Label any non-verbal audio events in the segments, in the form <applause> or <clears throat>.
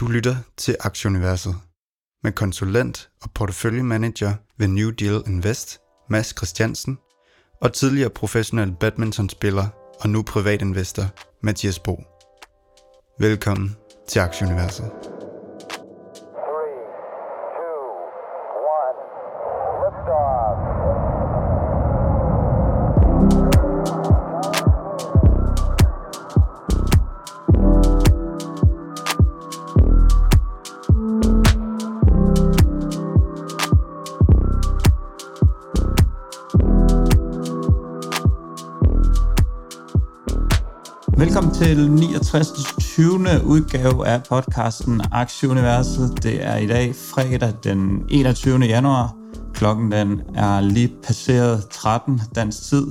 Du lytter til Aktieuniverset med konsulent og porteføljemanager ved New Deal Invest, Mads Christiansen, og tidligere professionel badmintonspiller og nu privatinvestor, Mathias Bo. Velkommen til Aktieuniverset. Udgave af podcasten Aktieuniverset. Det er i dag fredag den 21. januar. Klokken den er lige passeret 13 dansk tid.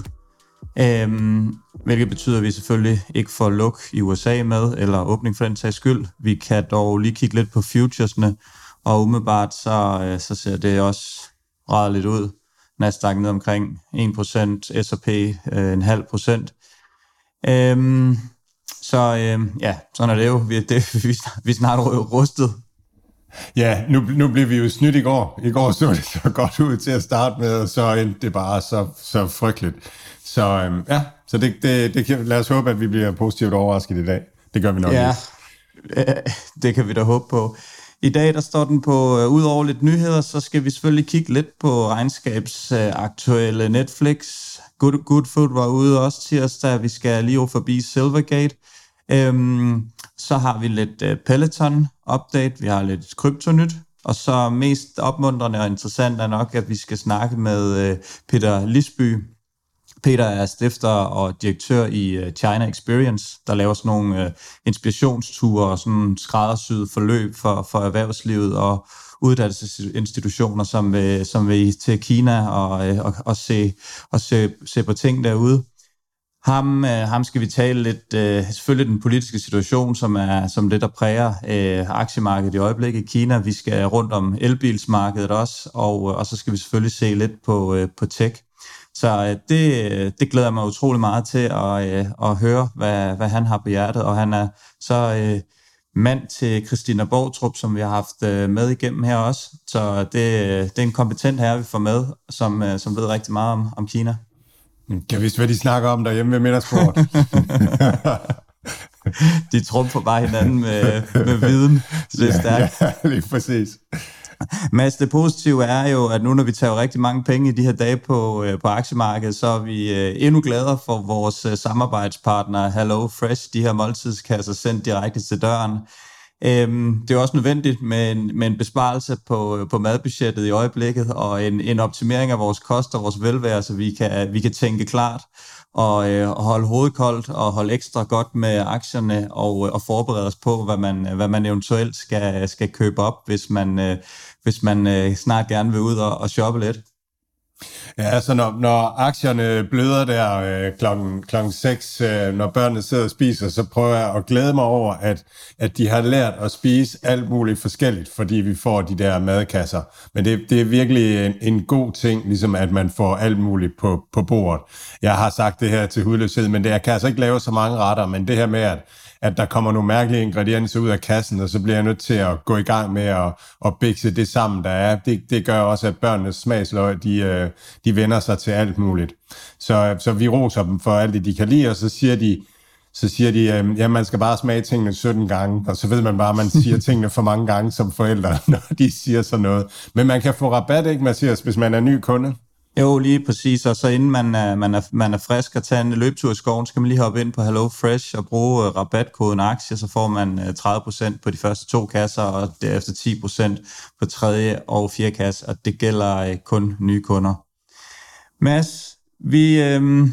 Øhm, hvilket betyder, at vi selvfølgelig ikke får luk i USA med, eller åbning for den sags skyld. Vi kan dog lige kigge lidt på futuresne, og umiddelbart så, øh, så ser det også ret lidt ud. Nasdaq ned omkring 1%, S&P øh, en halv procent. Øhm, så øhm, ja, sådan er det jo. Vi, det, <laughs> vi, vi er snart rustet. Ja, nu, nu blev vi jo snydt i går. I går så det så godt ud til at starte med, og så endte det bare så, så frygteligt. Så øhm, ja, så det, det, det kan, lad os håbe, at vi bliver positivt overrasket i dag. Det gør vi nok Ja, øh, <laughs> det kan vi da håbe på. I dag der står den på, uh, ud over lidt nyheder, så skal vi selvfølgelig kigge lidt på regnskabsaktuelle uh, Netflix. Good, Good Food var ude også tirsdag, vi skal lige over forbi Silvergate. Øhm, så har vi lidt øh, Peloton-update, vi har lidt kryptonyt, og så mest opmuntrende og interessant er nok, at vi skal snakke med øh, Peter Lisby, Peter er stifter og direktør i øh, China Experience, der laver sådan nogle øh, inspirationsture og sådan skræddersyet forløb for, for erhvervslivet og uddannelsesinstitutioner, som vil, som vil til Kina og, øh, og, og, se, og se, se på ting derude. Ham, øh, ham skal vi tale lidt, øh, selvfølgelig den politiske situation, som er som det, der præger øh, aktiemarkedet i øjeblikket i Kina. Vi skal rundt om elbilsmarkedet også, og, øh, og så skal vi selvfølgelig se lidt på, øh, på tech. Så øh, det, det glæder jeg mig utrolig meget til at, øh, at høre, hvad, hvad han har på hjertet. Og han er så øh, mand til Christina Borgtrup, som vi har haft øh, med igennem her også. Så det, det er en kompetent herre, vi får med, som, øh, som ved rigtig meget om, om Kina. Kan jeg vidste, hvad de snakker om derhjemme ved middagsbordet? <laughs> de trumfer bare hinanden med, med viden. Det er stærkt. Ja, ja, lige præcis. <laughs> Mads, det positive er jo, at nu når vi tager rigtig mange penge i de her dage på, øh, på aktiemarkedet, så er vi øh, endnu gladere for vores øh, samarbejdspartner Hello Fresh, de her måltidskasser sendt direkte til døren. Øhm, det er også nødvendigt med en, med en besparelse på, på madbudgettet i øjeblikket, og en, en optimering af vores kost og vores velvære, så vi kan, vi kan tænke klart og, øh, og holde hovedet koldt og holde ekstra godt med aktierne og, og forberede os på, hvad man, hvad man eventuelt skal, skal købe op, hvis man, øh, hvis man øh, snart gerne vil ud og, og shoppe lidt. Ja, altså når, når aktierne bløder der øh, klokken, klokken 6, øh, når børnene sidder og spiser, så prøver jeg at glæde mig over, at, at de har lært at spise alt muligt forskelligt, fordi vi får de der madkasser. Men det, det er virkelig en, en god ting, ligesom at man får alt muligt på, på bordet. Jeg har sagt det her til hudløshed, men det, jeg kan altså ikke lave så mange retter, men det her med, at at der kommer nogle mærkelige ingredienser ud af kassen, og så bliver jeg nødt til at gå i gang med at, at bikse det sammen, der er. Det, det gør også, at børnenes smagsløg, de, øh, de vender sig til alt muligt. Så, så vi roser dem for alt det, de kan lide, og så siger de, så siger de, øh, ja, man skal bare smage tingene 17 gange, og så ved man bare, at man siger <laughs> tingene for mange gange som forældre, <laughs> når de siger sådan noget. Men man kan få rabat, ikke, Mathias, hvis man er ny kunde? Jo, lige præcis. Og så inden man er, man er, man er frisk og tager en løbetur i skoven, skal man lige hoppe ind på Hello Fresh og bruge uh, rabatkoden aktie, så får man øh, uh, 30% på de første to kasser, og derefter 10% på tredje og fjerde kasse, og det gælder uh, kun nye kunder. Mads, vi... Øh,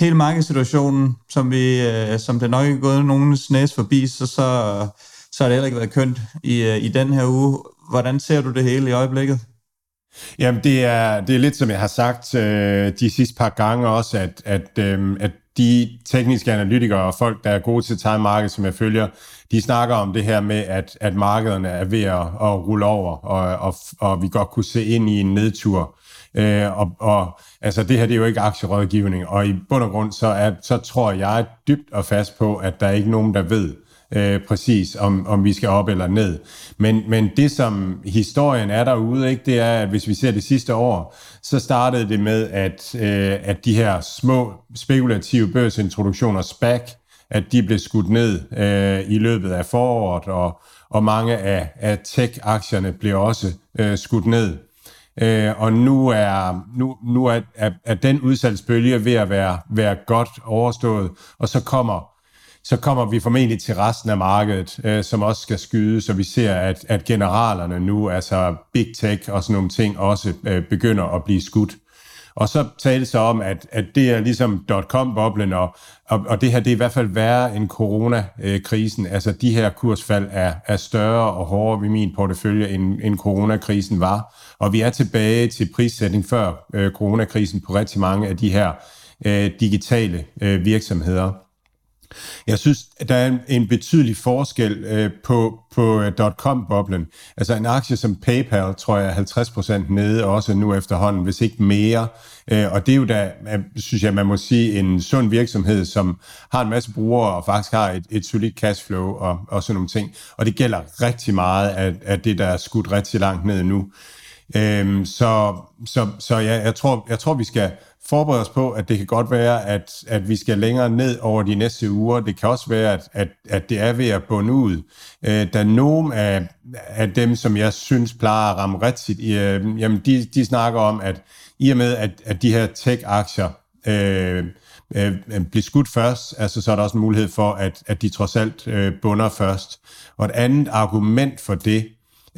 hele markedssituationen, som, vi, øh, som det nok er gået nogens næse forbi, så, så, så har det heller ikke været kønt i, øh, i den her uge. Hvordan ser du det hele i øjeblikket? Jamen, det er, det er lidt som jeg har sagt øh, de sidste par gange også, at, at, øh, at de tekniske analytikere og folk, der er gode til time market, som jeg følger, de snakker om det her med, at, at markederne er ved at, at rulle over, og, og, og vi godt kunne se ind i en nedtur. Øh, og, og altså, det her det er jo ikke aktierådgivning, og i bund og grund, så, er, så tror jeg dybt og fast på, at der er ikke nogen, der ved, øh, præcis, om, om vi skal op eller ned. Men, men det, som historien er derude, ikke, det er, at hvis vi ser det sidste år, så startede det med, at, øh, at de her små spekulative børsintroduktioner, SPAC, at de blev skudt ned øh, i løbet af foråret, og, og mange af, af tech-aktierne blev også øh, skudt ned. Øh, og nu er, nu, nu er, er, er den udsalgsbølge ved at være, være godt overstået, og så kommer så kommer vi formentlig til resten af markedet, øh, som også skal skyde, så vi ser, at, at generalerne nu, altså big tech og sådan nogle ting, også øh, begynder at blive skudt. Og så talte så om, at, at det er ligesom dot-com-boblen, og, og, og det her det er i hvert fald værre end coronakrisen. Altså de her kursfald er, er større og hårdere ved min portefølje, end, end coronakrisen var. Og vi er tilbage til prissætning før øh, coronakrisen på rigtig mange af de her øh, digitale øh, virksomheder. Jeg synes, at der er en, betydelig forskel øh, på, på øh, uh, dot-com-boblen. Altså en aktie som PayPal, tror jeg, er 50% nede også nu efterhånden, hvis ikke mere. Øh, og det er jo da, øh, synes jeg, man må sige, en sund virksomhed, som har en masse brugere og faktisk har et, et solidt cashflow og, og sådan nogle ting. Og det gælder rigtig meget af, af det, der er skudt rigtig langt ned nu. Øh, så så, så ja, jeg, tror, jeg tror, vi skal forberede os på, at det kan godt være, at, at vi skal længere ned over de næste uger. Det kan også være, at, at, at det er ved at bunde ud. Øh, der er nogle af, af dem, som jeg synes plejer at ramme rigtigt, øh, jamen de, de snakker om, at i og med, at, at de her tech-aktier øh, øh, øh bliver skudt først, altså så er der også en mulighed for, at, at de trods alt øh, bunder først. Og et andet argument for det,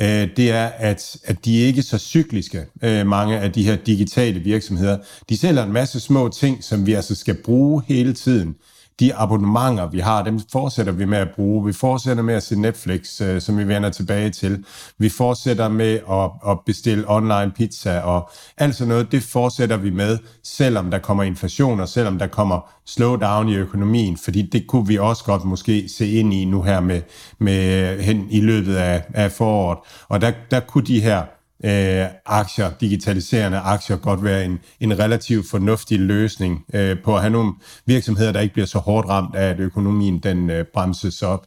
øh, det er, at, at de ikke er så cykliske, øh, mange af de her digitale virksomheder. De sælger en masse små ting, som vi altså skal bruge hele tiden de abonnementer, vi har, dem fortsætter vi med at bruge. Vi fortsætter med at se Netflix, øh, som vi vender tilbage til. Vi fortsætter med at, at bestille online pizza, og alt sådan noget, det fortsætter vi med, selvom der kommer inflation, og selvom der kommer slowdown i økonomien, fordi det kunne vi også godt måske se ind i nu her med, med hen i løbet af, af foråret. Og der, der kunne de her øh, aktier, digitaliserende aktier, godt være en, en relativt fornuftig løsning øh, på at have nogle virksomheder, der ikke bliver så hårdt ramt af, at økonomien den øh, bremses op.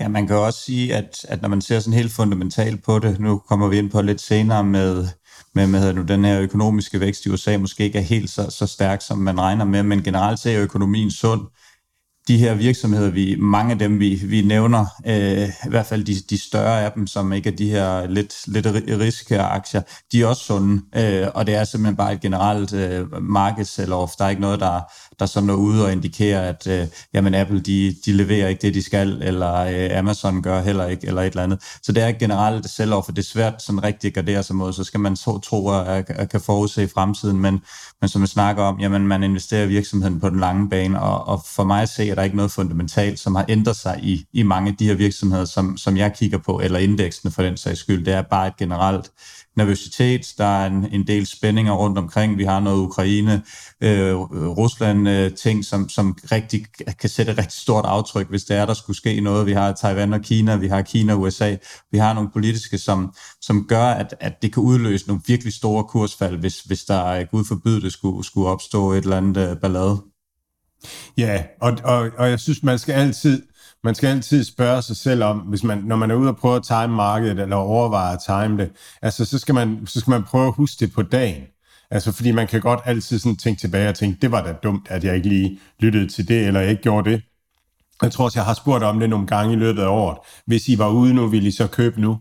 Ja, man kan også sige, at, at når man ser sådan helt fundamentalt på det, nu kommer vi ind på lidt senere med, med med nu, den her økonomiske vækst i USA måske ikke er helt så, så stærk, som man regner med, men generelt ser økonomien sund de her virksomheder, vi, mange af dem, vi, vi nævner, øh, i hvert fald de, de større af dem, som ikke er de her lidt, lidt riske aktier, de er også sunde, øh, og det er simpelthen bare et generelt øh, markedsselloff. Der er ikke noget, der, der sådan er ude og indikerer, at øh, jamen Apple, de, de leverer ikke det, de skal, eller øh, Amazon gør heller ikke, eller et eller andet. Så det er et generelt selloff, og det er svært sådan rigtig at gardere sig mod, så skal man så tro at, at kan forudse fremtiden, men, men som vi snakker om, jamen man investerer i virksomheden på den lange bane, og, og for mig at se, at der ikke noget fundamentalt, som har ændret sig i, i mange af de her virksomheder, som, som jeg kigger på, eller indeksene for den sags skyld. Det er bare et generelt nervøsitet, der er en, en del spændinger rundt omkring. Vi har noget Ukraine, øh, Rusland øh, ting, som, som rigtig kan sætte et rigtig stort aftryk, hvis det er, der skulle ske noget. Vi har Taiwan og Kina, vi har Kina og USA, vi har nogle politiske, som, som gør, at, at det kan udløse nogle virkelig store kursfald, hvis, hvis der, Gud forbyde det, skulle, skulle opstå et eller andet øh, ballade. Ja, og, og, og jeg synes, man skal altid man skal altid spørge sig selv om, hvis man, når man er ude og prøve at time markedet, eller overveje at time det, altså så skal, man, så skal man prøve at huske det på dagen. Altså fordi man kan godt altid sådan tænke tilbage og tænke, det var da dumt, at jeg ikke lige lyttede til det, eller jeg ikke gjorde det. Jeg tror også, jeg har spurgt om det nogle gange i løbet af året. Hvis I var ude nu, ville I så købe nu?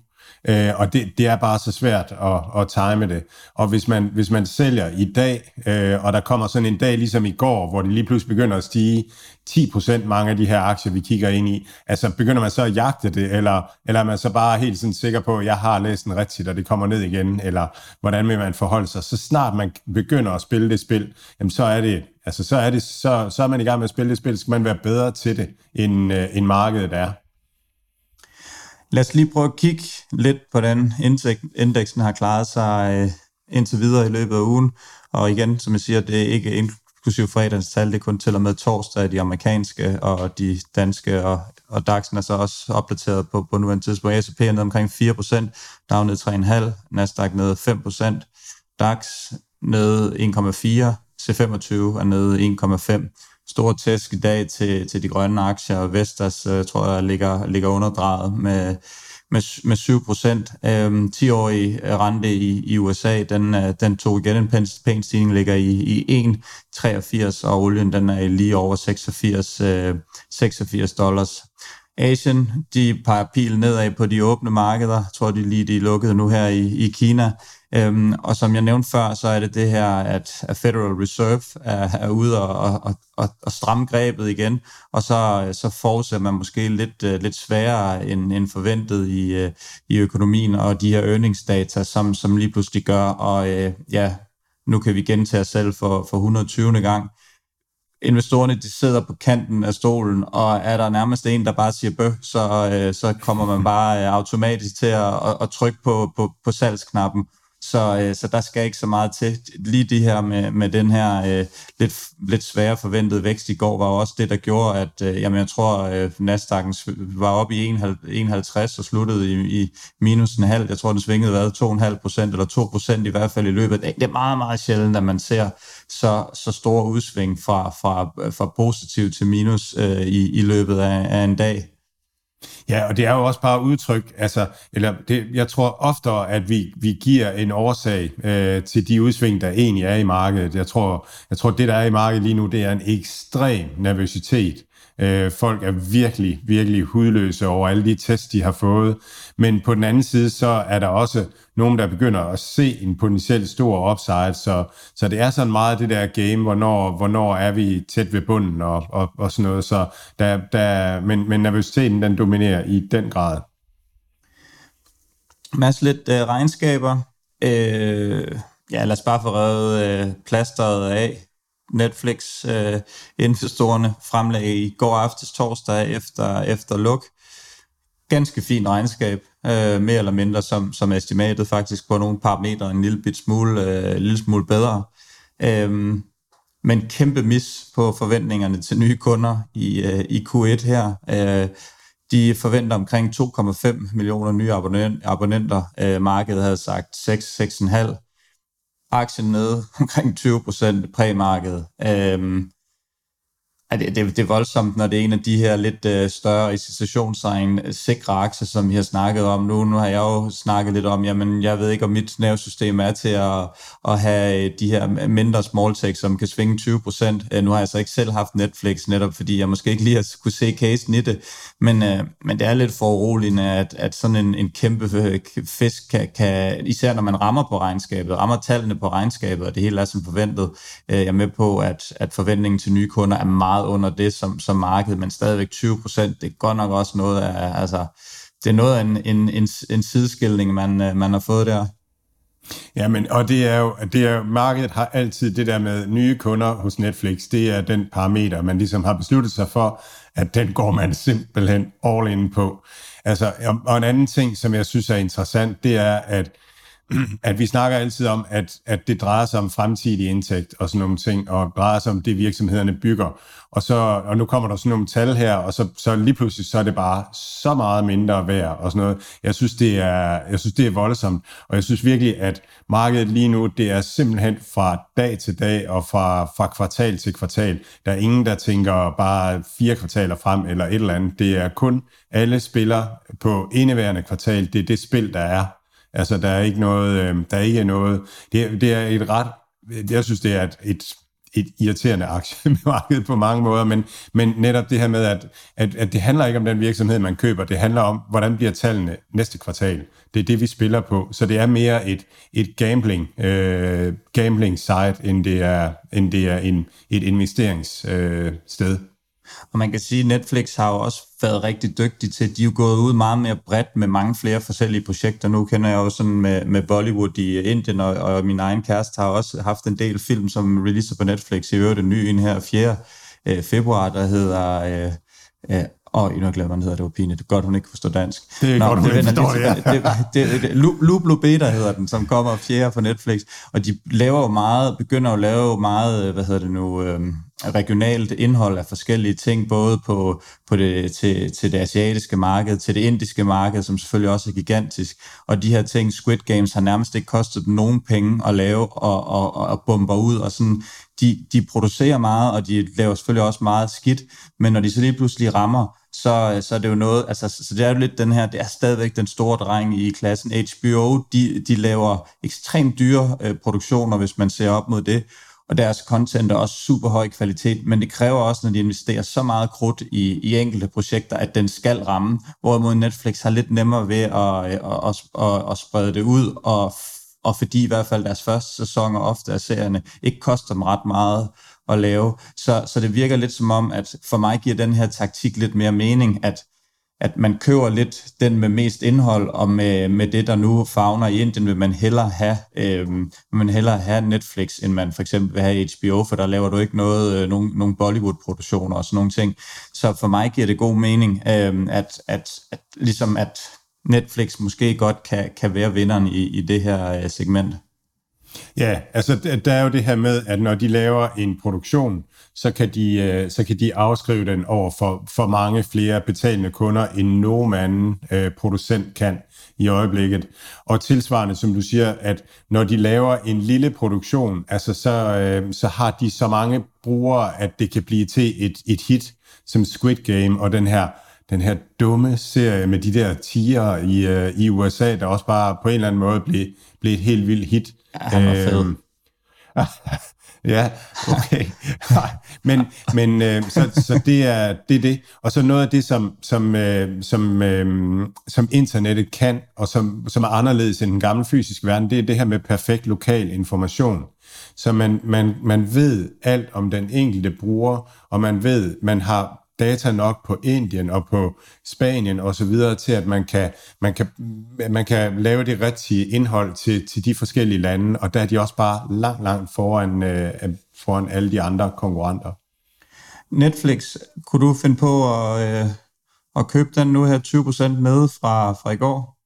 Øh, og det, det er bare så svært at, at time det. Og hvis man, hvis man sælger i dag, øh, og der kommer sådan en dag ligesom i går, hvor det lige pludselig begynder at stige 10% mange af de her aktier, vi kigger ind i, altså begynder man så at jagte det, eller, eller er man så bare helt sådan sikker på, at jeg har læst den rigtigt, og det kommer ned igen, eller hvordan vil man forholde sig? Så snart man begynder at spille det spil, jamen så er det Altså, så er, det, så, så er man i gang med at spille det spil, så skal man være bedre til det, end, øh, end markedet er. Lad os lige prøve at kigge lidt på den indeksen har klaret sig øh, indtil videre i løbet af ugen. Og igen, som jeg siger, det er ikke inklusiv fredagens tal, det er kun til og med torsdag, de amerikanske og de danske, og, og DAX'en er så også opdateret på, på nuværende tidspunkt. S&P er ned omkring 4%, Dow ned 3,5%, Nasdaq ned 5%, DAX ned 1,4%, C25 er nede 1,5%, stor tæsk i dag til, til de grønne aktier. og Vestas, øh, tror jeg, ligger, ligger underdrejet med, med, med 7 procent. Øhm, 10-årig øh, rente i, i USA, den, øh, den tog igen en pæn, pæn stigning, ligger i, i 1,83, og olien den er lige over 86, øh, 86 dollars. Asien, de peger pil nedad på de åbne markeder. Jeg tror, de lige de er lukket nu her i, i Kina. Øhm, og som jeg nævnte før, så er det det her, at, Federal Reserve er, er ude og, og, og, og stramme grebet igen, og så, så forudser man måske lidt, øh, lidt sværere end, end forventet i, øh, i økonomien, og de her earningsdata, som, som lige pludselig gør, og øh, ja, nu kan vi gentage os selv for, for 120. gang. Investorerne de sidder på kanten af stolen, og er der nærmest en, der bare siger bøh, så, øh, så kommer man bare øh, automatisk til at, at, at trykke på, på, på salgsknappen, så, øh, så der skal ikke så meget til. Lige det her med, med den her øh, lidt, lidt svære forventede vækst i går, var også det, der gjorde, at øh, jamen, jeg tror, øh, Nasdaq'en var oppe i 51 og sluttede i, i minus en halv. Jeg tror, den svingede hvad, 2,5 procent eller 2 procent i hvert fald i løbet af dagen. Det er meget, meget sjældent, at man ser så, så store udsving fra, fra, fra positiv til minus øh, i, i løbet af, af en dag. Ja, og det er jo også bare udtryk, altså, eller det, jeg tror oftere, at vi, vi giver en årsag øh, til de udsving, der egentlig er i markedet. Jeg tror, jeg tror, det der er i markedet lige nu, det er en ekstrem nervøsitet Øh, folk er virkelig, virkelig hudløse over alle de tests, de har fået. Men på den anden side, så er der også nogen, der begynder at se en potentielt stor upside. Så, så det er sådan meget det der game, hvornår, hvornår er vi tæt ved bunden og, og, og sådan noget. Så der, der, men, men nervøsiteten, den dominerer i den grad. Mads, lidt øh, regnskaber. Øh, ja, lad os bare få revet øh, plasteret af. Netflix øh, investorerne fremlagde i går aftes torsdag efter, efter luk. Ganske fint regnskab, øh, mere eller mindre som, som estimatet faktisk på nogle parametre en lille, bit smule, øh, lille smule bedre. Øh, men kæmpe mis på forventningerne til nye kunder i, øh, i Q1 her. Øh, de forventer omkring 2,5 millioner nye abonnenter. Øh, markedet havde sagt 6-6,5 aktien nede omkring 20 procent præmarkedet. Øhm, Ja, det, det, det er voldsomt, når det er en af de her lidt øh, større i situationstegn øh, sikre aktier, som vi har snakket om nu. Nu har jeg jo snakket lidt om, jamen jeg ved ikke, om mit nervesystem er til at, at have øh, de her mindre small tech, som kan svinge 20 procent. Øh, nu har jeg så ikke selv haft Netflix, netop fordi jeg måske ikke lige har kunne se casen i det. Men, øh, men det er lidt foruroligende, at, at sådan en, en kæmpe øh, fisk kan, kan, især når man rammer på regnskabet, rammer tallene på regnskabet, og det hele er som forventet. Øh, jeg er med på, at, at forventningen til nye kunder er meget meget under det som, som marked, men stadigvæk 20 procent, det er godt nok også noget af, altså, det er noget af en, en, en, en sideskilning, man, øh, man har fået der. Ja, men, og det er jo, det er, markedet har altid det der med nye kunder hos Netflix, det er den parameter, man ligesom har besluttet sig for, at den går man simpelthen all in på. Altså, og en anden ting, som jeg synes er interessant, det er, at <clears throat> at vi snakker altid om, at, at det drejer sig om fremtidig indtægt og sådan nogle ting, og drejer sig om det, virksomhederne bygger. Og, så, og nu kommer der sådan nogle tal her, og så, så lige pludselig så er det bare så meget mindre værd og sådan noget. Jeg synes, det er, jeg synes, det er voldsomt, og jeg synes virkelig, at markedet lige nu, det er simpelthen fra dag til dag og fra, fra kvartal til kvartal. Der er ingen, der tænker bare fire kvartaler frem eller et eller andet. Det er kun alle spiller på indeværende kvartal. Det er det spil, der er Altså, der er ikke noget, øh, der er ikke noget, det er, det er et ret, jeg synes, det er et, et, et irriterende aktiemarked <laughs> på mange måder, men, men netop det her med, at, at, at det handler ikke om den virksomhed, man køber, det handler om, hvordan bliver tallene næste kvartal. Det er det, vi spiller på. Så det er mere et, et gambling, øh, gambling site, end det er, end det er en, et investeringssted. Øh, sted. Og man kan sige, at Netflix har jo også været rigtig dygtig til, de er jo gået ud meget mere bredt med mange flere forskellige projekter. Nu kender jeg jo sådan med, med Bollywood i Indien, og, og min egen kæreste har også haft en del film, som releaser på Netflix. I øvrigt en ny en her 4. Øh, februar, der hedder... Øh, øh, og oh, nu glemmer hedder det var pinligt. Det er godt, hun ikke forstår dansk. Det er Nå, godt, hun ikke forstår det, <laughs> ja. det, det, det, det, Lublo Beta hedder den, som kommer fjerde på Netflix. Og de laver jo meget, begynder at lave meget, hvad hedder det nu, øh, regionalt indhold af forskellige ting, både på, på det, til, til det asiatiske marked, til det indiske marked, som selvfølgelig også er gigantisk. Og de her ting, Squid Games, har nærmest ikke kostet dem nogen penge at lave og, og, og bomber ud. Og sådan, de, de producerer meget, og de laver selvfølgelig også meget skidt, men når de så lige pludselig rammer, så, så er det jo noget, altså, så det er jo lidt den her, det er stadigvæk den store dreng i klassen. HBO, de, de laver ekstremt dyre øh, produktioner, hvis man ser op mod det, og deres content er også super høj kvalitet, men det kræver også, når de investerer så meget krudt i, i enkelte projekter, at den skal ramme, hvorimod Netflix har lidt nemmere ved at, øh, at, at, at, at sprede det ud, og, og fordi i hvert fald deres første sæsoner ofte af serierne ikke koster dem ret meget at lave, så, så det virker lidt som om, at for mig giver den her taktik lidt mere mening, at at man køber lidt den med mest indhold, og med, med det, der nu fagner i Indien, vil man hellere have, øh, vil man hellere have Netflix, end man for eksempel vil have HBO, for der laver du ikke noget, øh, nogen, nogen Bollywood-produktioner og sådan nogle ting. Så for mig giver det god mening, øh, at, at, at, ligesom at Netflix måske godt kan, kan være vinderen i, i det her øh, segment. Ja, altså der er jo det her med, at når de laver en produktion, så kan de, øh, så kan de afskrive den over for, for mange flere betalende kunder, end nogen anden øh, producent kan i øjeblikket. Og tilsvarende, som du siger, at når de laver en lille produktion, altså så, øh, så har de så mange brugere, at det kan blive til et, et hit, som Squid Game og den her den her dumme serie med de der tiger i, øh, i USA, der også bare på en eller anden måde blev, blev et helt vildt hit. Ja, han var fed. Ja, okay. <laughs> men men øh, så, så det er det er det. Og så noget af det, som, som, øh, som, øh, som internettet kan, og som, som er anderledes end den gamle fysiske verden, det er det her med perfekt lokal information. Så man, man, man ved alt om den enkelte bruger, og man ved, man har data nok på Indien og på Spanien og så videre til, at man kan, man kan, man kan lave det rigtige indhold til, til de forskellige lande, og der er de også bare langt, langt foran, øh, foran alle de andre konkurrenter. Netflix, kunne du finde på at, øh, at købe den nu her 20% med fra, fra i går?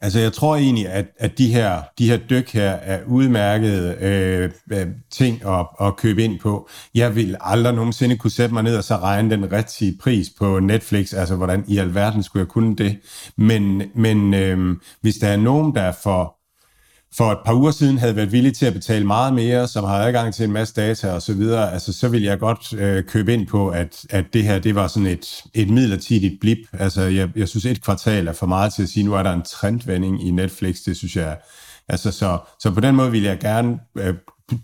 Altså jeg tror egentlig, at, at de, her, de her dyk her er udmærkede øh, øh, ting at, at købe ind på. Jeg vil aldrig nogensinde kunne sætte mig ned og så regne den rigtige pris på Netflix, altså hvordan i alverden skulle jeg kunne det. Men, men øh, hvis der er nogen, der er for et par uger siden havde været villig til at betale meget mere, som har adgang til en masse data og så videre, altså så vil jeg godt øh, købe ind på, at, at det her, det var sådan et, et midlertidigt blip. Altså jeg, jeg synes, et kvartal er for meget til at sige, nu er der en trendvending i Netflix, det synes jeg, altså så, så på den måde vil jeg gerne øh,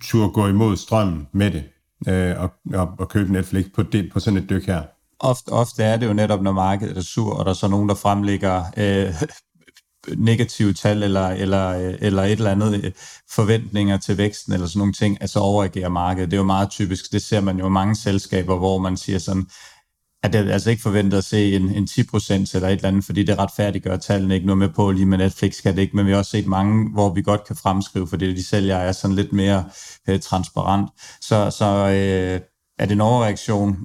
turde gå imod strømmen med det, øh, og, og, og købe Netflix på, det, på sådan et dyk her. Ofte, ofte er det jo netop, når markedet er sur, og der er så nogen, der fremlægger øh, negative tal eller, eller, eller et eller andet øh, forventninger til væksten eller sådan nogle ting, altså overagerer markedet. Det er jo meget typisk. Det ser man jo i mange selskaber, hvor man siger sådan, at det er altså ikke forventet at se en, en 10% eller et eller andet, fordi det retfærdiggør tallene ikke noget med på, lige med Netflix kan det ikke, men vi har også set mange, hvor vi godt kan fremskrive, fordi de sælger er sådan lidt mere øh, transparent. Så, så øh, er det en overreaktion?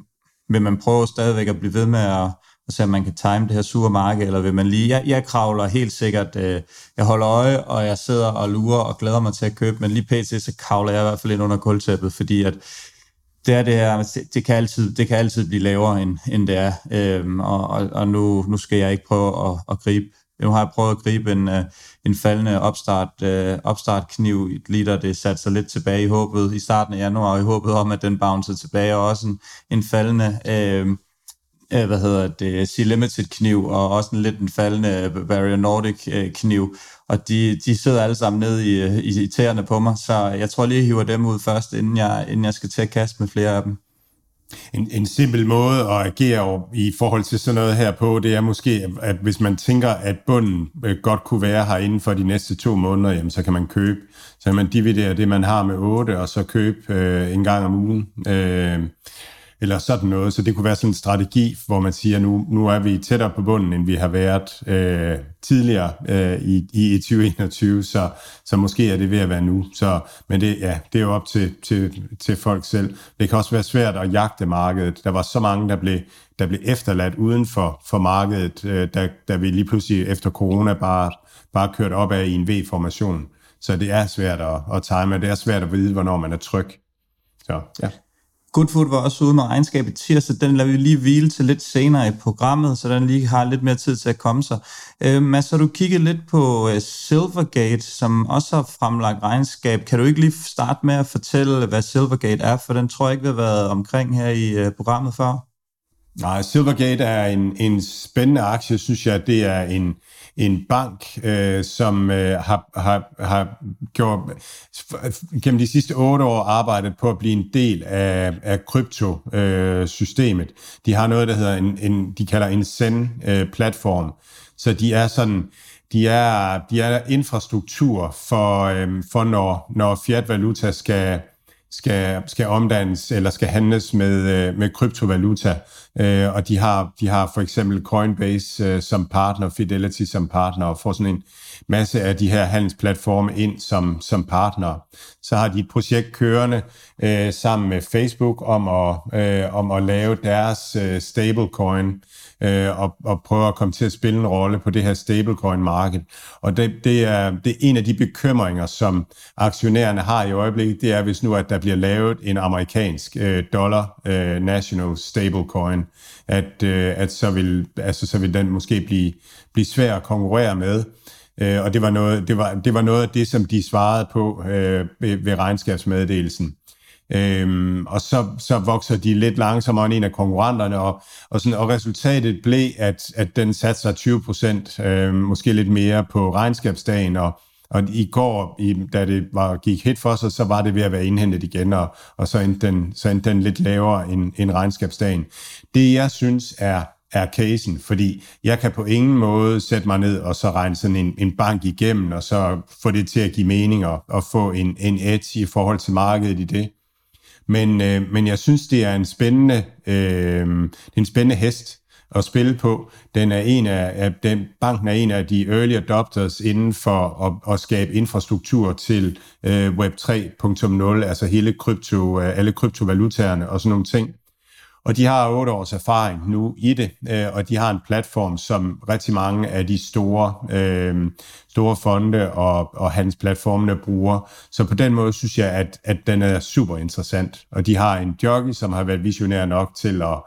Vil man prøve stadigvæk at blive ved med at så man kan time det her supermarked, eller vil man lige, jeg, jeg kravler helt sikkert, øh, jeg holder øje, og jeg sidder og lurer og glæder mig til at købe, men lige pt. så kravler jeg i hvert fald ind under kultæppet, fordi at det er det her, det kan altid, det kan altid blive lavere, end, end det er, øhm, og, og, og nu, nu skal jeg ikke prøve at, at gribe nu har jeg prøvet at gribe en, øh, en faldende opstart, øh, opstartkniv i da liter. Det satte sig lidt tilbage i håbet i starten af januar, i håbet om, at den bouncede tilbage, og også en, en faldende øh, øh, hvad hedder det, C-Limited kniv, og også en lidt en faldende Bavaria Nordic øh, kniv, og de, de sidder alle sammen nede i, øh, i, i tæerne på mig, så jeg tror lige, jeg hiver dem ud først, inden jeg, inden jeg skal til at kaste med flere af dem. En, en simpel måde at agere i forhold til sådan noget her på, det er måske, at hvis man tænker, at bunden øh, godt kunne være her inden for de næste to måneder, jamen, så kan man købe, så kan man dividere det, man har med 8, og så købe øh, en gang om ugen. Øh, eller sådan noget. Så det kunne være sådan en strategi, hvor man siger, nu, nu er vi tættere på bunden, end vi har været øh, tidligere øh, i, i 2021, så, så måske er det ved at være nu. Så, men det, ja, det er jo op til, til, til folk selv. Det kan også være svært at jagte markedet. Der var så mange, der blev, der blev efterladt uden for, for markedet, øh, da, da vi lige pludselig efter corona bare, bare kørte op af i en V-formation. Så det er svært at, at time, det er svært at vide, hvornår man er tryg. Så, ja. Goodwood var også ude med regnskab i tirsdag. Den lader vi lige hvile til lidt senere i programmet, så den lige har lidt mere tid til at komme sig. Øh, Mads, har du kigget lidt på uh, Silvergate, som også har fremlagt regnskab. Kan du ikke lige starte med at fortælle, hvad Silvergate er? For den tror jeg ikke, vi har været omkring her i uh, programmet før. Nej, Silvergate er en, en spændende aktie, synes jeg. Det er en, en bank, øh, som øh, har, har, har gjort, gennem de sidste otte år arbejdet på at blive en del af, af kryptosystemet. Øh, de har noget, der hedder en, en de kalder en Zen-platform. Øh, så de er sådan, de er, de er infrastruktur for, øh, for når, når fiat valuta skal, skal, skal omdannes eller skal handles med, øh, med kryptovaluta. Øh, og de har, de har for eksempel Coinbase øh, som partner, Fidelity som partner, og får sådan en masse af de her handelsplatforme ind som, som partner. Så har de et projekt kørende øh, sammen med Facebook om at, øh, om at lave deres øh, stablecoin, øh, øh, og, og prøver at komme til at spille en rolle på det her stablecoin-marked. Og det, det, er, det er en af de bekymringer, som aktionærerne har i øjeblikket, det er, hvis nu at der bliver lavet en amerikansk øh, dollar øh, national stablecoin, at, øh, at så, vil, altså, så vil den måske blive, blive svær at konkurrere med. Øh, og det var, noget, det, var, det var noget af det, som de svarede på øh, ved, ved regnskabsmeddelelsen. Øhm, og så, så vokser de lidt langsommere end en af konkurrenterne, og, og, sådan, og resultatet blev, at, at den satte sig 20 procent, øhm, måske lidt mere på regnskabsdagen, og, og i går, i, da det var, gik hit for sig, så var det ved at være indhentet igen, og, og så, endte den, så endte den lidt lavere end, end regnskabsdagen. Det, jeg synes er er casen, fordi jeg kan på ingen måde sætte mig ned og så regne sådan en, en bank igennem, og så få det til at give mening og, og få en, en edge i forhold til markedet i det. Men, øh, men jeg synes, det er en spændende, øh, en spændende hest at spille på. Den er en af, af den, banken er en af de early adopters inden for at, at skabe infrastruktur til øh, Web 3.0, altså hele krypto, øh, alle kryptovalutaerne og sådan nogle ting. Og de har otte års erfaring nu i det, øh, og de har en platform, som rigtig mange af de store, øh, store fonde og, og hans platformene bruger. Så på den måde synes jeg, at, at den er super interessant. Og de har en jockey, som har været visionær nok til at,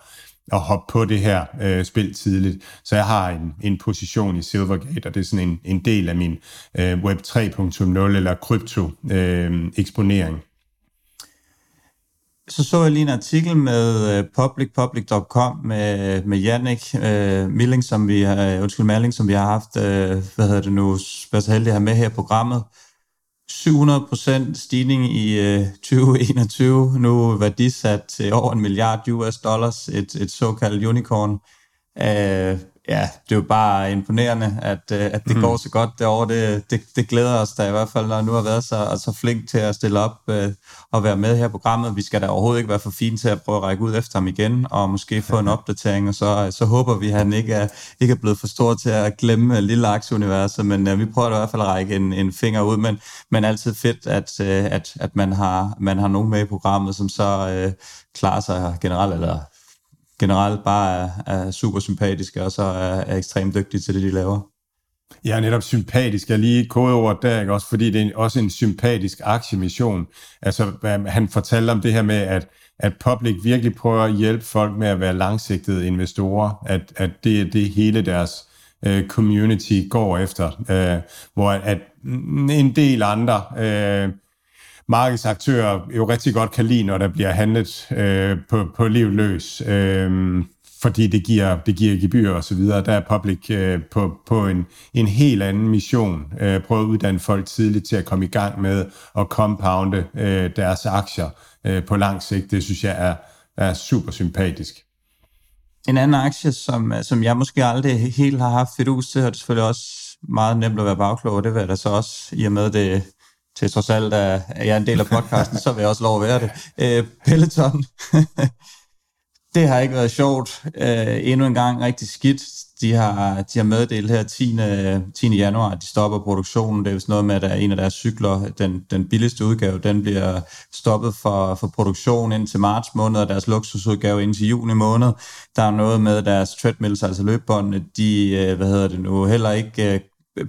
at hoppe på det her øh, spil tidligt. Så jeg har en, en position i Silvergate, og det er sådan en, en del af min øh, Web 3.0 eller krypto øh, eksponering. Så så jeg lige en artikel med øh, publicpublic.com med, med Jannik uh, Milling, som vi har, øh, undskyld, Malling, som vi har haft, uh, hvad hedder det nu, været så heldig at have med her i programmet. 700% stigning i uh, 2021, nu værdisat til over en milliard US dollars, et, et såkaldt unicorn. Uh, ja, det er jo bare imponerende, at, øh, at det mm. går så godt derovre. Det, det, det glæder os da i hvert fald, når nu har været så, så flink til at stille op øh, og være med her i programmet. Vi skal da overhovedet ikke være for fine til at prøve at række ud efter ham igen, og måske få en <laughs> opdatering, og så, så håber vi, at han ikke er, ikke er blevet for stor til at glemme lille aktieuniverset, men øh, vi prøver da i hvert fald at række en, en finger ud, men, men altid fedt, at, øh, at, at man, har, man har nogen med i programmet, som så øh, klarer sig generelt, eller generelt bare er, er super sympatiske, og så er, er ekstremt dygtige til det, de laver. Ja, netop sympatisk. Jeg lige kodeordet der, ikke? også fordi det er også en sympatisk aktiemission. Altså, han fortalte om det her med, at, at Public virkelig prøver at hjælpe folk med at være langsigtede investorer, at, at det er det hele deres uh, community går efter, uh, hvor at en del andre uh, markedsaktører jo rigtig godt kan lide, når der bliver handlet øh, på, på liv løs, øh, fordi det giver, det giver gebyr og så videre. Der er public øh, på, på en, en helt anden mission. Øh, prøve at uddanne folk tidligt til at komme i gang med at compounde øh, deres aktier øh, på lang sigt. Det synes jeg er, er super sympatisk. En anden aktie, som, øh, som jeg måske aldrig helt har haft fedus til, og det er selvfølgelig også meget nemt at være bagklog, det vil jeg så også, i og med det til trods alt, at jeg er en del af podcasten, så vil jeg også lov at være det. Øh, Peloton, <laughs> det har ikke været sjovt. Øh, endnu en gang rigtig skidt. De har, de har meddelt her 10. 10. januar, at de stopper produktionen. Det er vist noget med, at en af deres cykler, den, den billigste udgave, den bliver stoppet for, for produktion indtil marts måned, og deres luksusudgave indtil juni måned. Der er noget med deres treadmills, altså løbbåndene, de, øh, hvad hedder det nu, heller ikke øh,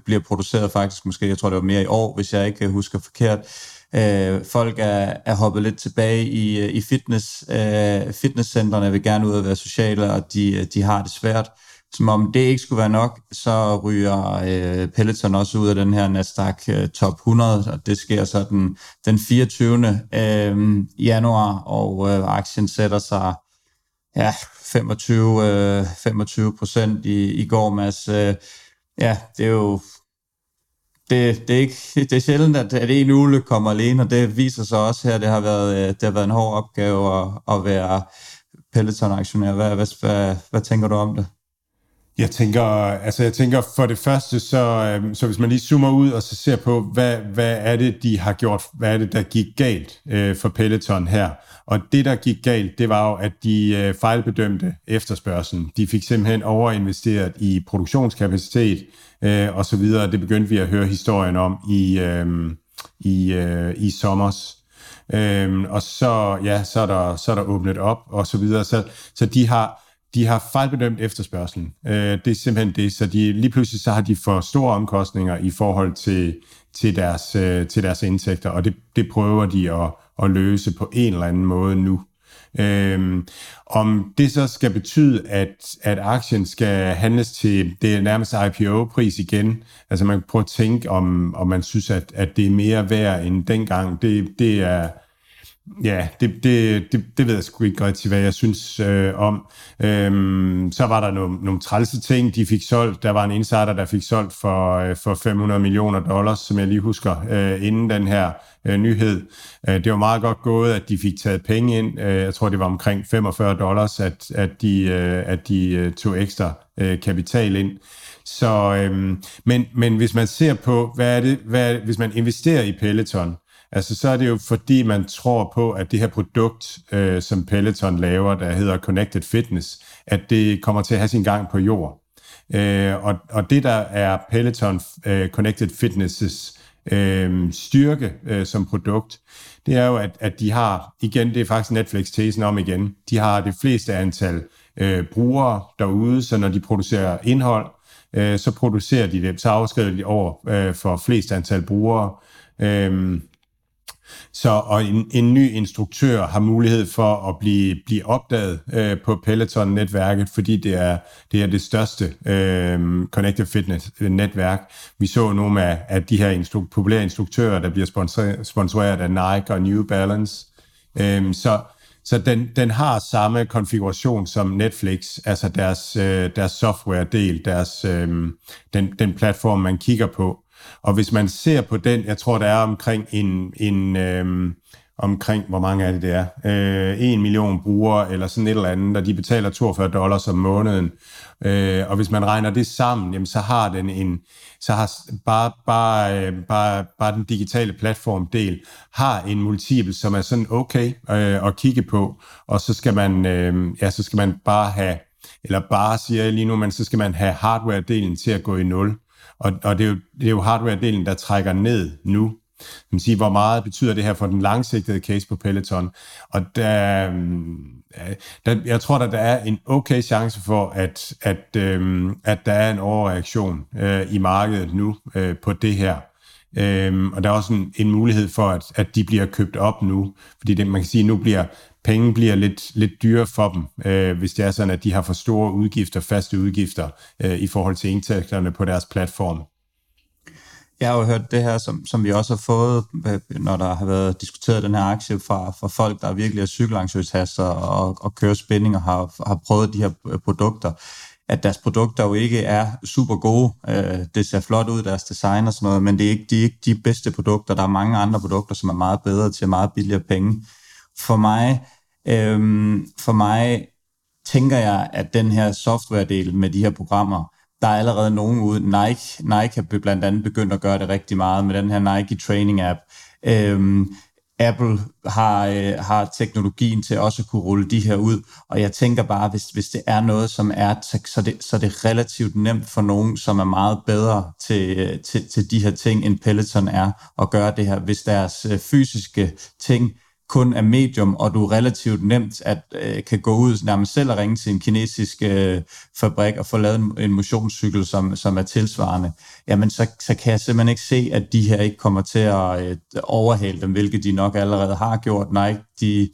bliver produceret faktisk måske, jeg tror det var mere i år, hvis jeg ikke husker forkert. Øh, folk er, er hoppet lidt tilbage i, øh, i fitness, øh, fitnesscentrene, vil gerne ud og være sociale, og de, øh, de har det svært. Som om det ikke skulle være nok, så ryger øh, Peloton også ud af den her Nasdaq øh, Top 100, og det sker så den, den 24. Øh, januar, og øh, aktien sætter sig ja, 25, øh, 25 procent i, i går, Mads. Øh, ja, det er jo det, det, er ikke, det er sjældent, at, at en uge kommer alene, og det viser sig også her, det har været, øh, det har været en hård opgave at, at være Peloton-aktionær. Hvad, hvad, hvad, hvad tænker du om det? Jeg tænker, altså jeg tænker for det første, så, øhm, så hvis man lige zoomer ud og så ser på, hvad, hvad er det, de har gjort, hvad er det, der gik galt øh, for Peloton her. Og det, der gik galt, det var jo, at de øh, fejlbedømte efterspørgselen. De fik simpelthen overinvesteret i produktionskapacitet øh, og så videre. Det begyndte vi at høre historien om i, øh, i, øh, i sommers. Øh, og så, ja, så er, der, så er der åbnet op og så videre. Så, så de har de har fejlbedømt efterspørgselen. Øh, det er simpelthen det, så de, lige pludselig så har de for store omkostninger i forhold til, til, deres, øh, til deres indtægter, og det, det prøver de at, at løse på en eller anden måde nu. Øhm, om det så skal betyde, at, at aktien skal handles til det nærmest IPO-pris igen, altså man kan prøve at tænke, om, om man synes, at, at det er mere værd end dengang, det, det er Ja, det, det, det, det ved jeg sgu ikke rigtig, hvad jeg synes øh, om. Øhm, så var der nogle, nogle trælse ting, de fik solgt. Der var en insider, der fik solgt for, øh, for 500 millioner dollars, som jeg lige husker, øh, inden den her øh, nyhed. Øh, det var meget godt gået, at de fik taget penge ind. Øh, jeg tror, det var omkring 45 dollars, at, at de, øh, at de øh, tog ekstra øh, kapital ind. Så, øh, men, men hvis man ser på, hvad er det, hvad hvis man investerer i Peloton, Altså, så er det jo fordi, man tror på, at det her produkt, øh, som Peloton laver, der hedder Connected Fitness, at det kommer til at have sin gang på jord. Øh, og, og det, der er Peloton øh, Connected Fitness' øh, styrke øh, som produkt, det er jo, at, at de har, igen, det er faktisk Netflix-tesen om igen, de har det fleste antal øh, brugere derude, så når de producerer indhold, øh, så producerer de det, så afskriver de over øh, for flest antal brugere. Øh, så og en, en ny instruktør har mulighed for at blive, blive opdaget øh, på Peloton-netværket, fordi det er det, er det største øh, Connected Fitness-netværk. Øh, Vi så nogle af, af de her instru- populære instruktører, der bliver sponsoreret, sponsoreret af Nike og New Balance. Øh, så så den, den har samme konfiguration som Netflix, altså deres, øh, deres software-del, deres, øh, den, den platform, man kigger på. Og hvis man ser på den, jeg tror, der er omkring en, en øhm, omkring, hvor mange er det, det er, øh, en million brugere, eller sådan et eller andet, og de betaler 42 dollars om måneden. Øh, og hvis man regner det sammen, jamen, så har den en, så har bare, bare, øh, bare, bare den digitale platform del, har en multiple, som er sådan okay øh, at kigge på, og så skal man, øh, ja, så skal man bare have, eller bare siger jeg lige nu, men så skal man have hardware-delen til at gå i nul. Og, og det, er jo, det er jo hardware-delen, der trækker ned nu. Man sige, hvor meget betyder det her for den langsigtede case på Peloton? Og der, øh, der, jeg tror, at der er en okay chance for, at, at, øh, at der er en overreaktion øh, i markedet nu øh, på det her. Øhm, og der er også en, en mulighed for, at, at de bliver købt op nu, fordi det, man kan sige, at nu bliver penge bliver lidt, lidt dyre for dem, øh, hvis det er sådan, at de har for store udgifter, faste udgifter, øh, i forhold til indtægterne på deres platform. Jeg har jo hørt det her, som, som vi også har fået, øh, når der har været diskuteret den her aktie fra, fra folk, der virkelig er cykelangstøjtasser og, og kører spænding og har, har prøvet de her øh, produkter, at deres produkter jo ikke er super gode. Øh, det ser flot ud, deres design og sådan noget, men det er ikke, de er ikke de bedste produkter. Der er mange andre produkter, som er meget bedre til meget billigere penge. For mig Øhm, for mig tænker jeg, at den her software-del med de her programmer, der er allerede nogen ude. Nike, Nike har blandt andet begyndt at gøre det rigtig meget med den her Nike Training App. Øhm, Apple har, øh, har teknologien til også at kunne rulle de her ud, og jeg tænker bare, hvis, hvis det er noget, som er, så det, så det er relativt nemt for nogen, som er meget bedre til, øh, til, til de her ting, end Peloton er, at gøre det her. Hvis deres øh, fysiske ting kun er medium, og du relativt nemt at, øh, kan gå ud nærmest selv og ringe til en kinesisk øh, fabrik og få lavet en, en motionscykel, som, som er tilsvarende, jamen så, så kan jeg simpelthen ikke se, at de her ikke kommer til at øh, overhale dem, hvilket de nok allerede har gjort. Nej, de,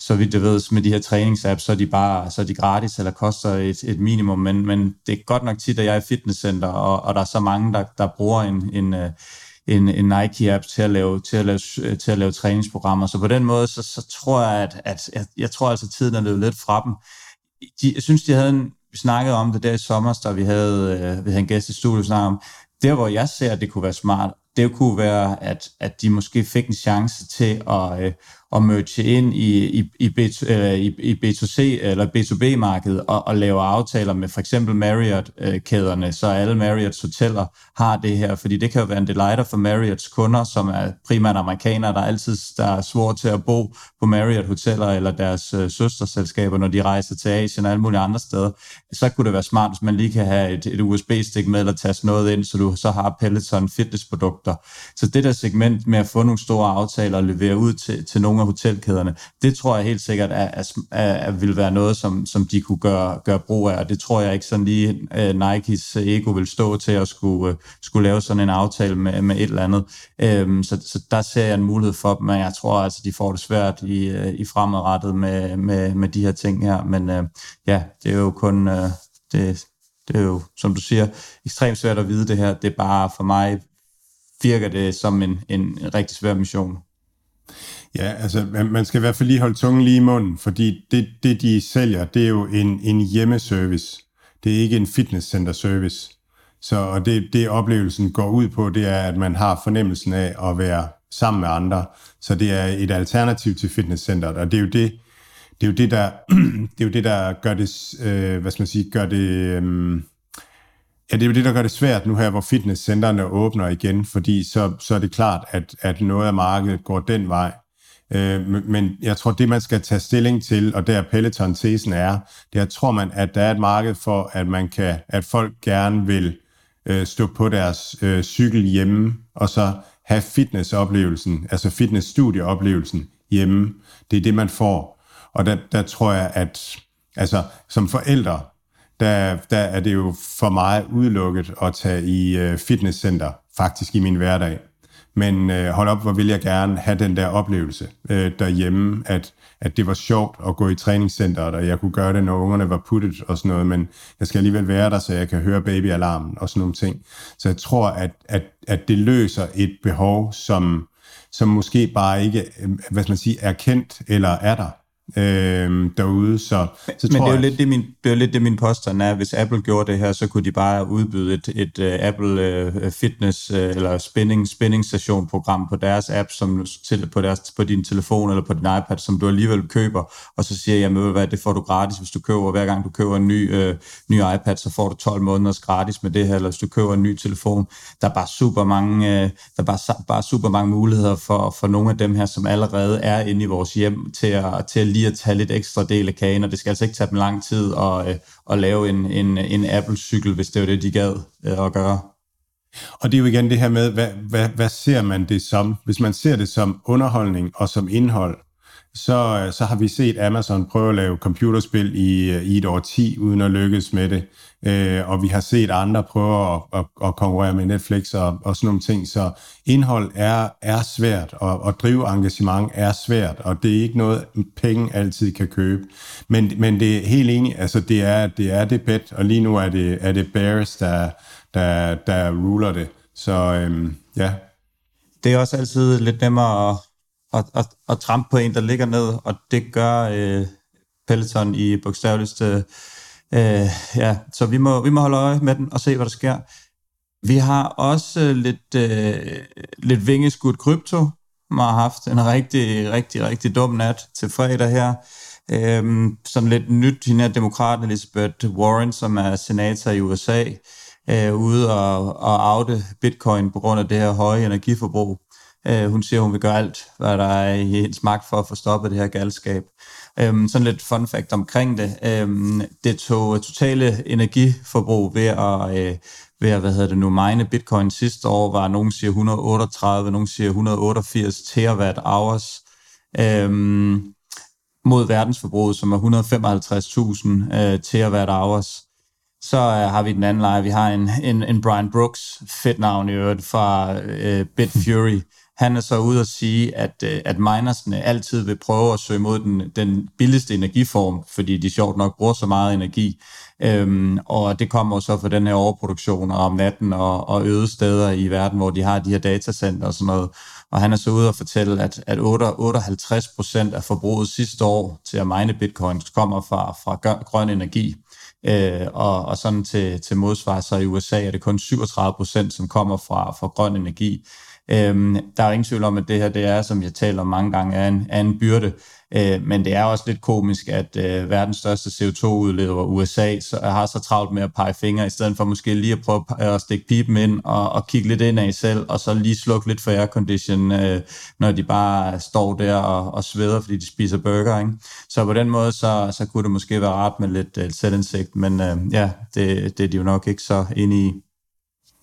så vidt jeg ved, med de her træningsapps, så er de bare så er de gratis eller koster et, et minimum, men, men det er godt nok tit, at jeg er i fitnesscenter, og, og der er så mange, der, der bruger en, en, øh, en, en Nike-app til at, lave, til, at lave, til at lave træningsprogrammer. Så på den måde, så, så tror jeg, at, at jeg, jeg tror altså, at tiden er løbet lidt fra dem. De, jeg synes, de havde en, vi snakkede om det der i sommer, da vi havde, øh, vi havde en gæst i studiet, om, der hvor jeg ser, at det kunne være smart, det kunne være, at, at de måske fik en chance til at, øh, at merge ind i, i, i, B, øh, i, i B2C eller B2B-markedet og, og lave aftaler med for eksempel Marriott-kæderne, så alle Marriotts hoteller har det her, fordi det kan jo være en delighter for Marriotts kunder, som er primært amerikanere, der altid der er svårt til at bo på Marriott-hoteller eller deres øh, søsterselskaber, når de rejser til Asien og alle mulige andre steder. Så kunne det være smart, hvis man lige kan have et, et USB-stik med eller taste noget ind, så du så har Peloton fitnessprodukter. Så det der segment med at få nogle store aftaler og levere ud til, til nogle nogle af hotelkæderne. Det tror jeg helt sikkert er, er, er, vil være noget, som, som de kunne gøre, gøre brug af, og det tror jeg ikke sådan lige uh, Nikes ego vil stå til at skulle, uh, skulle lave sådan en aftale med, med et eller andet. Um, så, så der ser jeg en mulighed for dem, men jeg tror altså, de får det svært i, uh, i fremadrettet med, med, med de her ting her. Men uh, ja, det er jo kun... Uh, det, det er jo, som du siger, ekstremt svært at vide det her. Det er bare for mig virker det som en, en rigtig svær mission. Ja, altså man skal i hvert fald lige holde tungen lige i munden, fordi det, det de sælger, det er jo en, en hjemmeservice. Det er ikke en fitnesscenter service. Så og det, det oplevelsen går ud på, det er, at man har fornemmelsen af at være sammen med andre. Så det er et alternativ til fitnesscenteret, og det er jo det, det er jo det, der, <clears throat> det er jo det, der gør det, øh, hvad skal man sige, gør det, øh, ja, det er jo det, der gør det svært nu her, hvor fitnesscenterne åbner igen, fordi så, så er det klart, at, at noget af markedet går den vej. Øh, men jeg tror, det man skal tage stilling til, og der Peloton-tesen er, det er, tror man, at der er et marked for, at man kan, at folk gerne vil øh, stå på deres øh, cykel hjemme, og så have fitnessoplevelsen, altså fitnessstudieoplevelsen hjemme. Det er det, man får. Og der, der tror jeg, at altså, som forældre, der, der er det jo for mig udelukket at tage i øh, fitnesscenter, faktisk i min hverdag. Men øh, hold op, hvor vil jeg gerne have den der oplevelse øh, derhjemme, at, at det var sjovt at gå i træningscenteret, og jeg kunne gøre det, når ungerne var puttet og sådan noget, men jeg skal alligevel være der, så jeg kan høre babyalarmen og sådan nogle ting. Så jeg tror, at, at, at det løser et behov, som, som måske bare ikke øh, hvad skal man sige, er kendt eller er der øh, derude. Så, så Men tror det er, jo lidt det, min, det er lidt det, min påstand er. Hvis Apple gjorde det her, så kunne de bare udbyde et, et uh, Apple uh, Fitness uh, eller spinning, spinning station program på deres app, som til, på, deres, på din telefon eller på din iPad, som du alligevel køber, og så siger jeg, hvad, det får du gratis, hvis du køber, hver gang du køber en ny, uh, ny iPad, så får du 12 måneders gratis med det her, eller hvis du køber en ny telefon. Der er bare super mange, uh, der er bare, bare super mange muligheder for, for nogle af dem her, som allerede er inde i vores hjem, til at, til at lige at tage lidt ekstra del af kagen, og det skal altså ikke tage dem lang tid at, øh, at lave en, en, en Apple-cykel, hvis det var det, de gad øh, at gøre. Og det er jo igen det her med, hvad, hvad, hvad ser man det som? Hvis man ser det som underholdning og som indhold, så, øh, så har vi set Amazon prøve at lave computerspil i, øh, i et år 10, uden at lykkes med det. Øh, og vi har set andre prøve at, at, at konkurrere med Netflix og, og sådan nogle ting. Så indhold er, er svært, og at drive engagement er svært, og det er ikke noget, penge altid kan købe. Men, men det er helt enig, altså det er det, er det bet, og lige nu er det, er det Bears, der, der, der ruler det. Så øhm, ja. Det er også altid lidt nemmere at, at, at, at trampe på en, der ligger ned, og det gør øh, Peloton i bogstaveligste Øh, ja, så vi må, vi må holde øje med den og se, hvad der sker. Vi har også øh, lidt, øh, lidt vingeskudt krypto, man har haft en rigtig, rigtig, rigtig dum nat til fredag her. Øhm, sådan lidt nyt, hende er demokraten Elizabeth Warren, som er senator i USA, øh, ude og, og oute bitcoin på grund af det her høje energiforbrug. Øh, hun siger, hun vil gøre alt, hvad der er i hendes magt for at få stoppet det her galskab. Øhm, sådan lidt fun fact omkring det. Øhm, det tog øh, totale energiforbrug ved at, øh, ved at hvad hedder det nu, mine bitcoin sidste år var, nogen siger 138, nogen siger 188 terawatt hours. øhm, mod verdensforbruget, som er 155.000 øh, terawatt hours. Så øh, har vi den anden leje. Vi har en, en, en Brian Brooks, fedt navn i øvrigt, fra øh, Bitfury. Han er så ude at sige, at, øh, at minersne altid vil prøve at søge mod den, den billigste energiform, fordi de sjovt nok bruger så meget energi. Øhm, og det kommer så for den her overproduktion om natten og, og øde steder i verden, hvor de har de her datacenter og sådan noget. Og han er så ude og fortælle, at, at 58 procent af forbruget sidste år til at mine bitcoins kommer fra, fra grøn energi. Øh, og, og sådan til, til modsvar, så i USA er det kun 37 procent, som kommer fra, fra grøn energi. Øhm, der er ingen tvivl om, at det her, det er, som jeg taler om mange gange, er en, er en byrde. Øh, men det er også lidt komisk, at øh, verdens største CO2-udleder, USA, så har så travlt med at pege fingre, i stedet for måske lige at prøve at øh, stikke pipen ind og, og kigge lidt ind af selv, og så lige slukke lidt for aircondition, øh, når de bare står der og, og sveder, fordi de spiser burger. Ikke? Så på den måde, så, så kunne det måske være rart med lidt øh, selvindsigt, men øh, ja, det, det er de jo nok ikke så inde i.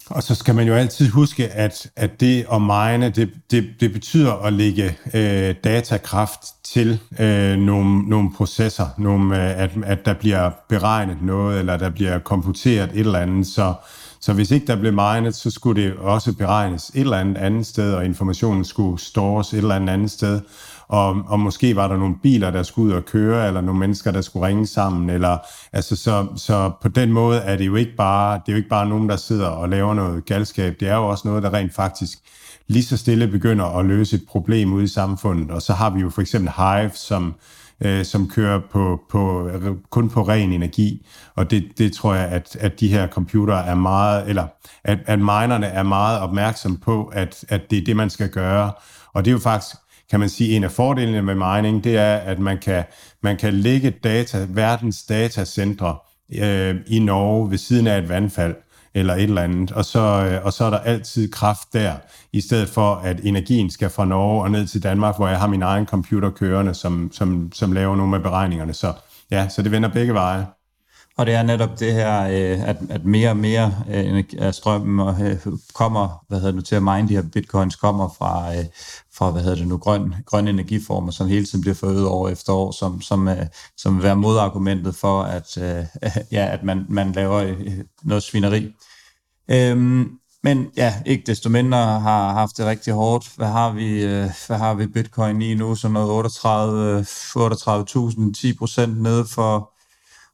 Og så skal man jo altid huske, at, at det at mine, det, det, det betyder at lægge øh, datakraft til øh, nogle, nogle processer, nogle, øh, at, at der bliver beregnet noget, eller der bliver komputeret et eller andet. Så, så hvis ikke der blev minet, så skulle det også beregnes et eller andet andet sted, og informationen skulle stores et eller andet andet sted og, og måske var der nogle biler, der skulle ud og køre, eller nogle mennesker, der skulle ringe sammen, eller altså så, så på den måde er det jo ikke bare, det er jo ikke bare nogen, der sidder og laver noget galskab, det er jo også noget, der rent faktisk lige så stille begynder at løse et problem ude i samfundet, og så har vi jo for eksempel Hive, som øh, som kører på, på, kun på ren energi. Og det, det tror jeg, at, at de her computere er meget, eller at, at minerne er meget opmærksom på, at, at det er det, man skal gøre. Og det er jo faktisk kan man sige, en af fordelene med mining, det er, at man kan, man kan lægge data, verdens datacentre øh, i Norge ved siden af et vandfald eller et eller andet, og så, øh, og så er der altid kraft der, i stedet for at energien skal fra Norge og ned til Danmark, hvor jeg har min egen computer kørende, som, som, som laver nogle af beregningerne. Så ja, så det vender begge veje. Og det er netop det her, øh, at, at mere og mere øh, af strømmen øh, kommer, hvad hedder det nu, til at mine de her bitcoins, kommer fra, fra hvad hedder det nu, grøn, grøn energiformer, som hele tiden bliver forøget år efter år, som, som, øh, som vil være modargumentet for, at, øh, <laughs> ja, at man, man laver øh, noget svineri. Øhm, men ja, ikke desto mindre har haft det rigtig hårdt. Hvad har vi, hvad har vi bitcoin i nu? Så noget 38, 38.000, 10 procent nede for,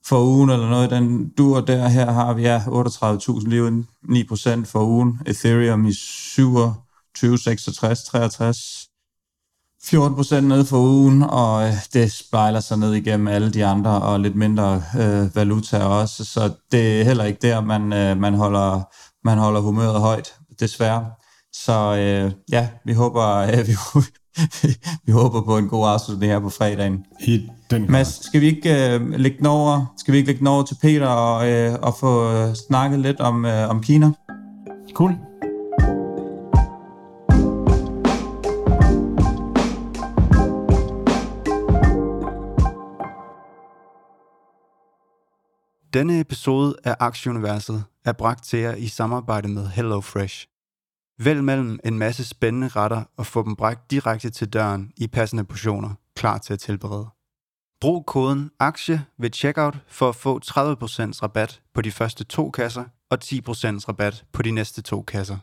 for ugen, eller noget den dur der. Her har vi ja, 38.000 lige 9% for ugen. Ethereum i 27, 66, 63. 14% ned for ugen, og øh, det spejler sig ned igennem alle de andre, og lidt mindre øh, valuta også, så det er heller ikke der, man, øh, man, holder, man holder humøret højt, desværre. Så øh, ja, vi håber, <laughs> øh, vi, vi håber på en god afslutning her på fredagen. I den Mads, skal vi ikke øh, lægge den over, skal vi ikke lægge den over til Peter og, øh, og få øh, snakket lidt om, øh, om Kina? Cool. Denne episode af Aktieuniverset er bragt til jer i samarbejde med HelloFresh. Vælg mellem en masse spændende retter og få dem bragt direkte til døren i passende portioner, klar til at tilberede. Brug koden AKTIE ved checkout for at få 30% rabat på de første to kasser og 10% rabat på de næste to kasser.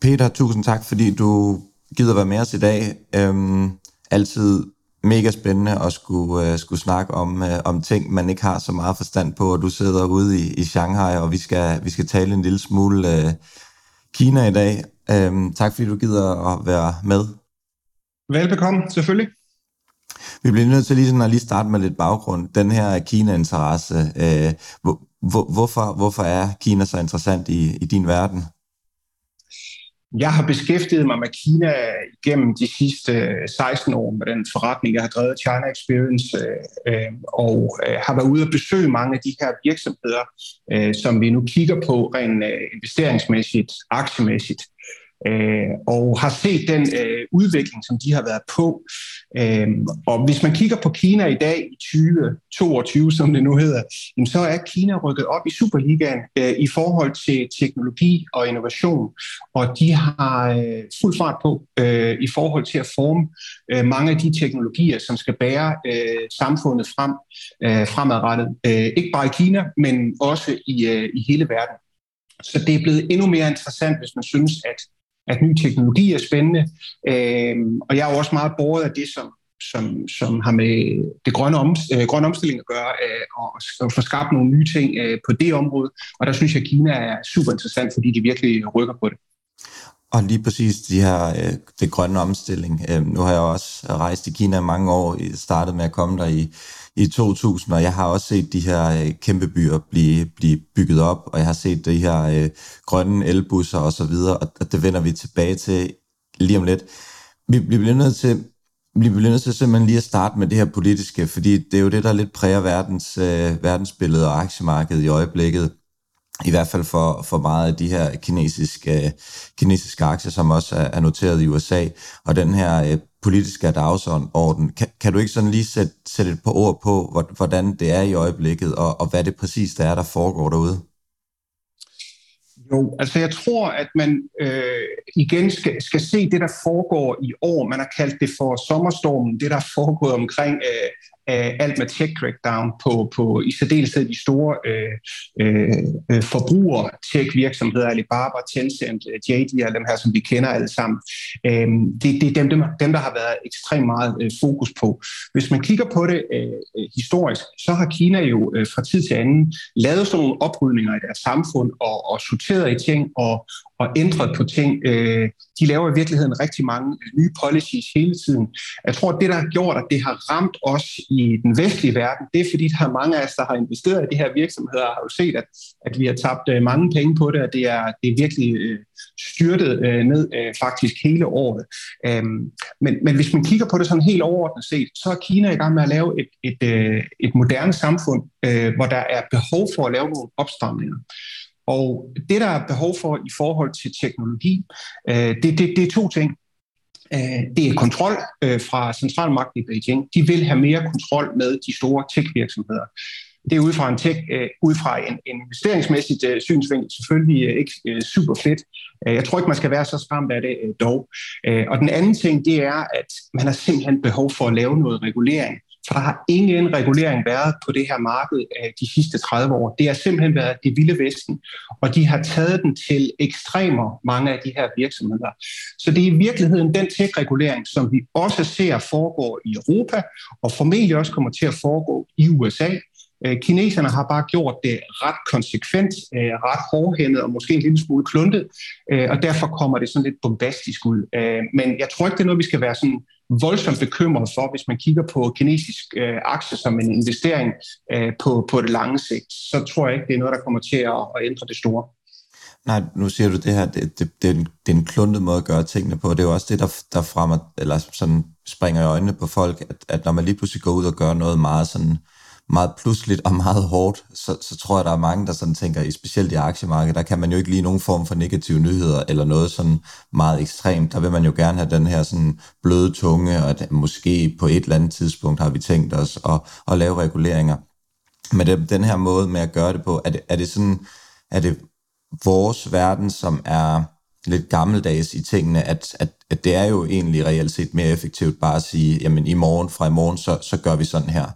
Peter, tusind tak, fordi du gider være med os i dag. Øhm, altid mega spændende at skulle, uh, skulle snakke om, uh, om ting, man ikke har så meget forstand på, og du sidder ude i, i Shanghai, og vi skal, vi skal tale en lille smule uh, Kina i dag. Um, tak fordi du gider at være med. Velbekomme, selvfølgelig. Vi bliver nødt til lige, sådan at lige starte med lidt baggrund. Den her Kina-interesse, hvor, hvor, hvorfor, hvorfor er Kina så interessant i, i din verden? Jeg har beskæftiget mig med Kina gennem de sidste øh, 16 år med den forretning, jeg har drevet China Experience, øh, øh, og har været ude og besøge mange af de her virksomheder, som vi nu kigger på rent investeringsmæssigt, aktiemæssigt øh, og har set den øh, udvikling, som de har været på. Øh, og hvis man kigger på Kina i dag i 2022, som det nu hedder, jamen så er Kina rykket op i Superligaen øh, i forhold til teknologi og innovation, og de har øh, fuld fart på øh, i forhold til at forme øh, mange af de teknologier, som skal bære øh, samfundet frem øh, fremadrettet. Øh, ikke bare i Kina, men også i, øh, i hele verden. Så det er blevet endnu mere interessant, hvis man synes, at, at ny teknologi er spændende. Øh, og jeg er jo også meget borget af det, som, som, som har med det grønne, om, øh, grønne omstilling at gøre, øh, og, og få skabt nogle nye ting øh, på det område. Og der synes jeg, at Kina er super interessant, fordi de virkelig rykker på det. Og lige præcis de her, øh, det grønne omstilling. Øh, nu har jeg også rejst i Kina mange år, startet med at komme der i, i 2000, og jeg har også set de her øh, kæmpe byer blive, blive bygget op, og jeg har set de her øh, grønne elbusser og så videre, og, og det vender vi tilbage til lige om lidt. Vi, vi bliver nødt til vi bliver nødt til simpelthen lige at starte med det her politiske, fordi det er jo det, der lidt præger verdens, øh, verdensbillede og aktiemarkedet i øjeblikket i hvert fald for, for meget af de her kinesiske, øh, kinesiske aktier, som også er, er noteret i USA, og den her øh, politiske dagsorden. Kan, kan du ikke sådan lige sætte, sætte et par ord på, hvordan det er i øjeblikket, og, og hvad det præcis der er, der foregår derude? Jo, altså jeg tror, at man øh, igen skal, skal se det, der foregår i år. Man har kaldt det for sommerstormen, det der er foregået omkring øh, af alt med tech crackdown på, på i særdeleshed de store øh, øh, øh forbrugere, tech virksomheder Alibaba, Tencent, øh, JD og dem her, som vi kender alle sammen. Øh, det, det er dem, dem, dem, der har været ekstremt meget øh, fokus på. Hvis man kigger på det øh, øh, historisk, så har Kina jo øh, fra tid til anden lavet sådan nogle oprydninger i deres samfund og, og sorteret i ting og, og ændret på ting. Øh, de laver i virkeligheden rigtig mange øh, nye policies hele tiden. Jeg tror, at det, der har gjort, at det har ramt os i den vestlige verden, det er fordi, der er mange af os, der har investeret i de her virksomheder, har jo set, at, at vi har tabt øh, mange penge på det, og det er, det er virkelig øh, styrtet øh, ned øh, faktisk hele året. Øhm, men, men hvis man kigger på det sådan helt overordnet set, så er Kina i gang med at lave et, et, et moderne samfund, hvor der er behov for at lave nogle opstramninger. Og det, der er behov for i forhold til teknologi, øh, det, det, det er to ting. Øh, det er kontrol øh, fra centralmagten i Beijing. De vil have mere kontrol med de store tech-virksomheder. Det er ud fra en, tech, øh, ud fra en, en investeringsmæssigt synsvinkel selvfølgelig ikke super fedt. Jeg tror ikke, man skal være så skræmt af det dog. Og den anden ting, det er, at man har simpelthen behov for at lave noget regulering for der har ingen regulering været på det her marked de sidste 30 år. Det har simpelthen været det vilde vesten, og de har taget den til ekstremer, mange af de her virksomheder. Så det er i virkeligheden den tech-regulering, som vi også ser foregå i Europa, og formentlig også kommer til at foregå i USA. Øh, kineserne har bare gjort det ret konsekvent, øh, ret hårdhændet og måske en lille smule kluntet, øh, og derfor kommer det sådan lidt bombastisk ud. Men jeg tror ikke, det er noget, vi skal være sådan voldsomt bekymret for, hvis man kigger på kinesisk øh, aktie som en investering øh, på, på det lange sigt, så tror jeg ikke, det er noget, der kommer til at, at ændre det store. Nej, nu siger du det her, det, det, det, er en, det er en kluntet måde at gøre tingene på. Det er jo også det, der, der fremmer, eller sådan springer i øjnene på folk, at, at når man lige pludselig går ud og gør noget meget sådan meget pludseligt og meget hårdt, så, så tror jeg, der er mange, der sådan tænker, specielt i aktiemarkedet, der kan man jo ikke lige nogen form for negative nyheder eller noget sådan meget ekstremt. Der vil man jo gerne have den her sådan bløde tunge, og at måske på et eller andet tidspunkt har vi tænkt os at, at lave reguleringer. Men det, den her måde med at gøre det på, er det, er det sådan, er det vores verden, som er lidt gammeldags i tingene, at, at, at det er jo egentlig reelt set mere effektivt bare at sige, jamen i morgen, fra i morgen, så, så gør vi sådan her.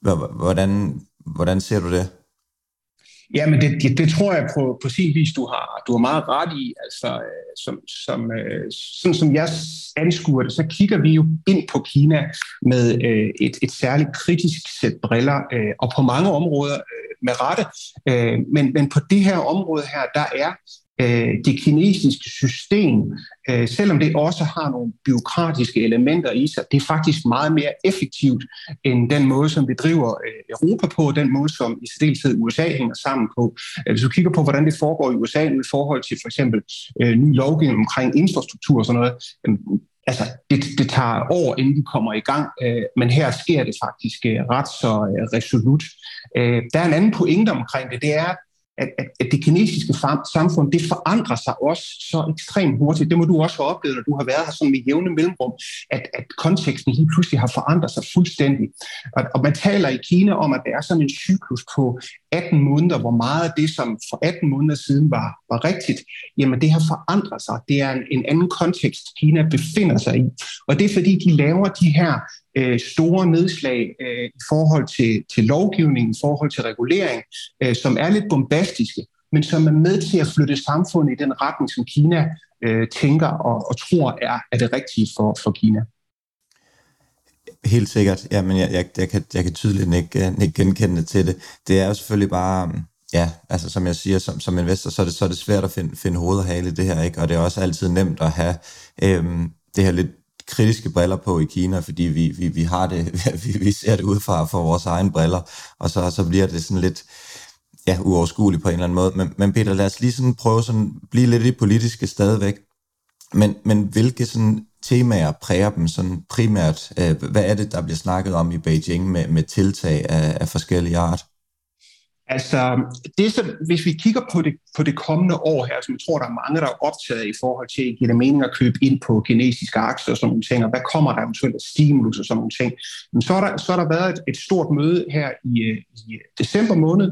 Hvordan, hvordan ser du det? Ja, men det, det, det tror jeg på, på sin vis, du har, du har meget ret i. Altså, øh, som, som, øh, sådan som jeg anskuer det, så kigger vi jo ind på Kina med øh, et, et særligt kritisk sæt briller, øh, og på mange områder øh, med rette. men, men på det her område her, der er øh, det kinesiske system, øh, selvom det også har nogle byråkratiske elementer i sig, det er faktisk meget mere effektivt end den måde, som vi driver øh, Europa på, den måde, som i særdeleshed USA hænger sammen på. Øh, hvis du kigger på, hvordan det foregår i USA i forhold til for eksempel øh, ny lovgivning omkring infrastruktur og sådan noget, altså, det, det tager år, inden de kommer i gang, øh, men her sker det faktisk øh, ret så øh, resolut. Øh, der er en anden pointe omkring det, det er, at, at, at det kinesiske samfund, det forandrer sig også så ekstremt hurtigt. Det må du også have oplevet, når du har været her sådan med jævne mellemrum, at, at konteksten lige pludselig har forandret sig fuldstændig. Og, og man taler i Kina om, at der er sådan en cyklus på 18 måneder, hvor meget af det, som for 18 måneder siden var, var rigtigt, jamen det har forandret sig. Det er en, en anden kontekst, Kina befinder sig i. Og det er fordi, de laver de her øh, store nedslag øh, i forhold til, til lovgivningen, i forhold til regulering, øh, som er lidt bombastiske, men som er med til at flytte samfundet i den retning, som Kina øh, tænker og, og tror er, er det rigtige for, for Kina. Helt sikkert. Ja, men jeg, jeg, jeg, kan, jeg kan tydeligt ikke, ikke genkende til det. Det er jo selvfølgelig bare, ja, altså som jeg siger, som, som investor, så er, det, så er det svært at finde, finde hoved og hale i det her, ikke? og det er også altid nemt at have øhm, det her lidt kritiske briller på i Kina, fordi vi, vi, vi har det, <laughs> vi, vi ser det ud fra for vores egne briller, og så, så bliver det sådan lidt ja, uoverskueligt på en eller anden måde. Men, men Peter, lad os lige sådan prøve sådan blive lidt i politiske stadigvæk. Men, men hvilke sådan temaer præger dem sådan primært? Øh, hvad er det, der bliver snakket om i Beijing med, med tiltag af, af forskellige art? Altså, det, som, hvis vi kigger på det, på det kommende år her, som jeg tror, der er mange, der er optaget i forhold til, giver det mening at købe ind på kinesiske aktier og sådan nogle ting, og hvad kommer der eventuelt af stimulus og sådan nogle ting. Men så har der, så er der været et, et stort møde her i, øh, i december måned,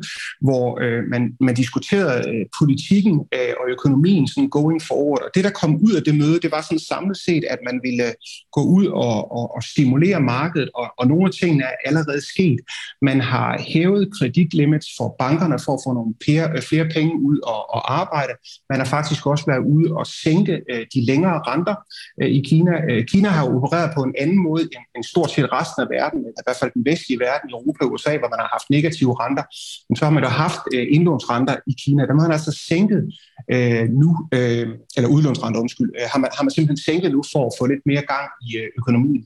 hvor øh, man, man diskuterede øh, politikken øh, og økonomien sådan going forward. Og det, der kom ud af det møde, det var sådan samlet set, at man ville øh, gå ud og, og, og stimulere markedet, og, og nogle af tingene er allerede sket. Man har hævet kreditlimits for bankerne for at få nogle flere, øh, flere penge ud og, at arbejde. Man har faktisk også været ude og sænke øh, de længere renter øh, i Kina. Øh, Kina har opereret på en anden måde end, end stort set resten af verden, i hvert fald den vestlige verden, Europa og USA, hvor man har haft negative renter. Men så har man da haft indlånsrenter i Kina. Dem har man altså sænket nu, eller udlånsrenter, undskyld, har, man, har man simpelthen sænket nu for at få lidt mere gang i økonomien.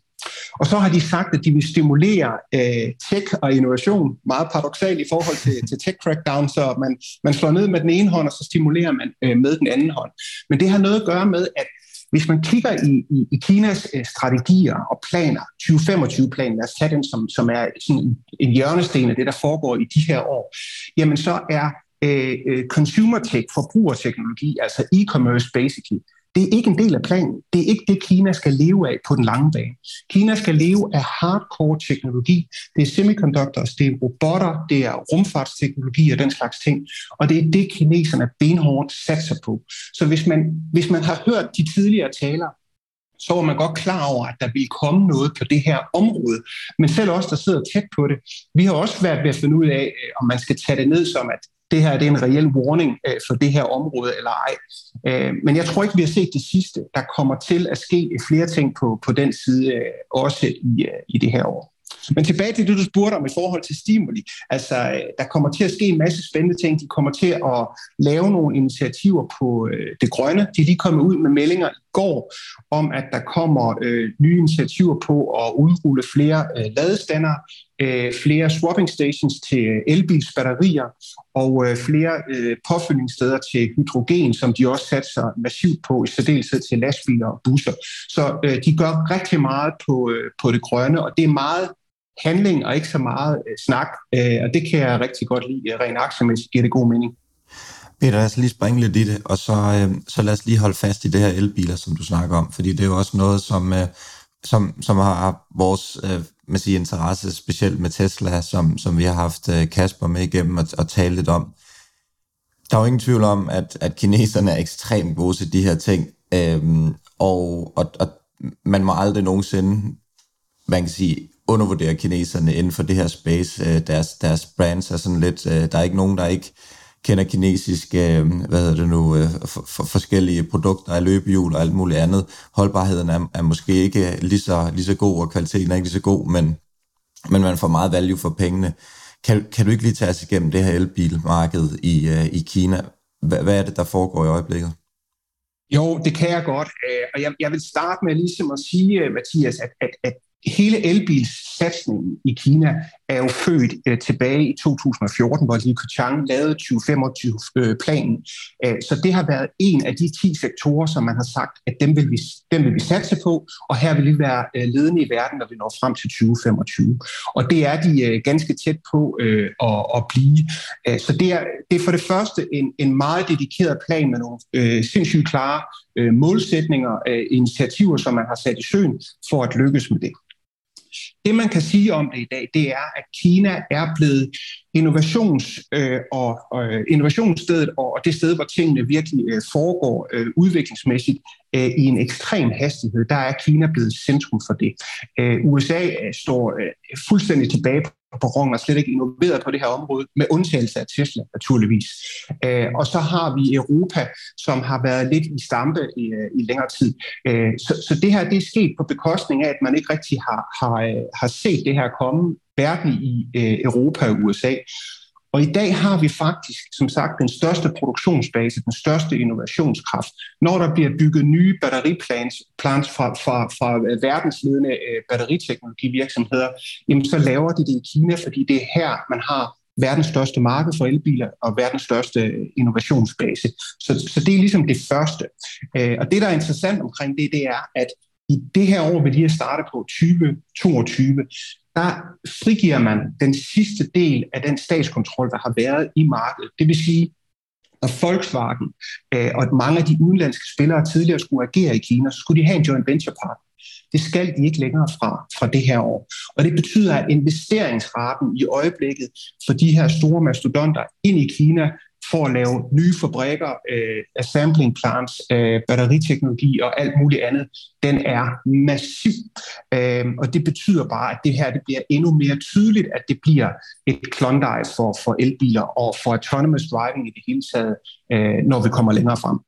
Og så har de sagt, at de vil stimulere øh, tech og innovation, meget paradoxalt i forhold til, til tech crackdown, så man, man slår ned med den ene hånd, og så stimulerer man øh, med den anden hånd. Men det har noget at gøre med, at hvis man kigger i, i, i Kinas øh, strategier og planer, 2025-planen, lad os tage den som, som er sådan en hjørnesten af det, der foregår i de her år, jamen så er øh, øh consumer tech, forbrugerteknologi, altså e-commerce basically, det er ikke en del af planen. Det er ikke det, Kina skal leve af på den lange bane. Kina skal leve af hardcore teknologi. Det er semiconductors, det er robotter, det er rumfartsteknologi og den slags ting. Og det er det, kineserne benhårdt satser på. Så hvis man, hvis man har hørt de tidligere taler, så var man godt klar over, at der ville komme noget på det her område. Men selv os, der sidder tæt på det, vi har også været ved at finde ud af, øh, om man skal tage det ned som, at det her det er en reel warning øh, for det her område eller ej. Øh, men jeg tror ikke, vi har set det sidste. Der kommer til at ske flere ting på, på den side øh, også i, øh, i det her år. Men tilbage til det, du spurgte om i forhold til stimuli. Altså, øh, der kommer til at ske en masse spændende ting. De kommer til at lave nogle initiativer på øh, det grønne. De er lige kommet ud med meldinger i går om, at der kommer øh, nye initiativer på at udrulle flere øh, ladestander, øh, flere swapping stations til øh, elbilsbatterier og øh, flere øh, påfyldningssteder til hydrogen, som de også satser massivt på, i særdeleshed til lastbiler og busser. Så øh, de gør rigtig meget på, øh, på det grønne, og det er meget handling og ikke så meget øh, snak, øh, og det kan jeg rigtig godt lide. Øh, rent aktiemæssigt giver det god mening. Peter, lad os lige springe lidt i det, og så, øh, så lad os lige holde fast i det her elbiler, som du snakker om, fordi det er jo også noget, som, øh, som, som har vores øh, man siger, interesse, specielt med Tesla, som, som vi har haft øh, Kasper med igennem og, og tale lidt om. Der er jo ingen tvivl om, at, at kineserne er ekstremt gode til de her ting, øhm, og, og, og man må aldrig nogensinde, man kan sige, undervurdere kineserne inden for det her space. Øh, deres, deres brands er sådan lidt, øh, der er ikke nogen, der ikke kender kinesiske, øh, hvad hedder det nu, øh, for, for forskellige produkter af løbehjul og alt muligt andet. Holdbarheden er, er måske ikke lige så, lige så god, og kvaliteten er ikke lige så god, men, men man får meget value for pengene. Kan, kan du ikke lige tage os igennem det her elbilmarked i, øh, i Kina? Hvad, hvad er det, der foregår i øjeblikket? Jo, det kan jeg godt. Og jeg, jeg vil starte med ligesom at sige, Mathias, at, at, at hele elbilsatsningen i Kina er jo født øh, tilbage i 2014, hvor Li Keqiang lavede 2025-planen. Øh, øh, så det har været en af de 10 sektorer, som man har sagt, at dem vil vi, dem vil vi satse på, og her vil vi være øh, ledende i verden, når vi når frem til 2025. Og det er de øh, ganske tæt på øh, at, at blive. Øh, så det er, det er for det første en, en meget dedikeret plan med nogle øh, sindssygt klare øh, målsætninger, øh, initiativer, som man har sat i søen for at lykkes med det. Det man kan sige om det i dag, det er, at Kina er blevet innovations- øh, og, øh, innovationsstedet og det sted, hvor tingene virkelig øh, foregår øh, udviklingsmæssigt øh, i en ekstrem hastighed. Der er Kina blevet centrum for det. Øh, USA øh, står øh, fuldstændig tilbage på rongen og slet ikke innoveret på det her område, med undtagelse af Tesla naturligvis. Øh, og så har vi Europa, som har været lidt i stampe i, øh, i længere tid. Øh, så, så det her det er sket på bekostning af, at man ikke rigtig har, har, øh, har set det her komme, hverken i øh, Europa og USA. Og i dag har vi faktisk, som sagt, den største produktionsbase, den største innovationskraft. Når der bliver bygget nye batteriplans plants fra, fra, fra øh, verdensledende øh, batteriteknologivirksomheder, jamen så laver de det i Kina, fordi det er her, man har verdens største marked for elbiler og verdens største øh, innovationsbase. Så, så det er ligesom det første. Og det, der er interessant omkring det, det er, at i det her år, vi lige har startet på 2022, der frigiver man den sidste del af den statskontrol, der har været i markedet. Det vil sige, at Volkswagen øh, og mange af de udenlandske spillere tidligere skulle agere i Kina, så skulle de have en joint venture partner. Det skal de ikke længere fra, fra det her år. Og det betyder, at investeringsraten i øjeblikket for de her store mastodonter ind i Kina for at lave nye fabrikker, øh, assembling plants, øh, batteriteknologi og alt muligt andet, den er massiv. Øh, og det betyder bare, at det her det bliver endnu mere tydeligt, at det bliver et klondike for, for elbiler og for autonomous driving i det hele taget, øh, når vi kommer længere frem.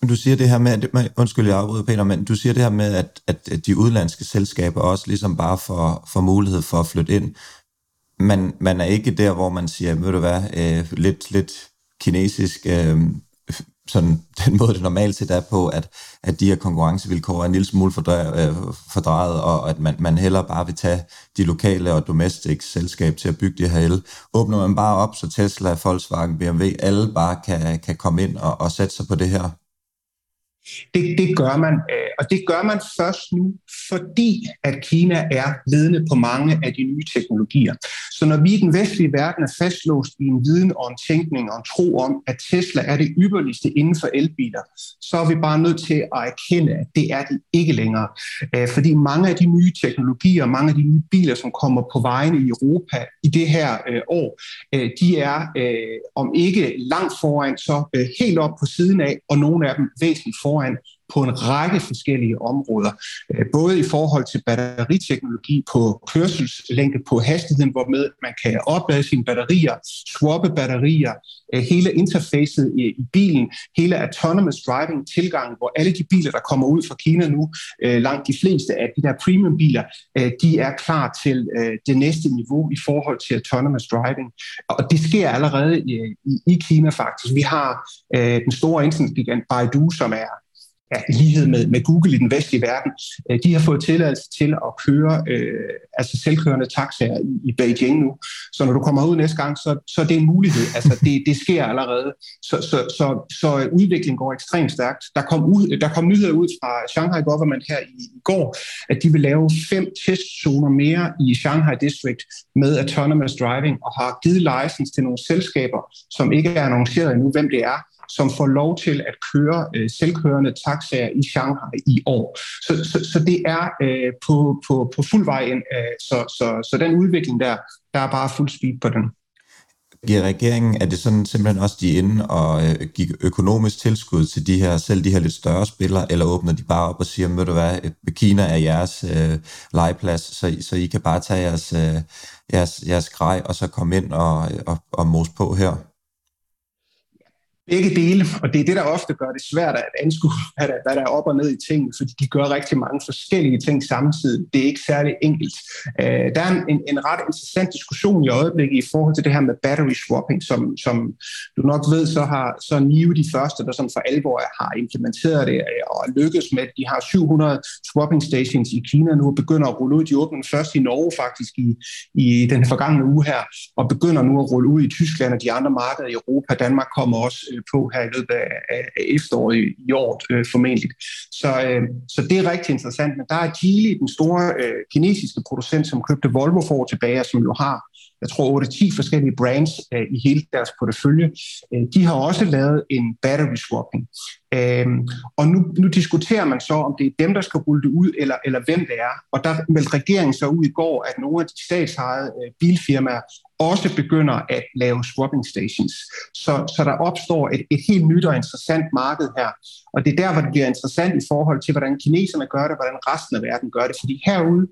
Men Du siger det her med, undskyld jeg afbryder Peter, men du siger det her med, at, at de udlandske selskaber også ligesom bare får, får mulighed for at flytte ind. Man, man er ikke der, hvor man siger, ved du hvad, øh, lidt, lidt kinesisk, øh, sådan <laughs> den måde, det normalt set er på, at, at de her konkurrencevilkår er en lille smule fordrejet, øh, fordrejet og at man, man heller bare vil tage de lokale og domestic selskab til at bygge det her el. Åbner man bare op, så Tesla, Volkswagen, BMW, alle bare kan, kan komme ind og, og sætte sig på det her det, det gør man, øh, og det gør man først nu, fordi at Kina er ledende på mange af de nye teknologier. Så når vi i den vestlige verden er fastlåst i en viden og en tænkning og en tro om, at Tesla er det ypperligste inden for elbiler, så er vi bare nødt til at erkende, at det er de ikke længere. Øh, fordi mange af de nye teknologier, mange af de nye biler, som kommer på vejene i Europa i det her øh, år, de er om ikke langt foran, så helt op på siden af, og nogle af dem væsentligt foran foran på en række forskellige områder. Øh, både i forhold til batteriteknologi på kørselslængde, på hastigheden, hvor med man kan oplade sine batterier, swappe batterier, øh, hele interfacet i, bilen, hele autonomous driving tilgangen, hvor alle de biler, der kommer ud fra Kina nu, øh, langt de fleste af de der premium biler, de er klar til det næste niveau i forhold til autonomous driving. Og det sker allerede i, i Kina faktisk. Vi har den store internetgigant Baidu, som er ja, i lighed med, med Google i den vestlige verden, øh, de har fået tilladelse til at køre øh, altså selvkørende taxaer i, i Beijing nu. Så når du kommer ud næste gang, så, så det er det en mulighed. Altså det, det sker allerede. Så, så, så, så udviklingen går ekstremt stærkt. Der kom, ud, der kom nyheder ud fra Shanghai Government her i, i går, at de vil lave fem testzoner mere i Shanghai District med autonomous driving og har givet license til nogle selskaber, som ikke er annonceret endnu, hvem det er, som får lov til at køre øh, selvkørende taxaer i Shanghai i år. Så, så, så det er øh, på, på, på fuld vej ind. Øh, så, så, så den udvikling der, der er bare fuld speed på den. Giver regeringen, er det sådan simpelthen også de inde og øh, give økonomisk tilskud til de her, selv de her lidt større spillere, eller åbner de bare op og siger, ved du hvad, øh, Kina er jeres øh, legeplads, så, så I kan bare tage jeres, øh, jeres, jeres grej og så komme ind og, øh, og, og mos på her? Begge dele, og det er det, der ofte gør det svært at anskue, hvad der, hvad der er op og ned i tingene, fordi de gør rigtig mange forskellige ting samtidig. Det er ikke særlig enkelt. Uh, der er en, en ret interessant diskussion i øjeblikket i forhold til det her med battery swapping, som, som du nok ved, så har så NIO de første, der sådan for alvor har implementeret det øh, og lykkes med De har 700 swapping stations i Kina nu og begynder at rulle ud. De åbner først i Norge faktisk i, i den forgangne uge her, og begynder nu at rulle ud i Tyskland og de andre markeder i Europa. Danmark kommer også Øh, på her i løbet af, af efteråret i, år øh, formentlig. Så, øh, så det er rigtig interessant. Men der er Geely, den store øh, kinesiske producent, som købte Volvo for år tilbage, som jo har jeg tror 8-10 forskellige brands øh, i hele deres portefølje. Øh, de har også lavet en battery swapping. Øh, og nu, nu diskuterer man så, om det er dem, der skal rulle det ud, eller, eller hvem det er. Og der meldte regeringen så ud i går, at nogle af de statsejede øh, bilfirmaer også begynder at lave swapping stations. Så, så der opstår et, et helt nyt og interessant marked her. Og det er der, hvor det bliver interessant i forhold til, hvordan kineserne gør det, hvordan resten af verden gør det. Fordi herude,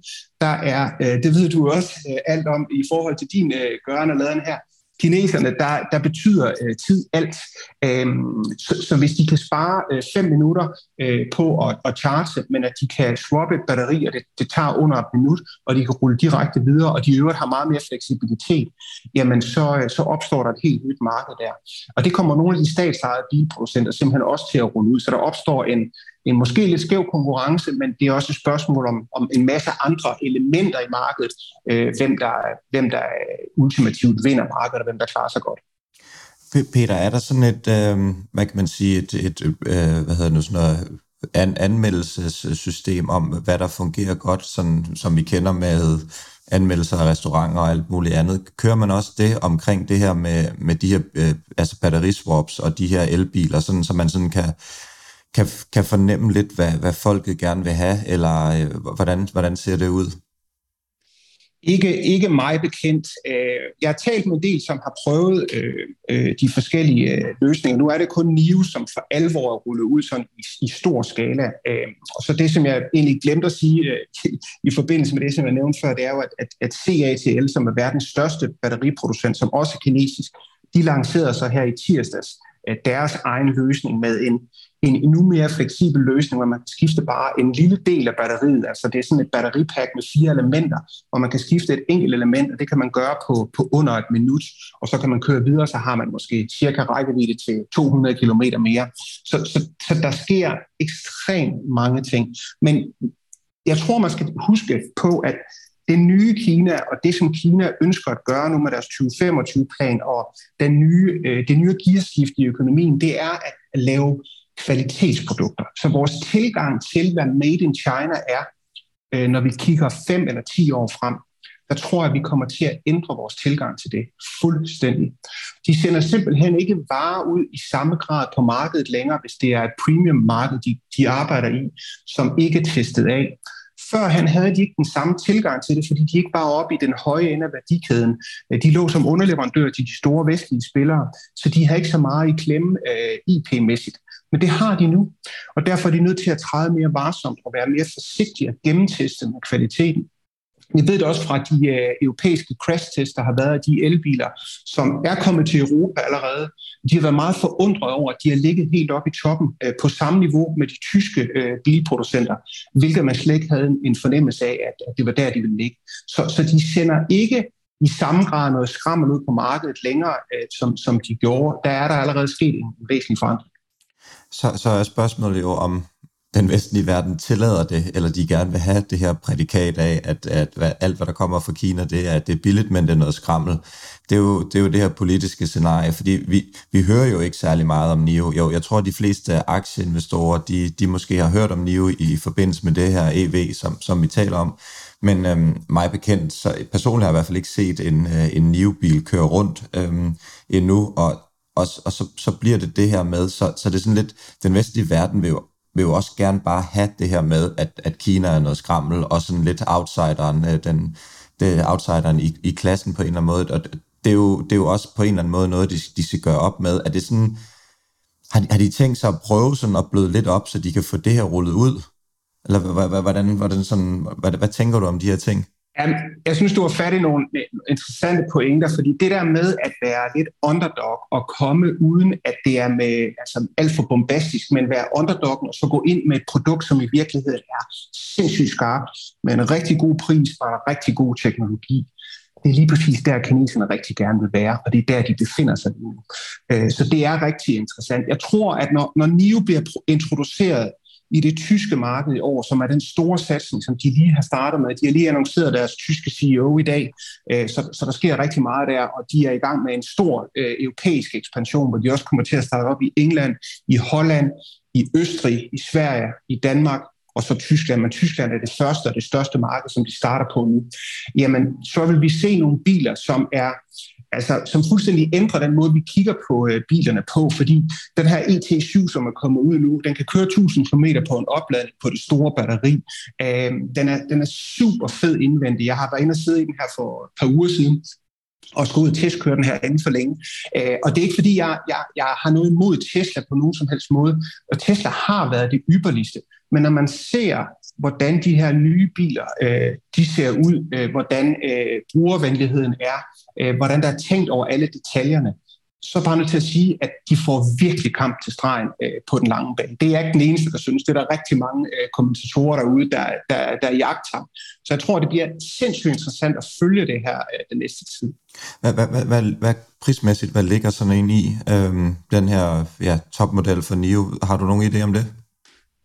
der er, øh, det ved du også øh, alt om i forhold til din øh, gørende laden her, kineserne, der, der betyder øh, tid alt. Øhm, så, så hvis de kan spare øh, fem minutter øh, på at, at charge, men at de kan swappe batterier, det, det tager under et minut, og de kan rulle direkte videre, og de øvrigt har meget mere fleksibilitet, jamen så, øh, så opstår der et helt nyt marked der. Og det kommer nogle af de statsejede bilproducenter simpelthen også til at rulle ud, så der opstår en, en måske lidt skæv konkurrence, men det er også et spørgsmål om, om en masse andre elementer i markedet, øh, hvem, der, hvem der ultimativt vinder markedet, og hvem der klarer sig godt. Peter, er der sådan et, øh, hvad kan man sige, et, et øh, hvad hedder det sådan noget, an, anmeldelsessystem om, hvad der fungerer godt, sådan, som vi kender med anmeldelser af restauranter og alt muligt andet. Kører man også det omkring det her med, med de her øh, altså batteriswaps og de her elbiler, sådan, så man sådan kan kan, kan fornemme lidt, hvad, hvad folket gerne vil have, eller øh, hvordan, hvordan ser det ud? Ikke, ikke mig bekendt. Øh, jeg har talt med en del, som har prøvet øh, øh de forskellige øh, løsninger. Nu er det kun NIO, som for alvor er rullet ud sådan i, i stor skala. Og så det, som jeg egentlig glemte at sige <laughs> i forbindelse med det, som jeg nævnte før, det er jo, at, at, at CATL, som er verdens største batteriproducent, som også er kinesisk, de lancerede så her i tirsdags deres egen løsning med en, en endnu mere fleksibel løsning, hvor man kan skifte bare en lille del af batteriet. Altså det er sådan et batteripack med fire elementer, hvor man kan skifte et enkelt element, og det kan man gøre på, på under et minut, og så kan man køre videre, så har man måske cirka rækkevidde til 200 km mere. Så, så, så der sker ekstremt mange ting. Men jeg tror, man skal huske på, at det nye Kina, og det som Kina ønsker at gøre nu med deres 2025-plan, og den nye, øh, det nye gearskift i økonomien, det er at lave kvalitetsprodukter. Så vores tilgang til, hvad Made in China er, øh, når vi kigger 5 eller 10 år frem, der tror jeg, at vi kommer til at ændre vores tilgang til det fuldstændig. De sender simpelthen ikke varer ud i samme grad på markedet længere, hvis det er et premium marked, de, de arbejder i, som ikke er testet af. Før han havde de ikke den samme tilgang til det, fordi de ikke var oppe i den høje ende af værdikæden. Øh, de lå som underleverandør til de store vestlige spillere, så de havde ikke så meget i klemme øh, IP-mæssigt. Men det har de nu, og derfor er de nødt til at træde mere varsomt og være mere forsigtige og gennemteste med kvaliteten. Vi ved det også fra de øh, europæiske crash-tests, der har været af de elbiler, som er kommet til Europa allerede. De har været meget forundret over, at de har ligget helt oppe i toppen øh, på samme niveau med de tyske øh, bilproducenter, hvilket man slet ikke havde en fornemmelse af, at, at det var der, de ville ligge. Så, så de sender ikke i samme grad noget skrammel ud på markedet længere, øh, som, som de gjorde. Der er der allerede sket en væsentlig forandring så, så er spørgsmålet jo, om den vestlige verden tillader det, eller de gerne vil have det her prædikat af, at, at hvad, alt, hvad der kommer fra Kina, det er, at det er billigt, men det er noget skrammel. Det er jo det, er jo det her politiske scenarie, fordi vi, vi hører jo ikke særlig meget om NIO. Jo, jeg tror, at de fleste aktieinvestorer, de, de måske har hørt om NIO i, i forbindelse med det her EV, som, som vi taler om. Men øhm, mig bekendt, så personligt har jeg i hvert fald ikke set en, øh, en NIO-bil køre rundt øhm, endnu, og og, og så, så bliver det det her med, så, så det er sådan lidt, den vestlige verden vil jo, vil jo også gerne bare have det her med, at, at Kina er noget skrammel, og sådan lidt outsideren, øh, den, det outsideren i, i klassen på en eller anden måde, og det er, jo, det er jo også på en eller anden måde noget, de, de skal gøre op med. Er det sådan, har de, har de tænkt sig at prøve sådan at bløde lidt op, så de kan få det her rullet ud? Eller hvordan, hvordan sådan, hvad, hvad tænker du om de her ting? Jamen, jeg synes, du har fat i nogle øh, interessante pointer, fordi det der med at være lidt underdog og komme uden, at det er med altså, alt for bombastisk, men være underdog og så gå ind med et produkt, som i virkeligheden er sindssygt skarpt, med en rigtig god pris og en rigtig god teknologi. Det er lige præcis der, kineserne rigtig gerne vil være, og det er der, de befinder sig nu. Øh, så det er rigtig interessant. Jeg tror, at når, når NIO bliver introduceret i det tyske marked i år, som er den store satsning, som de lige har startet med. De har lige annonceret deres tyske CEO i dag, øh, så, så der sker rigtig meget der, og de er i gang med en stor øh, europæisk ekspansion, hvor de også kommer til at starte op i England, i Holland, i Østrig, i Sverige, i Danmark og så Tyskland, men Tyskland er det første og det største marked, som de starter på nu, jamen så vil vi se nogle biler, som er altså, som fuldstændig ændrer den måde, vi kigger på øh, bilerne på, fordi den her ET7, som er kommet ud nu, den kan køre 1000 km på en opladning på det store batteri. Øh, den, er, den er super fed indvendig. Jeg har været inde og sidde i den her for et par uger siden, og skulle ud og testkøre den her inden for længe. Øh, og det er ikke fordi, jeg, jeg, jeg har noget imod Tesla på nogen som helst måde. Og Tesla har været det ypperligste. Men når man ser, hvordan de her nye biler øh, de ser ud, øh, hvordan øh, brugervenligheden er, øh, hvordan der er tænkt over alle detaljerne, så er bare nødt til at sige, at de får virkelig kamp til stregen øh, på den lange bane. Det er ikke den eneste, der synes. Det er der rigtig mange øh, kommentatorer derude, der, der, der jagter. Så jeg tror, det bliver sindssygt interessant at følge det her øh, den næste tid. Hvad, hvad, hvad, hvad, hvad prismæssigt, hvad ligger sådan en i, øhm, den her ja, topmodel for NIO? Har du nogen idé om det?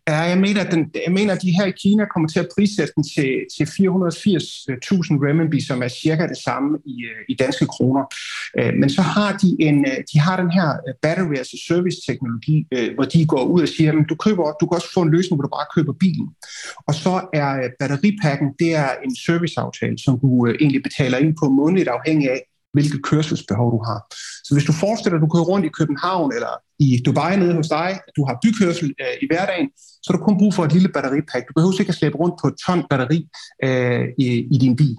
Ja, jeg mener, at, den, jeg mener, at de her i Kina kommer til at prissætte den til, til 480.000 renminbi, som er cirka det samme i, øh, i danske kroner. Øh, men så har de, en, øh, de har den her battery as a service teknologi, hvor de går ud og siger, at du, køber, du kan også få en løsning, hvor du bare køber bilen. Og så er batteripakken, det er en serviceaftale, som du egentlig betaler ind på månedligt afhængig af, hvilket kørselsbehov du har. Så hvis du forestiller dig, at du kører rundt i København eller i Dubai nede hos dig, at du har bykørsel øh, i hverdagen, så har du kun brug for et lille batteripack. Du behøver ikke at slæbe rundt på et ton batteri øh, i, i din bil.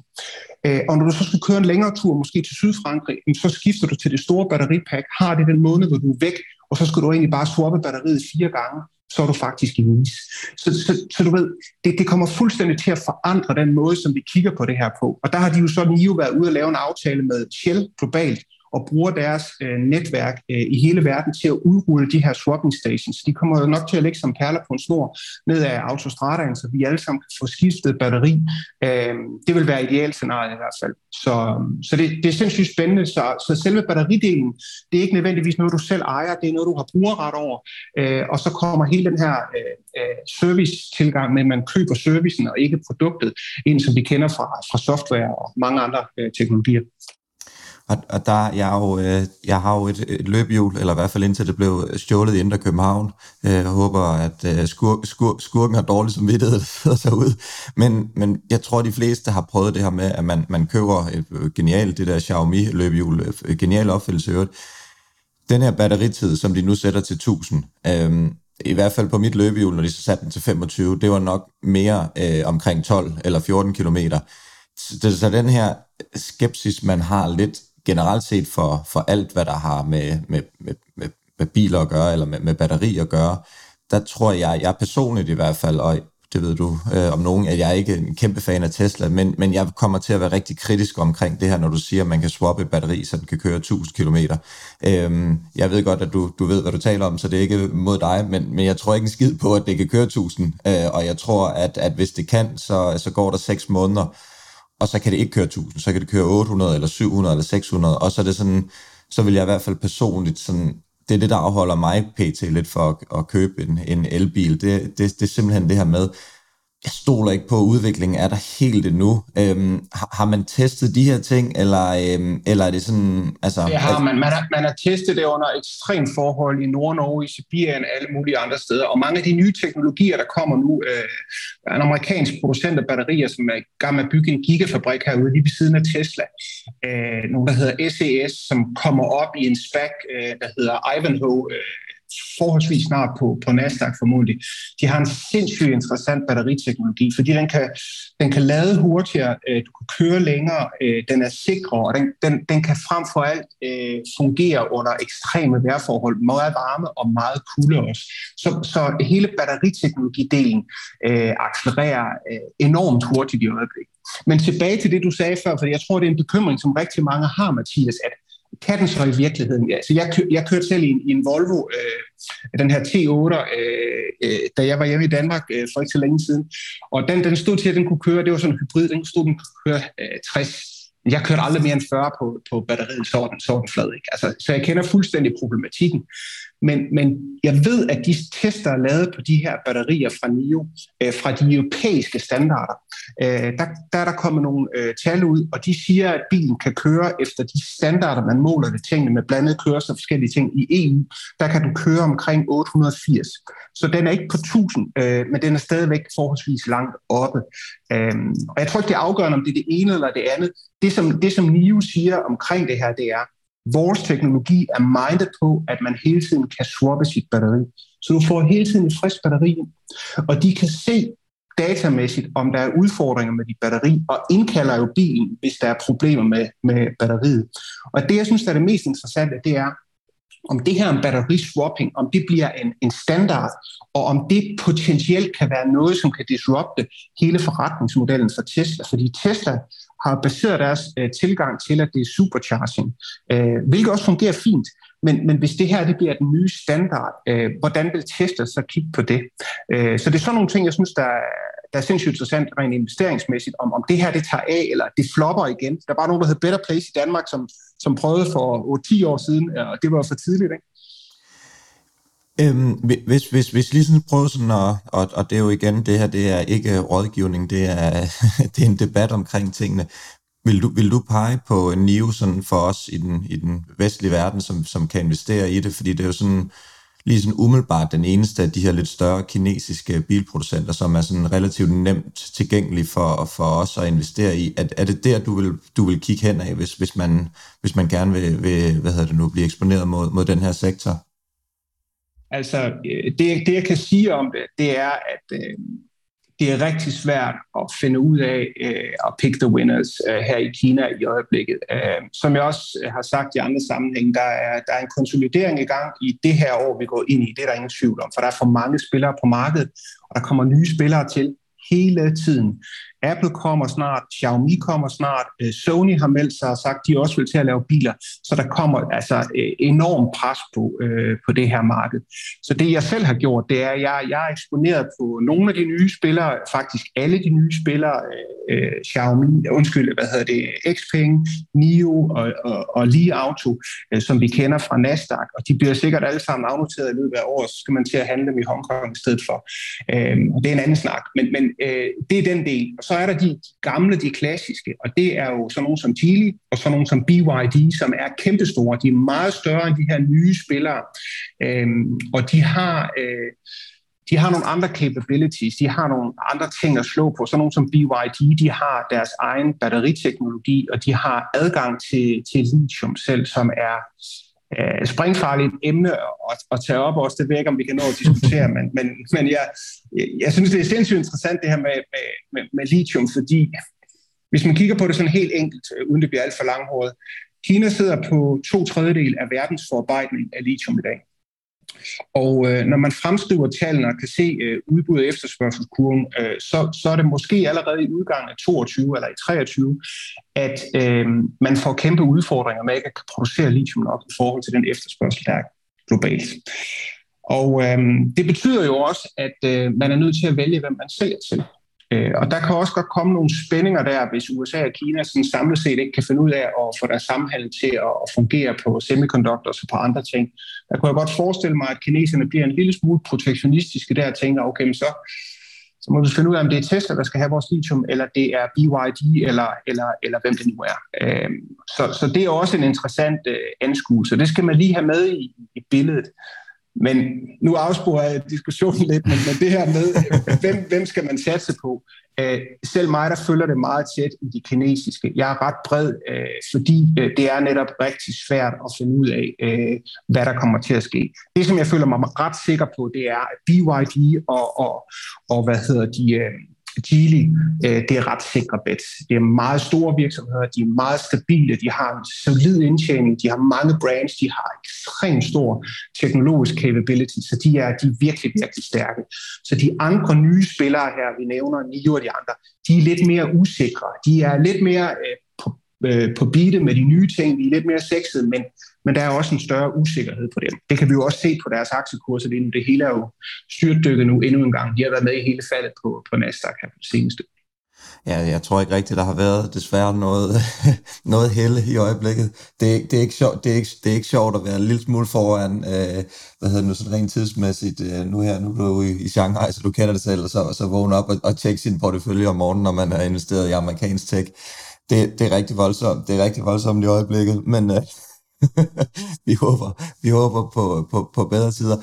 Øh, og når du så skal køre en længere tur, måske til Sydfrankrig, så skifter du til det store batteripack, har det den måned, hvor du er væk, og så skal du egentlig bare swappe batteriet fire gange, så er du faktisk i vis. Så, så, så du ved, det, det kommer fuldstændig til at forandre den måde, som vi kigger på det her på. Og der har de jo så NIO været ude og lave en aftale med Shell globalt, og bruger deres øh, netværk øh, i hele verden til at udrulle de her swapping stations. De kommer jo nok til at ligge som perler på en snor ned ad autostradaen, så vi alle sammen kan få skiftet batteri. Øh, det vil være ideelt scenarie i hvert fald. Så, så det, det er sindssygt spændende. Så, så selve batteridelen, det er ikke nødvendigvis noget, du selv ejer, det er noget, du har brugerret over. Øh, og så kommer hele den her øh, øh service-tilgang med, at man køber servicen og ikke produktet, ind som vi kender fra, fra software og mange andre øh, teknologier. Og, og der, jeg, er jo, øh, jeg har jo et, et løbehjul, eller i hvert fald indtil det blev stjålet i Indre København. Øh, jeg håber, at øh, skur, skur, skurken har dårligt samvittighed, vidtighed sig ud. Men, men jeg tror, de fleste har prøvet det her med, at man, man køber et øh, genialt, det der Xiaomi løbehjul, øh, genial opfældelse øvrigt. Den her batteritid, som de nu sætter til 1000, øh, i hvert fald på mit løbehjul, når de så satte den til 25, det var nok mere øh, omkring 12 eller 14 kilometer. Så, så den her skepsis, man har lidt generelt set for, for alt, hvad der har med, med, med, med, med biler at gøre, eller med, med batteri at gøre, der tror jeg, jeg personligt i hvert fald, og det ved du øh, om nogen, at jeg ikke er en kæmpe fan af Tesla, men, men jeg kommer til at være rigtig kritisk omkring det her, når du siger, at man kan swappe et batteri, så den kan køre 1000 km. Øhm, jeg ved godt, at du, du ved, hvad du taler om, så det er ikke mod dig, men, men jeg tror ikke en skid på, at det kan køre 1000, øh, og jeg tror, at, at hvis det kan, så, så går der 6 måneder, og så kan det ikke køre 1000, så kan det køre 800 eller 700 eller 600, og så er det sådan, så vil jeg i hvert fald personligt sådan, det er det, der afholder mig pt. lidt for at, at købe en, en elbil. Det, det, det er simpelthen det her med, jeg stoler ikke på, at udviklingen er der helt endnu. Øhm, har, har man testet de her ting, eller, øhm, eller er det sådan... Altså, det har man. Man har, man har testet det under ekstrem forhold i Nord-Norge, i Sibirien og alle mulige andre steder. Og mange af de nye teknologier, der kommer nu, øh, er en amerikansk producent af batterier, som er i gang med at bygge en gigafabrik herude lige ved siden af Tesla. Øh, nogle, der hedder SES, som kommer op i en spec, øh, der hedder Ivanhoe, øh, forholdsvis snart på, på Nasdaq formodentlig. De har en sindssygt interessant batteriteknologi, fordi den kan, den kan lade hurtigere, øh, du kan køre længere, øh, den er sikrere, og den, den, den kan frem for alt øh, fungere under ekstreme vejrforhold, meget varme og meget kulde også. Så, så hele batteriteknologidelen øh, accelererer øh, enormt hurtigt i øjeblikket. Men tilbage til det, du sagde før, for jeg tror, det er en bekymring, som rigtig mange har, Mathias, at kan den så i virkeligheden? Ja, så jeg, jeg kørte selv i en, i en Volvo, øh, den her T8, øh, øh, da jeg var hjemme i Danmark øh, for ikke så længe siden. Og den, den stod til, at den kunne køre, det var sådan en hybrid, den stod, den kunne køre øh, 60. Jeg kørte aldrig mere end 40 på, på batteriet, så den, så den flad. Ikke? Altså, så jeg kender fuldstændig problematikken. Men, men jeg ved, at de tester er lavet på de her batterier fra NIO, øh, fra de europæiske standarder, øh, der, der er der kommet nogle øh, tal ud, og de siger, at bilen kan køre efter de standarder, man måler det tingene med blandet kørsel og forskellige ting i EU. Der kan du køre omkring 880. Så den er ikke på 1000, øh, men den er stadigvæk forholdsvis langt oppe. Øh, og jeg tror ikke, det er afgørende, om det er det ene eller det andet. Det, som, det, som NIO siger omkring det her, det er, Vores teknologi er mindet på, at man hele tiden kan swappe sit batteri. Så du får hele tiden et frisk batteri, og de kan se datamæssigt, om der er udfordringer med dit batteri, og indkalder jo bilen, hvis der er problemer med, med batteriet. Og det, jeg synes, der er det mest interessante, det er, om det her om batteriswapping, om det bliver en, en standard, og om det potentielt kan være noget, som kan disrupte hele forretningsmodellen for Tesla. Fordi Tesla har baseret deres øh, tilgang til, at det er supercharging, øh, hvilket også fungerer fint. Men, men hvis det her det bliver den nye standard, øh, hvordan vil tester så kigge på det? Øh, så det er sådan nogle ting, jeg synes, der, der er sindssygt interessant rent investeringsmæssigt, om, om det her det tager af, eller det flopper igen. Der var nogen, der hed Better Place i Danmark, som, som prøvede for 10 år siden, og det var for tidligt, ikke? Øhm, hvis, hvis, hvis lige sådan prøver sådan at, og, og det er jo igen, det her det er ikke øh, rådgivning, det er, <laughs> det er en debat omkring tingene. Vil du, vil du pege på en NIO sådan for os i den, i den vestlige verden, som, som kan investere i det? Fordi det er jo sådan, lige sådan umiddelbart den eneste af de her lidt større kinesiske bilproducenter, som er sådan relativt nemt tilgængelig for, for os at investere i. Er, er det der, du vil, du vil kigge hen af, hvis, hvis, man, hvis man gerne vil, vil hvad hedder det nu, blive eksponeret mod, mod den her sektor? Altså, øh, det, det jeg kan sige om det, det er, at øh, det er rigtig svært at finde ud af øh, at pick the winners øh, her i Kina i øjeblikket. Øh, som jeg også øh, har sagt i andre sammenhænge, der er, der er en konsolidering i gang i det her år, vi går ind i. Det er der ingen tvivl om, for der er for mange spillere på markedet, og der kommer nye spillere til hele tiden. Apple kommer snart, Xiaomi kommer snart, øh, Sony har meldt sig og sagt, at de også vil til at lave biler, så der kommer altså øh, enorm pres på, øh, på det her marked. Så det jeg selv har gjort, det er, at jeg, jeg er eksponeret på nogle af de nye spillere, faktisk alle de nye spillere, øh, øh, Xiaomi, undskyld, hvad hedder det, Xpeng, NIO og, og, og Li Auto, øh, som vi kender fra Nasdaq, og de bliver sikkert alle sammen afnoteret i løbet af året, så skal man til at handle dem i Hongkong i stedet for. Øh, og det er en anden snak, men, men øh, det er den del. Og så er der de gamle, de klassiske, og det er jo sådan nogle som Geely og sådan nogle som BYD, som er kæmpestore. De er meget større end de her nye spillere, øhm, og de har... Øh, de har nogle andre capabilities, de har nogle andre ting at slå på. Sådan nogle som BYD, de har deres egen batteriteknologi, og de har adgang til, til lithium selv, som er øh, springfarligt emne at, at tage op også. Det ved jeg ikke, om vi kan nå at diskutere, <laughs> men, men, men jeg, jeg synes, det er sindssygt interessant det her med, med, med, med lithium, fordi hvis man kigger på det sådan helt enkelt, øh, uden det bliver alt for langhåret, Kina sidder på to tredjedel af verdens forarbejdning af lithium i dag. Og øh, når man fremskriver tallene og kan se øh, udbud og efterspørgselskurven, øh, så, så er det måske allerede i udgangen af 22 eller i 23, at øh, man får kæmpe udfordringer med ikke at kan producere lithium nok i forhold til den efterspørgsel, der er globalt. Og øh, det betyder jo også, at øh, man er nødt til at vælge, hvem man sælger til. Øh, og der kan også godt komme nogle spændinger der, hvis USA og Kina sådan samlet set ikke kan finde ud af at få deres samhandel til at fungere på semiconductors og på andre ting. Der kunne jeg godt forestille mig, at kineserne bliver en lille smule protektionistiske der og tænker, okay, men så, så må vi finde ud af, om det er Tesla, der skal have vores lithium, eller det er BYD, eller, eller, eller hvem det nu er. Øh, så, så det er også en interessant øh, anskuelse. Det skal man lige have med i, i billedet. Men nu afsporer jeg diskussionen lidt, men, men det her med, hvem, hvem skal man satse på? Øh, selv mig, der følger det meget tæt i de kinesiske. Jeg er ret bred, øh, fordi øh, det er netop rigtig svært at finde ud af, øh, hvad der kommer til at ske. Det, som jeg føler mig ret sikker på, det er, at BYD og, og, og hvad hedder de, øh, Geely, øh, det er ret sikre bets. Det er meget store virksomheder, de er meget stabile, de har en solid indtjening, de har mange brands, de har ekstremt stor teknologisk capability, så de er, de er virkelig, virkelig stærke. Så de andre nye spillere her, vi nævner, Nio og de andre, de er lidt mere usikre. De er lidt mere øh, på, øh, på beatet med de nye ting, de er lidt mere sexede, men men der er også en større usikkerhed på dem. Det kan vi jo også se på deres aktiekurser lige nu. Det hele er jo styrtdykket nu endnu en gang. De har været med i hele faldet på, på Nasdaq her på det seneste. Ja, jeg tror ikke rigtigt, der har været desværre noget, <laughs> noget helle i øjeblikket. Det, det, er ikke sjovt, det, er ikke, det er ikke sjovt at være en lille smule foran, øh, hvad hedder det nu, sådan rent tidsmæssigt. Øh, nu her, nu er du i, i Shanghai, så du kender det selv, og så, så vågne op og, og tjekke sin portefølje om morgenen, når man har investeret i amerikansk tech. Det, det er rigtig voldsomt. Det er rigtig voldsomt i øjeblikket, men... Øh, <laughs> vi håber, vi håber på, på, på bedre tider.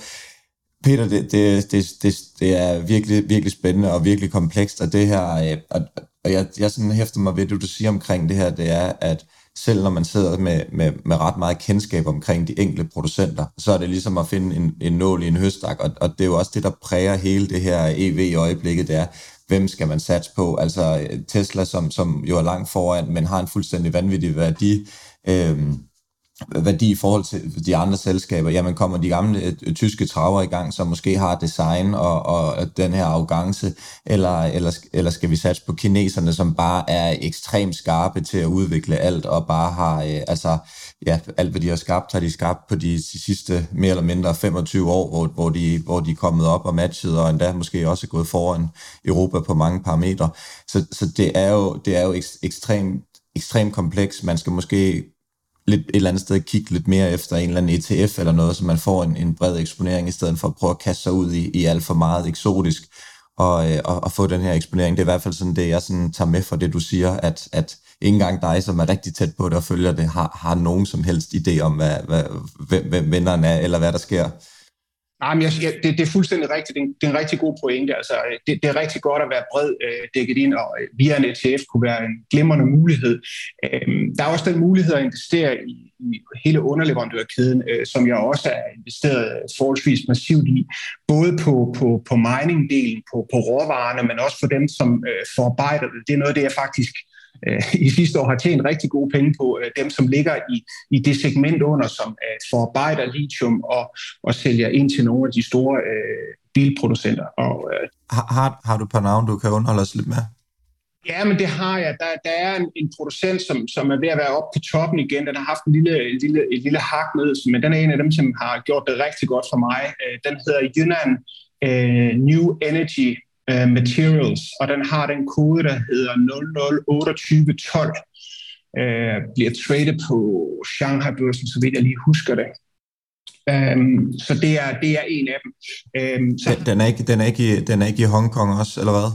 Peter, det, det, det, det, det er virkelig, virkelig spændende og virkelig komplekst, og det her, øh, og, og jeg, jeg sådan hæfter mig ved, det du siger omkring det her, det er, at selv når man sidder med, med, med ret meget kendskab omkring de enkelte producenter, så er det ligesom at finde en, en nål i en høstak, og, og det er jo også det, der præger hele det her EV i øjeblikket, det er, hvem skal man satse på? Altså øh, Tesla, som, som jo er langt foran, men har en fuldstændig vanvittig værdi, øhm, værdi i forhold til de andre selskaber, jamen kommer de gamle øh, tyske traver i gang, som måske har design og, og den her arrogance, eller, eller, eller skal vi satse på kineserne, som bare er ekstremt skarpe til at udvikle alt, og bare har, øh, altså, ja, alt hvad de har skabt, har de skabt på de, de sidste mere eller mindre 25 år, hvor, hvor, de, hvor de er kommet op og matchet, og endda måske også gået foran Europa på mange parametre. Så, så det er jo, det er jo ekstremt ekstremt kompleks. Man skal måske lidt, et eller andet sted kigge lidt mere efter en eller anden ETF eller noget, så man får en, en bred eksponering, i stedet for at prøve at kaste sig ud i, i alt for meget eksotisk, og, øh, og, og få den her eksponering. Det er i hvert fald sådan det, jeg sådan tager med for det, du siger, at, at ikke engang dig, som er rigtig tæt på det og følger det, har, har nogen som helst idé om, hvad, hvad, hvem, hvem vinderen er, eller hvad der sker. Nej, men jeg, det, det er fuldstændig rigtigt. Det er, en, det er en rigtig god pointe. Altså, det, det er rigtig godt at være bred øh, dækket ind, og øh, via en ETF kunne være en glimrende mulighed. Øh, der er også den mulighed at investere i, i hele underleverandørkæden, øh, som jeg også er investeret forholdsvis massivt i. Både på, på, på mining-delen, på, på råvarerne, men også for dem, som øh, forarbejder det. Det er noget af det, jeg faktisk øh, i sidste år har tjent rigtig gode penge på øh, dem, som ligger i, i det segment under, som øh, forarbejder lithium og, og sælger ind til nogle af de store øh, bilproducenter. Og, øh, har, har du på navn, du kan underholde os lidt med? Ja, men det har jeg. Der, der er en, en producent, som, som er ved at være oppe på toppen igen. Den har haft en lille, en lille, et lille hak med, men den er en af dem, som har gjort det rigtig godt for mig. Øh, den hedder Yunnan uh, New Energy uh, Materials, og den har den kode, der hedder 002812. Uh, bliver traded på Shanghai-børsen, så vidt jeg lige husker det. Um, så det er, det er en af dem. Um, så, den, er ikke, den, er ikke i, den er ikke i Hongkong også, eller hvad?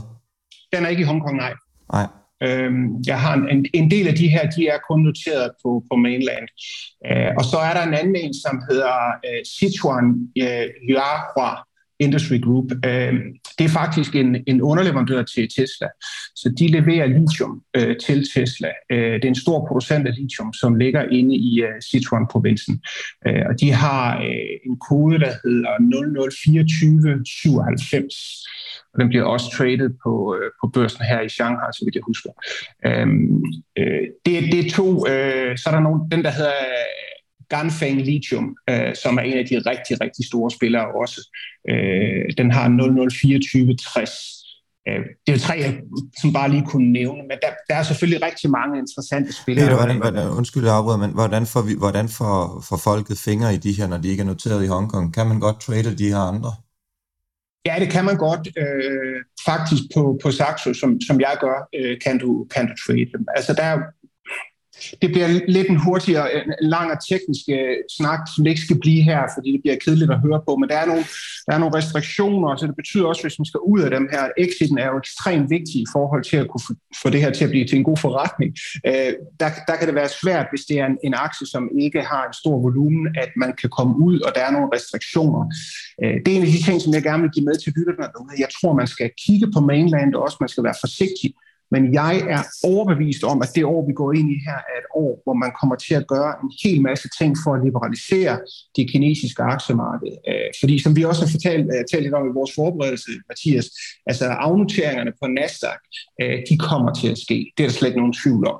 Den er ikke i Hongkong, nej. Nej. Øhm, jeg har en, en del af de her, de er kun noteret på, på mainland. Uh, og så er der en anden en, som hedder uh, Sichuan uh, Yuahua, Industry Group. Øh, det er faktisk en, en underleverandør til Tesla, så de leverer lithium øh, til Tesla. Øh, det er en stor producent af lithium, som ligger inde i øh, Sichuan-provinsen. Øh, og de har øh, en kode, der hedder 002497 og den bliver også traded på, øh, på børsen her i Shanghai, så vidt jeg husker. Øhm, øh, det, det er to, øh, så er der nogen, den der hedder Ganfeng Lithium, øh, som er en af de rigtig, rigtig store spillere også. Øh, den har 002460. Øh, det er tre, jeg som bare lige kunne nævne, men der, der er selvfølgelig rigtig mange interessante spillere. Peter, hvordan, hvordan, undskyld, jeg afbryder, men hvordan får, vi, hvordan får, får folket fingre i de her, når de ikke er noteret i Hongkong? Kan man godt trade de her andre? Ja, det kan man godt. Øh, faktisk på, på Saxo, som, som jeg gør, øh, kan, du, kan du trade dem. Altså, der er det bliver lidt en hurtigere, lang og teknisk øh, snak, som det ikke skal blive her, fordi det bliver kedeligt at høre på, men der er nogle, der er nogle restriktioner, så det betyder også, hvis man skal ud af dem her, exiten er jo ekstremt vigtig i forhold til at kunne få det her til at blive til en god forretning. Øh, der, der kan det være svært, hvis det er en, en aktie, som ikke har en stor volumen, at man kan komme ud, og der er nogle restriktioner. Øh, det er en af de ting, som jeg gerne vil give med til lytterne. Jeg tror, man skal kigge på mainland, og også man skal være forsigtig men jeg er overbevist om, at det år, vi går ind i her, er et år, hvor man kommer til at gøre en hel masse ting for at liberalisere det kinesiske aktiemarked. Øh, fordi som vi også har fortalt, øh, talt lidt om i vores forberedelse, Mathias, altså afnoteringerne på Nasdaq, øh, de kommer til at ske. Det er der slet ikke nogen tvivl om.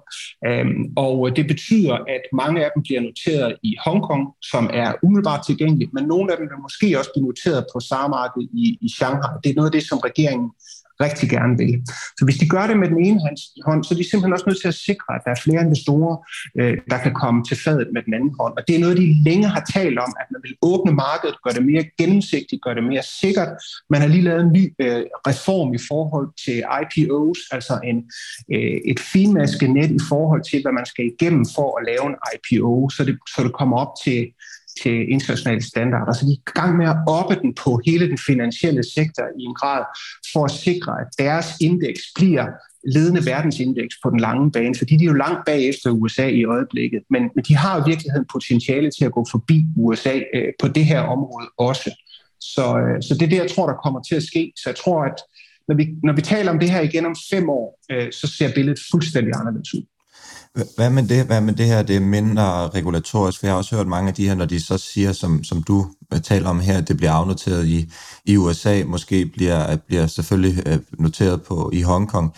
Og det betyder, at mange af dem bliver noteret i Hongkong, som er umiddelbart tilgængeligt, men nogle af dem vil måske også blive noteret på samme i, i Shanghai. Det er noget af det, som regeringen rigtig gerne vil. Så hvis de gør det med den ene hånd, så er de simpelthen også nødt til at sikre, at der er flere investorer, øh, der kan komme til fadet med den anden hånd. Og det er noget, de længe har talt om, at man vil åbne markedet, gøre det mere gennemsigtigt, gøre det mere sikkert. Man har lige lavet en ny øh, reform i forhold til IPOs, altså en, øh, et finmasket net i forhold til, hvad man skal igennem for at lave en IPO, så det, så det kommer op til til internationale standarder. Så de er i gang med at oppe den på hele den finansielle sektor i en grad for at sikre, at deres indeks bliver ledende verdensindeks på den lange bane, fordi de er jo langt bagefter USA i øjeblikket. Men, men de har i virkeligheden potentiale til at gå forbi USA øh, på det her område også. Så, øh, så det er det, jeg tror, der kommer til at ske. Så jeg tror, at når vi, når vi taler om det her igen om fem år, øh, så ser billedet fuldstændig anderledes ud. Hvad med det, hvad med det her, det er mindre regulatorisk? For jeg har også hørt mange af de her, når de så siger, som, som du øh, taler om her, at det bliver afnoteret i, i USA, måske bliver, øh, bliver selvfølgelig øh, noteret på i Hongkong.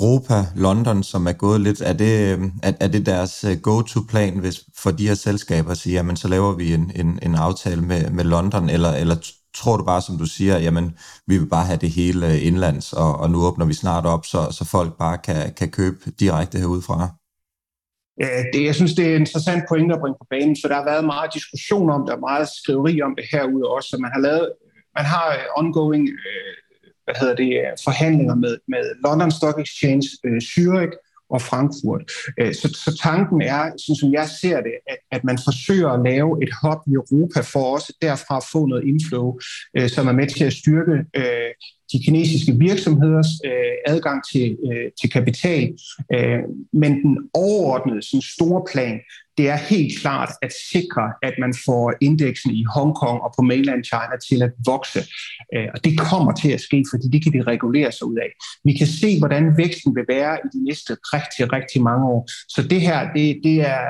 Europa, London, som er gået lidt, er det, er, er det deres go-to-plan hvis, for de her selskaber at sige, jamen så laver vi en, en, en aftale med, med London, eller, eller tror du bare, som du siger, jamen, vi vil bare have det hele øh, indlands, og, og nu åbner vi snart op, så, så folk bare kan, kan købe direkte herudefra? Ja, det, jeg synes, det er et interessant point at bringe på banen, for der har været meget diskussion om det, og meget skriveri om det herude også, man har lavet, man har øh, ongoing øh, hvad hedder det, øh, forhandlinger med, med London Stock Exchange, øh, Zurich, og Frankfurt. Øh, så, så tanken er, sådan som jeg ser det, at, at man forsøger at lave et hop i Europa for også derfra at få noget inflow, øh, som er med til at styrke øh, de kinesiske virksomheders adgang til, til kapital. men den overordnede sådan store plan, det er helt klart at sikre, at man får indeksen i Hongkong og på mainland China til at vokse. Øh, og det kommer til at ske, fordi det kan de regulere sig ud af. Vi kan se, hvordan væksten vil være i de næste rigtig, rigtig mange år. Så det her, det, det er,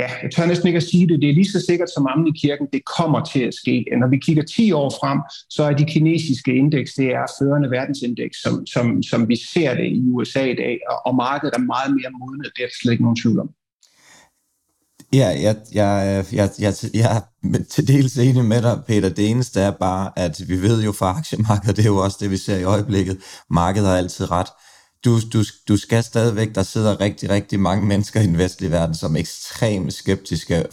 ja, jeg tør næsten ikke at sige det, det er lige så sikkert som ammen i kirken, det kommer til at ske. Når vi kigger 10 år frem, så er de kinesiske indeks, det er førende verdensindeks, som, som, som vi ser det i USA i dag, og, og markedet er meget mere modnet, det er slet ikke nogen tvivl om. Ja, jeg, jeg, jeg, jeg, jeg er til dels enig med dig, Peter. Det eneste er bare, at vi ved jo fra aktiemarkedet, det er jo også det, vi ser i øjeblikket. Markedet har altid ret. Du, du, du skal stadigvæk, der sidder rigtig, rigtig mange mennesker i den vestlige verden, som er ekstremt skeptiske,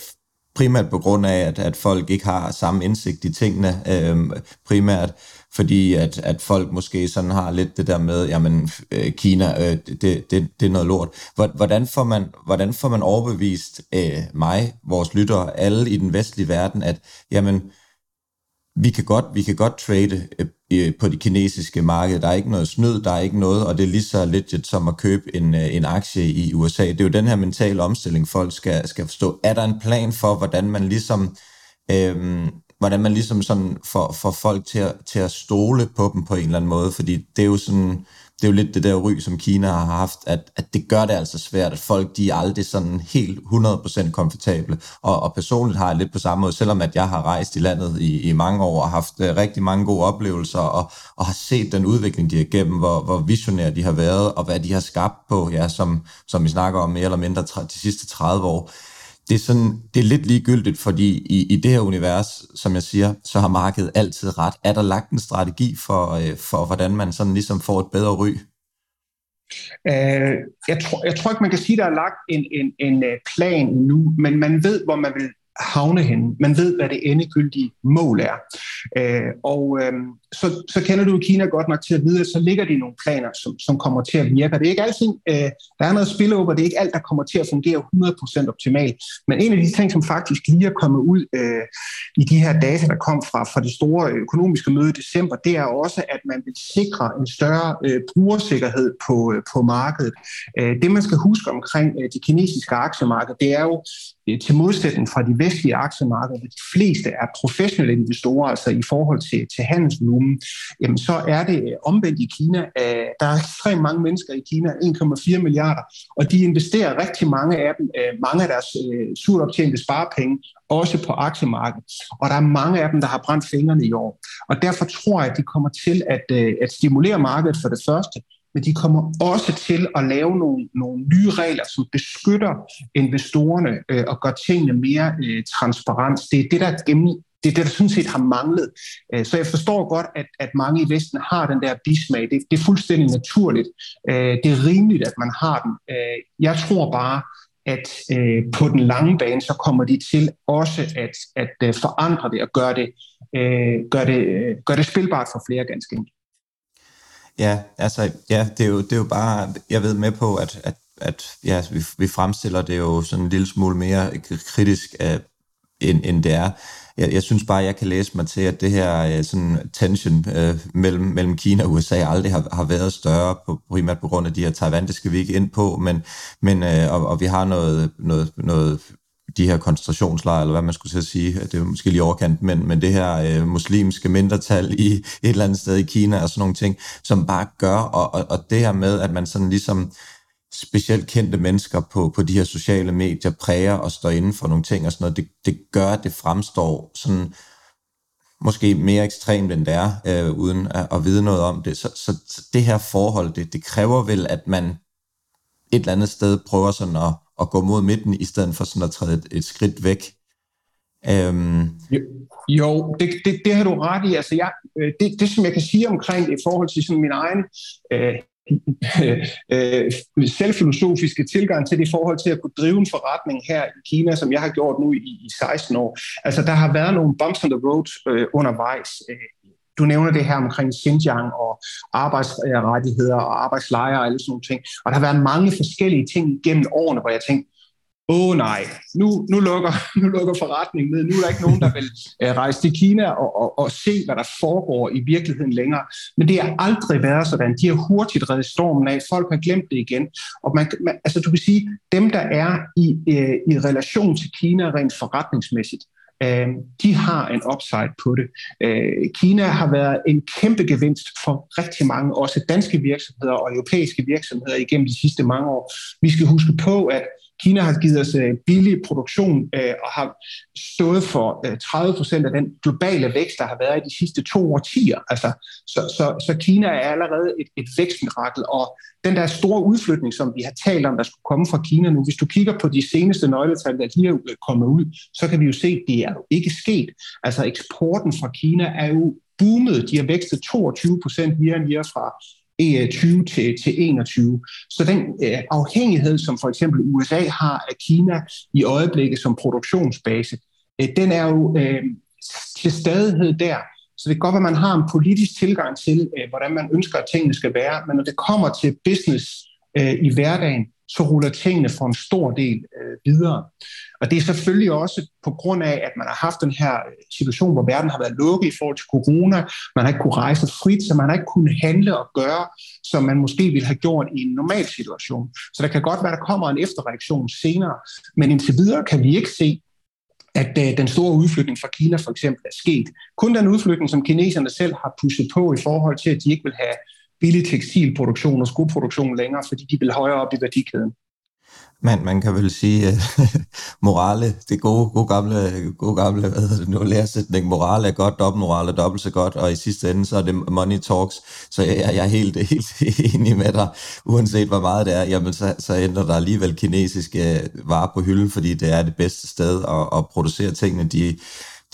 primært på grund af, at, at folk ikke har samme indsigt i tingene, øh, primært fordi at, at folk måske sådan har lidt det der med, jamen øh, Kina, øh, det, det, det er noget lort. Hvordan får man, hvordan får man overbevist øh, mig, vores lyttere, alle i den vestlige verden, at jamen, vi kan godt, vi kan godt trade øh, øh på det kinesiske marked. Der er ikke noget snyd, der er ikke noget, og det er lige så legit som at købe en, øh, en aktie i USA. Det er jo den her mentale omstilling, folk skal, skal forstå. Er der en plan for, hvordan man ligesom øh, hvordan man ligesom sådan får, får folk til at, til at stole på dem på en eller anden måde, fordi det er jo sådan, det er jo lidt det der ry, som Kina har haft, at, at det gør det altså svært, at folk de er aldrig sådan helt 100% komfortable. Og, og personligt har jeg lidt på samme måde, selvom at jeg har rejst i landet i, i mange år og haft øh, rigtig mange gode oplevelser, og, og har set den udvikling, de er igennem, hvor, hvor visionære de har været, og hvad de har skabt på, ja, som, som vi snakker om mere eller mindre de sidste 30 år det er, sådan, det er lidt ligegyldigt, fordi i, i det her univers, som jeg siger, så har markedet altid ret. Er der lagt en strategi for, øh, for hvordan man sådan ligesom får et bedre ry? Øh, jeg, tror, jeg tror ikke, man kan sige, at der er lagt en, en, en øh, plan nu, men man ved, hvor man vil havne henne. Man ved, hvad det endegyldige mål er. Øh, og øh, så, så kender du Kina godt nok til at vide, at så ligger de nogle planer, som, som kommer til at virke. Det er ikke altid, øh, der er noget spillover, det er ikke alt, der kommer til at fungere 100% optimalt. Men en af de ting, som faktisk lige er kommet ud øh, i de her data, der kom fra, fra det store økonomiske møde i december, det er også, at man vil sikre en større øh, brugersikkerhed på, øh, på markedet. Øh, det, man skal huske omkring øh, det kinesiske aktiemarked, det er jo, Øh, til modsætning fra de vestlige aktiemarkeder, hvor de fleste er professionelle investorer, altså i forhold til, til handelsvolumen, jamen så er det øh, omvendt i Kina. Øh, der er ekstremt mange mennesker i Kina, 1,4 milliarder, og de investerer rigtig mange af dem, mange af deres surt optjente sparepenge, også på aktiemarkedet. Og der er mange af dem, der har brændt fingrene i år. Og derfor tror jeg, at de kommer til at, at stimulere markedet for det første, men de kommer også til at lave nogle, nogle nye regler, som beskytter investorerne øh, og gør tingene mere øh, transparent. Det er det, der gennem, det er det, der sådan set har manglet. Øh, så jeg forstår godt, at, at mange i Vesten har den der bismag. Det, det er fuldstændig naturligt. Øh, det er rimeligt, at man har den. Øh, jeg tror bare, at øh, på den lange bane, så kommer de til også at, at øh, forandre det og gøre det, øh, gøre det, øh, gøre det spilbart for flere ganske enkelt. Ja, altså, ja, det er jo, det er jo bare, jeg ved med på, at, at, at ja, vi, vi fremstiller det jo sådan en lille smule mere kritisk, uh, end, end det er. Jeg, jeg synes bare, jeg kan læse mig til, at det her uh, sådan tension uh, mellem, mellem Kina og USA aldrig har, har været større, på, primært på grund af de her Taiwan, det skal vi ikke ind på, men, men uh, og, og vi har noget, noget, noget de her koncentrationslejre, eller hvad man skulle til at sige, det er måske lige overkant, men, men det her øh, muslimske mindretal i et eller andet sted i Kina og sådan nogle ting, som bare gør, og, og, og det her med, at man sådan ligesom specielt kendte mennesker på, på de her sociale medier præger og står inden for nogle ting og sådan noget, det, det gør, at det fremstår sådan måske mere ekstremt, end det er, øh, uden at, at vide noget om det. Så, så, så det her forhold, det, det kræver vel, at man et eller andet sted prøver sådan at at gå mod midten, i stedet for sådan at træde et, et skridt væk. Øhm. Jo, jo det, det, det har du ret i. Altså, jeg, øh, det, det, som jeg kan sige omkring det i forhold til sådan min egen øh, <laughs> øh, selvfilosofiske tilgang til det i forhold til at kunne drive en forretning her i Kina, som jeg har gjort nu i, i 16 år. Altså, der har været nogle bumps on the road øh, undervejs. Øh, du nævner det her omkring Xinjiang og arbejdsrettigheder og arbejdslejre og alle sådan nogle ting. Og der har været mange forskellige ting gennem årene, hvor jeg tænkte, åh oh, nej, nu, nu, lukker, <laughs> nu lukker forretningen ned. Nu er der ikke nogen, der vil øh, rejse til Kina og, og, og se, hvad der foregår i virkeligheden længere. Men det har aldrig været sådan. De har hurtigt reddet stormen af. Folk har glemt det igen. Og man, man, altså, du kan sige, dem, der er i, øh, i relation til Kina rent forretningsmæssigt, øh, de har en upside på det. Øh, Kina har været en kæmpe gevinst for rigtig mange, også danske virksomheder og europæiske virksomheder igennem de sidste mange år. Vi skal huske på, at Kina har givet os øh, billig produktion øh, og har stået for øh, 30 procent af den globale vækst, der har været i de sidste to årtier. Altså, så, så, så Kina er allerede et, et vækstmirakel, og den der store udflytning, som vi har talt om, der skulle komme fra Kina nu, hvis du kigger på de seneste nøgletal, der lige er kommet ud, så kan vi jo se, at det er jo ikke sket. Altså eksporten fra Kina er jo boomet. De har vækstet 22 procent year on year fra E, 20 til, til 21. Så den øh, afhængighed, som for eksempel USA har af Kina i øjeblikket som produktionsbase, øh, den er jo øh, til stadighed der. Så det kan godt være, at man har en politisk tilgang til, øh, hvordan man ønsker, at tingene skal være, men når det kommer til business øh, i hverdagen, så ruller tingene for en stor del øh, videre. Og det er selvfølgelig også på grund af, at man har haft den her øh, situation, hvor verden har været lukket i forhold til corona. Man har ikke kunnet rejse frit, så man har ikke kunnet handle og gøre, som man måske ville have gjort i en normal situation. Så der kan godt være, at der kommer en efterreaktion senere. Men indtil videre kan vi ikke se, at øh, den store udflytning fra Kina for eksempel er sket. Kun den udflytning, som kineserne selv har pushet på i forhold til, at de ikke vil have billig tekstilproduktion og skoproduktion længere, fordi de vil højere op i værdikæden. Man, man kan vel sige, at <laughs> morale, det gode, gode gamle, gode gamle hvad hedder det nu, læresætning, morale er godt, dobbeltmoral er dobbelt så godt, og i sidste ende, så er det money talks, så jeg, jeg er helt, <laughs> helt enig med dig, uanset hvor meget det er, jamen så, så ændrer der alligevel kinesiske øh, varer på hylden, fordi det er det bedste sted at, at producere tingene, de,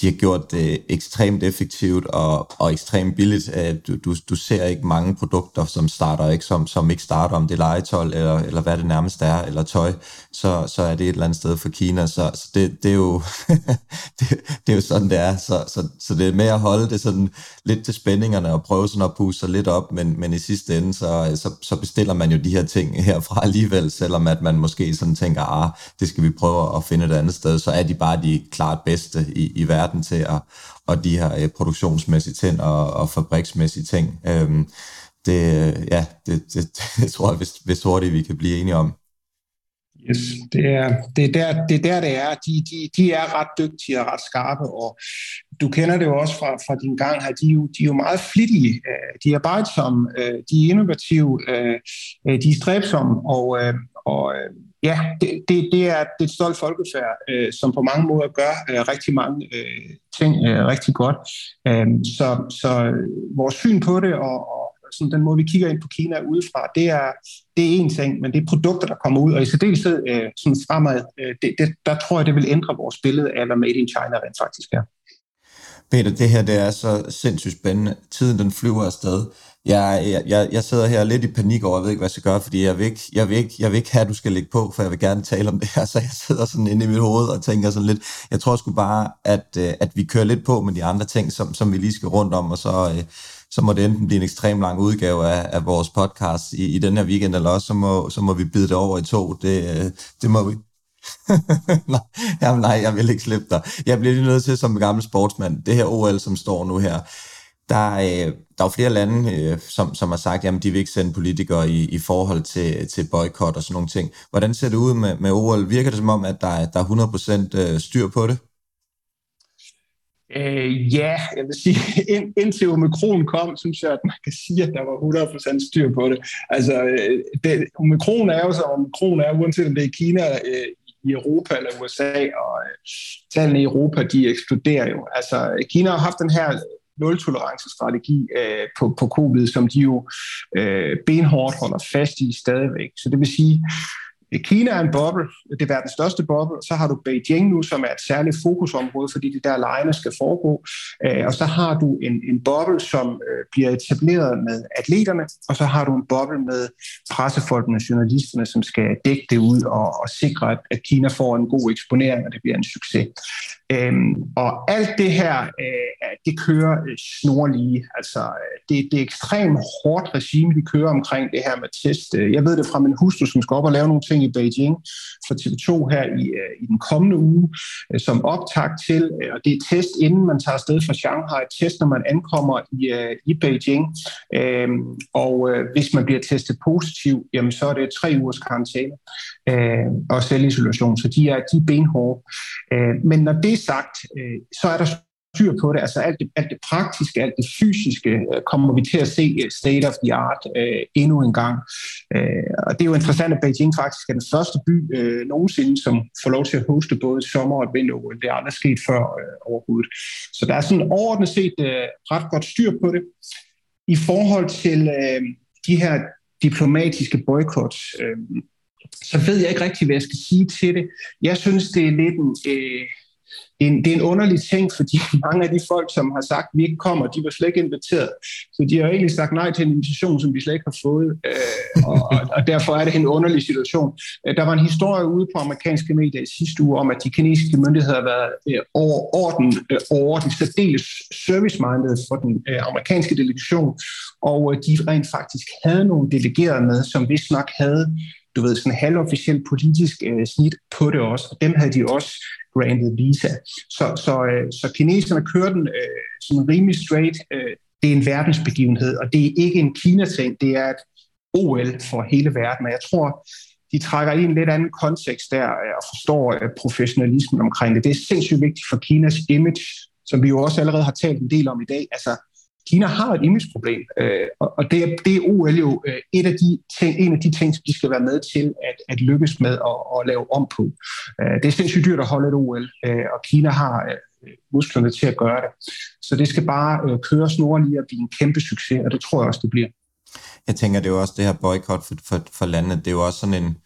de har gjort det ekstremt effektivt og, og ekstremt billigt. Øh, du, du, du ser ikke mange produkter, som starter ikke, som, som ikke starter, om det er legetøj eller, eller hvad det nærmest er, eller tøj, så, så er det et eller andet sted for Kina. Så, så det, det, er jo, <laughs> det, det er jo sådan, det er. Så, så, så det er med at holde det sådan lidt til spændingerne og prøve sådan at puste sig lidt op, men, men i sidste ende, så, så, så bestiller man jo de her ting <laughs> herfra alligevel, selvom at man måske sådan tænker, ah, det skal vi prøve at finde et andet sted, så er de bare de klart bedste i, i verden verden til og, og de her øh, produktionsmæssige ting og, og fabriksmæssige ting. Øhm, det, ja, det, det, <laughs> det tror jeg, hvis, hvis hurtigt vi kan blive enige om. Yes, det er, det er, der, det er der, det er. De, de, de er ret dygtige og ret skarpe, og du kender det jo også fra, fra din gang her. De er jo, de er jo meget flittige, øh, de er arbejdsomme, øh, de er innovative, øh, de er stræbsomme, og, og ja, det, det, det, er, det er et stolt folkefærd, øh, som på mange måder gør øh, rigtig mange øh, ting rigtig godt. Øhm, så, så vores syn på det og, og sådan den måde, vi kigger ind på Kina udefra, det er, det er en ting, men det er produkter, der kommer ud, og i særdeleshed øh, sådan fremad, øh, det, det, der tror jeg, det vil ændre vores billede af, hvad Made in China rent faktisk er. Peter, det her det er så sindssygt spændende. Tiden den flyver afsted. Jeg, jeg, jeg sidder her lidt i panik over, jeg ved ikke, hvad jeg skal gøre, fordi jeg vil, ikke, jeg, vil ikke, jeg vil ikke have, at du skal lægge på, for jeg vil gerne tale om det her, <laughs> så jeg sidder sådan inde i mit hoved og tænker sådan lidt, jeg tror sgu bare, at, øh, at vi kører lidt på med de andre ting, som, som vi lige skal rundt om, og så, øh, så må det enten blive en ekstrem lang udgave af, af vores podcast i, i den her weekend, eller også så må, så må vi bide det over i to. Det, øh, det må vi. <laughs> nej, jamen nej, jeg vil ikke slippe dig. Jeg bliver lige nødt til som gammel sportsmand. Det her OL, som står nu her, der, øh, der er flere lande, øh, som, som har sagt, at de vil ikke sende politikere i, i forhold til, til boykot og sådan nogle ting. Hvordan ser det ud med, med OL? Virker det som om, at der, der er 100% øh, styr på det? Øh, ja, jeg vil sige, <laughs> ind, indtil omikron kom, synes jeg, at man kan sige, at der var 100% styr på det. Altså, øh, det, omikron er jo så, omikron er, uanset om det er i Kina, øh, i Europa eller USA, og øh, tallene i Europa, de eksploderer jo. Altså, Kina har haft den her nul-tolerance-strategi øh, på, på covid, som de jo øh, benhårdt holder fast i stadigvæk. Så det vil sige, Kina er en boble, det er verdens største boble, så har du Beijing nu, som er et særligt fokusområde, fordi det der lejene skal foregå, øh, og så har du en, en boble, som øh, bliver etableret med atleterne, og så har du en boble med pressefolkene journalisterne, som skal dække det ud og, og sikre, at Kina får en god eksponering, og det bliver en succes. Øhm, og alt det her, øh, det kører øh, snorlige. Altså, øh, det, det er ekstremt hårdt regime, de kører omkring det her med test. Jeg ved det fra min hustru, som skal op og lave nogle ting i Beijing for TV2 her i, øh, i den kommende uge, øh, som optag til, øh, og det er test, inden man tager afsted fra Shanghai, test, når man ankommer i, i Beijing. Øhm, og hvis man bliver testet positiv, jamen så er det tre ugers karantæne og selvisolation, så de er, de er benhårde. Men når det sagt, så er der styr på det. Altså alt det, alt det praktiske, alt det fysiske øh, kommer vi til at se øh, state of the art øh, endnu en gang. Øh, og det er jo interessant, at Beijing faktisk er den første by øh, nogensinde, som får lov til at hoste både sommer og vinter Det er aldrig sket før øh, overhovedet. Så der er sådan overordnet set øh, ret godt styr på det. I forhold til øh, de her diplomatiske boykots, øh, så ved jeg ikke rigtig, hvad jeg skal sige til det. Jeg synes, det er lidt en... Øh, det er, en, det er en underlig ting, fordi <laughs> mange af de folk, som har sagt, at vi ikke kommer, de var slet ikke inviteret. Så de har egentlig sagt nej til en invitation, som de slet ikke har fået, øh, og, og derfor er det en underlig situation. Øh, der var en historie ude på amerikanske medier i sidste uge om, at de kinesiske myndigheder har været øh, over orden, øh, over den særdeles service-minded for den øh, amerikanske delegation, og øh, de rent faktisk havde nogle delegerede med, som vist nok havde du ved, sådan halvofficielt politisk øh, snit på det også, og dem havde de også granted visa. Så, så, øh, så kineserne kører den øh, sådan rimelig straight. Øh, det er en verdensbegivenhed, og det er ikke en Kina-ting, det er et OL for hele verden, og jeg tror, de trækker i en lidt anden kontekst der øh, og forstår øh, professionalismen omkring det. Det er sindssygt vigtigt for Kinas image, som vi jo også allerede har talt en del om i dag. Altså, Kina har et imageproblem, øh, og det, er, det er OL jo øh, et af de ting, en af de ting, som de skal være med til at, at lykkes med at, at lave om på. Øh, det er sindssygt dyrt at holde et OL, øh, og Kina har øh, musklerne til at gøre det. Så det skal bare øh, køre snorlige og blive en kæmpe succes, og det tror jeg også, det bliver. Jeg tænker, det er jo også det her boykot for, for, for landet, det er jo også sådan en,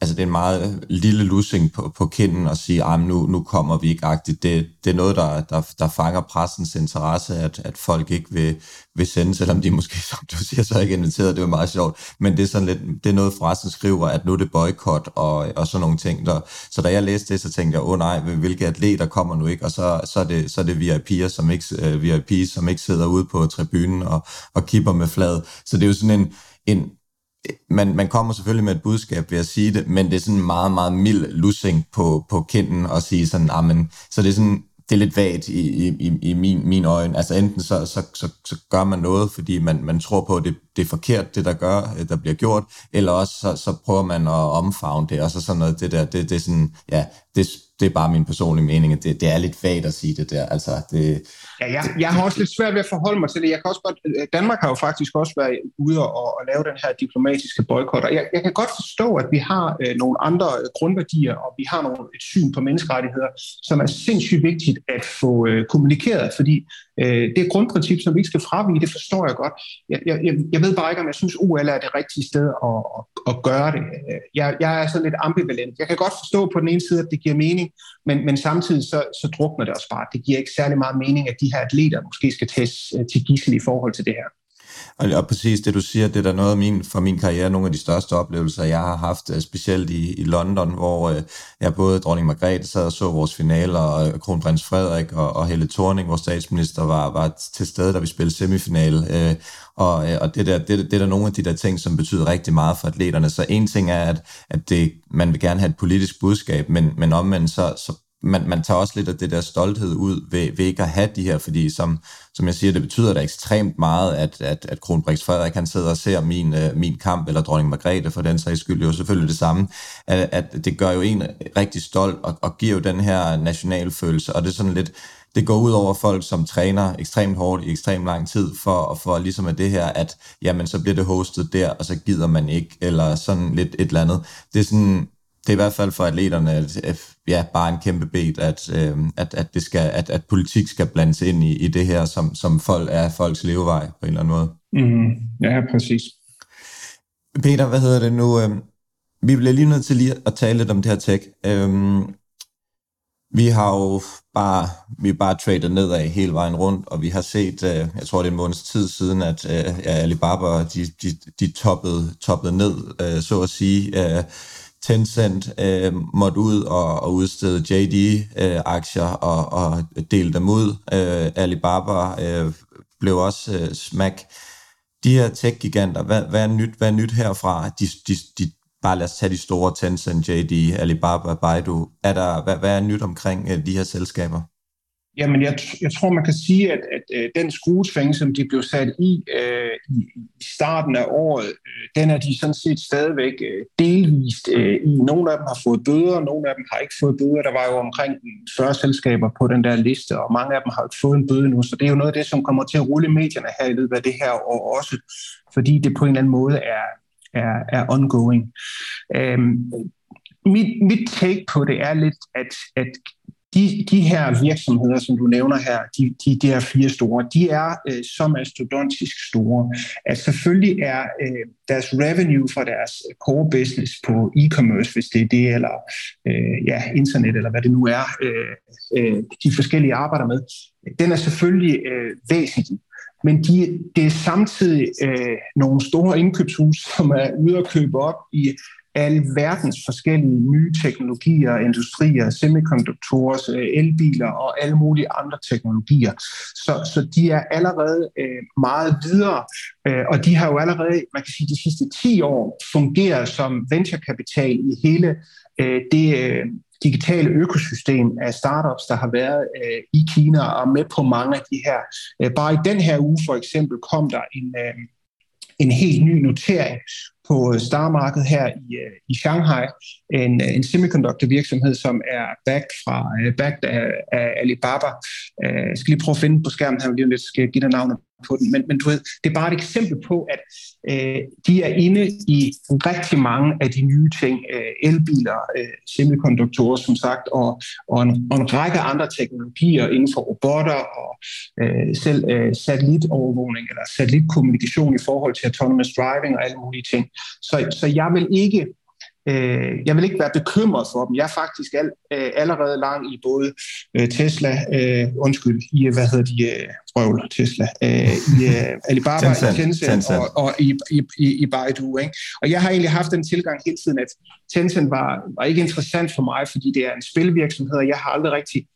altså det er en meget lille lussing på, på kinden at sige, at nu, nu kommer vi ikke agtigt. Det, det er noget, der, der, der fanger pressens interesse, at, at folk ikke vil, vil sende, selvom de måske, <laughs> som du siger, så er ikke inviteret. Det er meget sjovt. Men det er sådan lidt, det er noget, pressen skriver, at nu er det boykot og, og sådan nogle ting. Der. Så da jeg læste det, så tænkte jeg, åh oh, nej, hvilke atleter kommer nu ikke? Og så, så, er, det, så er det VIP'er, som ikke, uh, øh, VIP, som ikke sidder ude på tribunen og, og kipper med flad. Så det er jo sådan en, en, man, man kommer selvfølgelig med et budskab ved at sige det, men det er sådan en meget, meget mild lussing på, på kinden at sige sådan, ah, amen. Så det er sådan, det er lidt vagt i, i, i min, min øjne. Altså enten så, så, så, så gør man noget, fordi man, man tror på, at det, det er forkert, det der gør, øh, der bliver gjort, eller også så, så prøver man at omfavne det, og så sådan noget, det der, det, det er sådan, ja, det, det er bare min personlige mening, at det, det er lidt fagt at sige det der. Altså, det, ja, jeg, jeg har også lidt svært ved at forholde mig til det. Jeg kan også godt, Danmark har jo faktisk også været ude og, og lave den her diplomatiske boykot, og jeg, jeg kan godt forstå, at vi har øh, nogle andre øh, grundværdier, og vi har nogle, et syn på menneskerettigheder, som er sindssygt vigtigt at få øh, kommunikeret, fordi øh, det er grundprincip, som vi ikke skal fravige, det forstår jeg godt. Jeg, jeg, jeg ved bare ikke, om jeg synes, OL er det rigtige sted at, at, at gøre det. Øh, jeg, jeg er sådan lidt ambivalent. Jeg kan godt forstå på den ene side, at det giver mening, men, men samtidig så, så drukner det også bare. Det giver ikke særlig meget mening, at de her atleter måske skal tages øh, til gissel i forhold til det her. Og, og præcis det, du siger, det er der noget af min, for min karriere, nogle af de største oplevelser, jeg har haft, øh, specielt i, i London, hvor øh, jeg både dronning Margrethe sad og så vores finaler, og øh, kronprins Frederik og, og Helle Thorning, vores statsminister, var, var til stede, da vi spillede semifinale. Øh, og, øh, og det, der, det, det er der nogle af de der ting, som betyder rigtig meget for atleterne. Så en ting er, at, at det, man vil gerne have et politisk budskab, men, men omvendt så, så man, man tager også lidt af det der stolthed ud ved, ved ikke at have de her, fordi som, som jeg siger, det betyder da ekstremt meget, at, at, at Kronprins Frederik han sidder og ser min, øh, min kamp, eller dronning Margrethe for den sags skyld, jo selvfølgelig det samme, at, at det gør jo en rigtig stolt og, og giver jo den her nationalfølelse, og det er sådan lidt, det går ud over folk, som træner ekstremt hårdt i ekstremt lang tid, for, for ligesom at det her, at jamen, så bliver det hostet der, og så gider man ikke, eller sådan lidt et eller andet. Det er sådan, det er i hvert fald for atleterne at, ja, bare en kæmpe bed, at, øh, at, at, det skal, at, at politik skal blandes ind i, i det her, som, som folk er folks levevej på en eller anden måde. Mm, ja, præcis. Peter, hvad hedder det nu? Øh, vi bliver lige nødt til lige at tale lidt om det her tech. Øh, vi har jo bare, vi er bare tradet nedad hele vejen rundt, og vi har set, øh, jeg tror det er en måneds tid siden, at øh, ja, Alibaba, de, de, de toppede, toppede ned, øh, så at sige. Øh, Tencent øh, måtte ud og, og udstede JD-aktier øh, og, og dele dem ud. Øh, Alibaba øh, blev også øh, smack. De her tech-giganter, hvad, hvad, er nyt, hvad er nyt herfra? De, de, de, bare lad os tage de store Tencent, JD, Alibaba, Baidu. Er der, hvad, hvad er nyt omkring øh, de her selskaber? Jamen, jeg, jeg tror, man kan sige, at, at, at den skruesving, som de blev sat i øh, i, i starten af året, øh, den er de sådan set stadigvæk øh, delvist øh, i. Nogle af dem har fået bøder, nogle af dem har ikke fået bøder. Der var jo omkring 40 selskaber på den der liste, og mange af dem har ikke fået en bøde nu. Så det er jo noget af det, som kommer til at rulle medierne her i løbet af det her år også, fordi det på en eller anden måde er, er, er ongoing. Øhm, mit, mit take på det er lidt, at, at de, de her virksomheder, som du nævner her, de, de, de her fire store, de er øh, som mastodontisk store, at selvfølgelig er øh, deres revenue fra deres øh, core business på e-commerce, hvis det er det, eller øh, ja, internet, eller hvad det nu er, øh, øh, de forskellige arbejder med, den er selvfølgelig øh, væsentlig. Men de, det er samtidig øh, nogle store indkøbshus, som er ude at købe op i alle verdens forskellige nye teknologier, industrier, semikonduktorer, øh, elbiler og alle mulige andre teknologier. Så, så de er allerede øh, meget videre, øh, og de har jo allerede, man kan sige, de sidste 10 år fungeret som venturekapital i hele øh, det øh, digitale økosystem af startups, der har været øh, i Kina og med på mange af de her. Øh, bare i den her uge for eksempel kom der en, øh, en helt ny notering på øh, starmarkedet her i, øh, i Shanghai, en, øh, en semiconductor virksomhed, som er backed, fra, øh, backed af, af Alibaba. Jeg skal lige prøve at finde på skærmen her, lige lidt skal jeg give dig navnet på den. Men, men du ved, det er bare et eksempel på, at øh, de er inde i rigtig mange af de nye ting. Øh, elbiler, øh, semikonduktorer som sagt, og, og, en, og en række andre teknologier inden for robotter og øh, selv øh, satellitovervågning eller satellitkommunikation i forhold til autonomous driving og alle mulige ting. Så, så jeg vil ikke øh, jeg vil ikke være bekymret for dem. Jeg er faktisk al, øh, allerede lang i både øh, Tesla, øh, undskyld, i hvad hedder de, øh, røvl, Tesla, øh, i øh, <laughs> Alibaba, Tencent, Tencent, Tencent. Og, og i, i, i, i Baidu. Ikke? Og jeg har egentlig haft den tilgang hele tiden, at Tencent var, var ikke interessant for mig, fordi det er en spilvirksomhed, og jeg har aldrig rigtig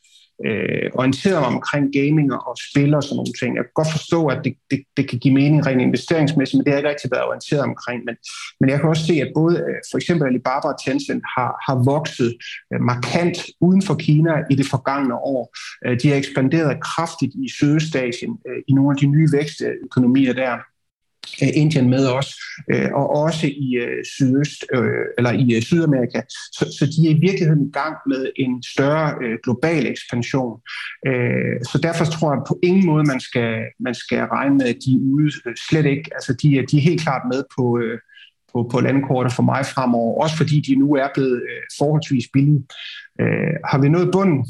øh, orienteret mig omkring gaming og spil og sådan nogle ting. Jeg kan godt forstå, at det, det, det kan give mening rent investeringsmæssigt, men det har jeg ikke rigtig været orienteret omkring. Men, men jeg kan også se, at både øh, for eksempel Alibaba og Tencent har, har vokset øh, markant uden for Kina i det forgangne år. Øh, de har ekspanderet kraftigt i Sydøstasien, øh, i nogle af de nye vækstøkonomier der. Øh, Indien med os, øh, og også i øh, sydøst øh, eller i øh, Sydamerika. Så, så de er i virkeligheden i gang med en større øh, global ekspansion. Så derfor tror jeg på ingen måde, man skal, man skal regne med, at de er ude slet ikke. Altså de, er, de er helt klart med på, på, på landkortet for mig fremover, også fordi de nu er blevet forholdsvis billige. Har vi nået bunden?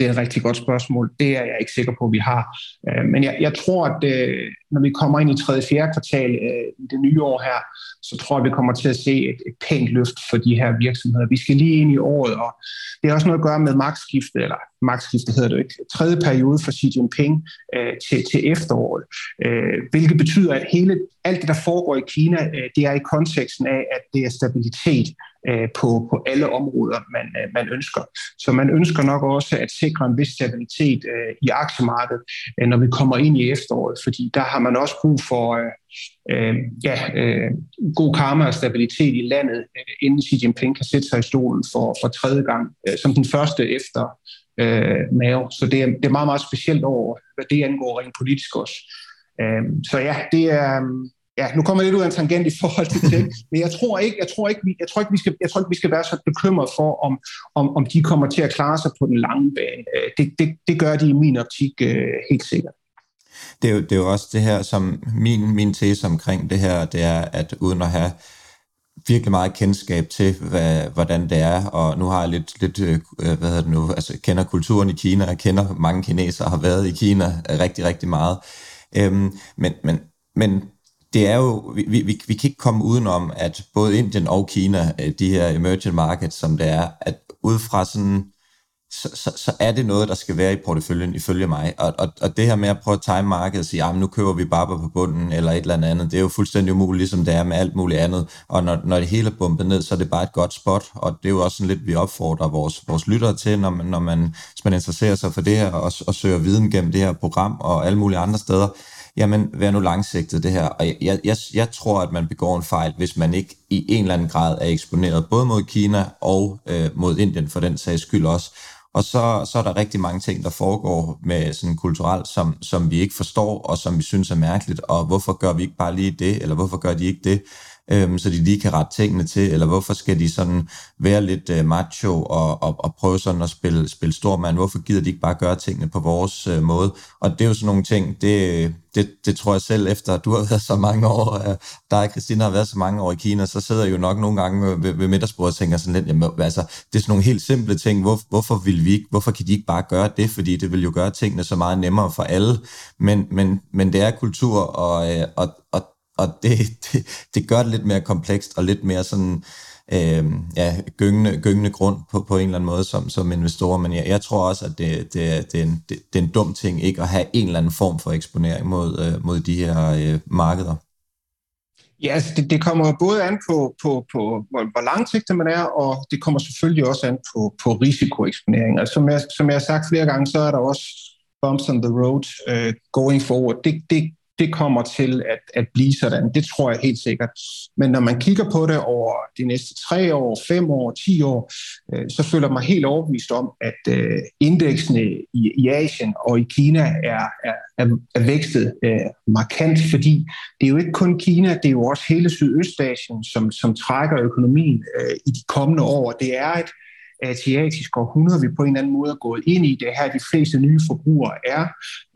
Det er et rigtig godt spørgsmål. Det er jeg ikke sikker på, at vi har. Øh, men jeg, jeg tror, at øh, når vi kommer ind i 3. og 4. kvartal øh, i det nye år her, så tror jeg, vi kommer til at se et, et pænt løft for de her virksomheder. Vi skal lige ind i året, og det har også noget at gøre med magtskiftet, eller magtskifte hedder det ikke, tredje periode for Xi Jinping øh, til, til efteråret, øh, hvilket betyder, at hele alt det, der foregår i Kina, øh, det er i konteksten af, at det er stabilitet øh, på, på alle områder, man, øh, man ønsker. Så man ønsker nok også at sikre en vis stabilitet øh, i aktiemarkedet, øh, når vi kommer ind i efteråret, fordi der har man også brug for øh, øh, ja, øh, god karma og stabilitet i landet, øh, inden Xi Jinping kan sætte sig i stolen for, for tredje gang, øh, som den første efter øh, Mao. Så det er, det er meget, meget specielt over, hvad det angår rent politisk også. Øh, så ja, det er... Ja, nu kommer jeg lidt ud af en tangent i forhold til det, <laughs> men jeg tror ikke, jeg tror ikke, vi, jeg tror ikke, vi skal, jeg tror ikke, vi skal være så bekymret for, om, om, om de kommer til at klare sig på den lange bane. Øh, det, det, det gør de i min optik øh, helt sikkert det er, jo, det er jo også det her, som min, min tese omkring det her, det er, at uden at have virkelig meget kendskab til, hvad, hvordan det er, og nu har jeg lidt, lidt øh, øh, hvad hedder det nu, altså kender kulturen i Kina, jeg kender mange kinesere, har været i Kina øh, rigtig, rigtig meget. Øhm, men, men, men det er jo, vi, vi, vi kan ikke komme udenom, at både Indien og Kina, de her emerging markets, som det er, at ud fra sådan så, så, så er det noget, der skal være i porteføljen, ifølge mig. Og, og, og det her med at prøve at time markedet og sige, ah, at nu køber vi bare på bunden, eller et eller andet, det er jo fuldstændig umuligt, ligesom det er med alt muligt andet. Og når, når det hele er bumpet ned, så er det bare et godt spot, og det er jo også sådan lidt, vi opfordrer vores, vores lyttere til, når man, når man, hvis man interesserer sig for det her, og, og søger viden gennem det her program, og alle mulige andre steder, jamen vær nu langsigtet det her. Og jeg, jeg, jeg tror, at man begår en fejl, hvis man ikke i en eller anden grad er eksponeret, både mod Kina og øh, mod Indien for den sags skyld også. Og så, så er der rigtig mange ting, der foregår med sådan kulturelt, som, som vi ikke forstår, og som vi synes er mærkeligt, og hvorfor gør vi ikke bare lige det, eller hvorfor gør de ikke det? Øhm, så de lige kan rette tingene til, eller hvorfor skal de sådan være lidt øh, macho og, og, og prøve sådan at spille, spille stor mand? Hvorfor gider de ikke bare gøre tingene på vores øh, måde? Og det er jo sådan nogle ting, det, det, det tror jeg selv, efter du har været så mange år, øh, dig og Christina har været så mange år i Kina, så sidder jeg jo nok nogle gange ved, ved middagsbordet og tænker sådan lidt, jamen, altså, det er sådan nogle helt simple ting, Hvor, hvorfor, vil vi ikke, hvorfor kan de ikke bare gøre det, fordi det vil jo gøre tingene så meget nemmere for alle, men, men, men det er kultur, og, øh, og, og og det, det, det gør det lidt mere komplekst og lidt mere sådan øh, ja, gyngende, gyngende grund på, på en eller anden måde som, som investor, men jeg, jeg tror også, at det, det, det, er en, det, det er en dum ting ikke at have en eller anden form for eksponering mod, øh, mod de her øh, markeder. Ja, altså det, det kommer både an på, på, på hvor, hvor langsigtet man er, og det kommer selvfølgelig også an på, på risikoeksponering. Altså, som, jeg, som jeg har sagt flere gange, så er der også bumps on the road uh, going forward. Det, det, det kommer til at, at blive sådan. Det tror jeg helt sikkert. Men når man kigger på det over de næste tre år, fem år, ti år, øh, så føler jeg mig helt overbevist om, at øh, indeksene i, i Asien og i Kina er, er, er, er vækstet øh, markant, fordi det er jo ikke kun Kina, det er jo også hele Sydøstasien, som, som trækker økonomien øh, i de kommende år. Det er et asiatisk århundrede, vi på en eller anden måde er gået ind i. Det her de fleste nye forbrugere er.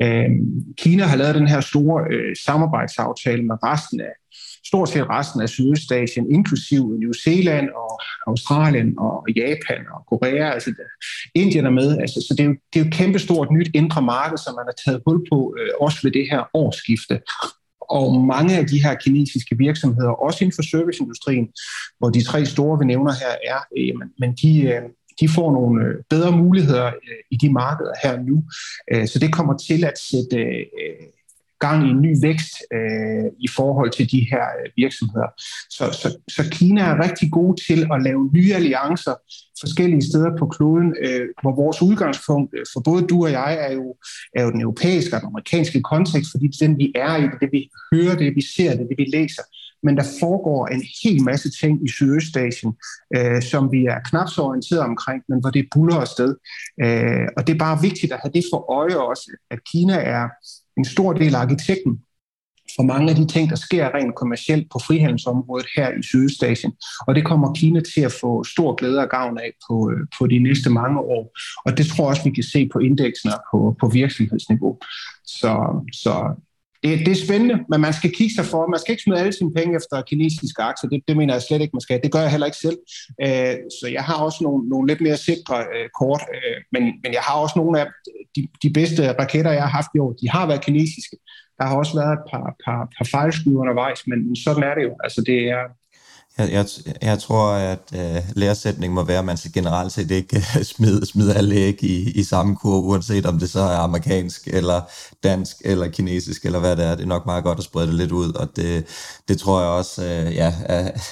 Øh, Kina har lavet den her store øh, samarbejdsaftale med resten af stort set resten af Sydøstasien, inklusive New Zealand og Australien og Japan og Korea. Altså, Indien er med. Altså, så det er, jo, det er jo et kæmpestort nyt indre marked, som man har taget hul på, øh, også ved det her årsskifte. Og mange af de her kinesiske virksomheder, også inden for serviceindustrien, hvor de tre store, vi nævner her, er, øh, men de, øh, de får nogle øh, bedre muligheder i de markeder her nu. Så det kommer til at sætte gang i en ny vækst øh, i forhold til de her øh, virksomheder. Så, så, så Kina er rigtig god til at lave nye alliancer forskellige steder på kloden, øh, hvor vores udgangspunkt øh, for både du og jeg er jo, er jo den europæiske og den amerikanske kontekst, fordi det er den, vi er i, det, det vi hører, det vi ser, det det vi læser men der foregår en hel masse ting i Sydøstasien, øh, som vi er knap så orienteret omkring, men hvor det buller afsted. Øh, og det er bare vigtigt at have det for øje også, at Kina er en stor del af arkitekten for mange af de ting, der sker rent kommercielt på frihandelsområdet her i Sydøstasien. Og det kommer Kina til at få stor glæde og gavn af på, øh, på de næste mange år. Og det tror jeg også, vi kan se på indeksene på, på virksomhedsniveau. Så, så det, det er spændende, men man skal kigge sig for. Man skal ikke smide alle sine penge efter kinesiske aktier. Det, det mener jeg slet ikke, man skal. Det gør jeg heller ikke selv. Øh, så jeg har også nogle, nogle lidt mere sikre øh, kort, øh, men, men jeg har også nogle af de, de bedste raketter, jeg har haft i år. De har været kinesiske. Der har også været et par, par, par fejlskud undervejs, men sådan er det jo. Altså det er, jeg, jeg, jeg tror, at øh, læresætningen må være, at man skal generelt set ikke øh, smide, smide alle æg i, i samme kurve, uanset om det så er amerikansk, eller dansk, eller kinesisk, eller hvad det er. Det er nok meget godt at sprede det lidt ud, og det, det tror jeg også øh, ja,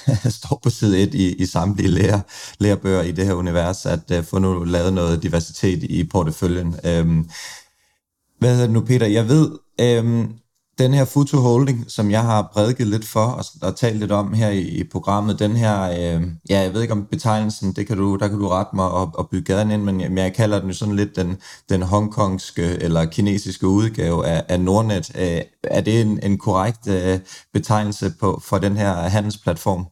<laughs> står på side 1 i, i samtlige lærer, lærebøger i det her univers, at øh, få nu lavet noget diversitet i porteføljen. Øhm, hvad hedder det nu, Peter? Jeg ved, Øh, den her Futu Holding, som jeg har prædiket lidt for og, og talt lidt om her i, i programmet, den her, øh, ja, jeg ved ikke om betegnelsen, det kan du, der kan du rette mig og, og bygge gaden ind, men jeg, jeg kalder den jo sådan lidt den, den hongkongske eller kinesiske udgave af, af Nordnet. Øh, er det en, en korrekt øh, betegnelse på, for den her handelsplatform?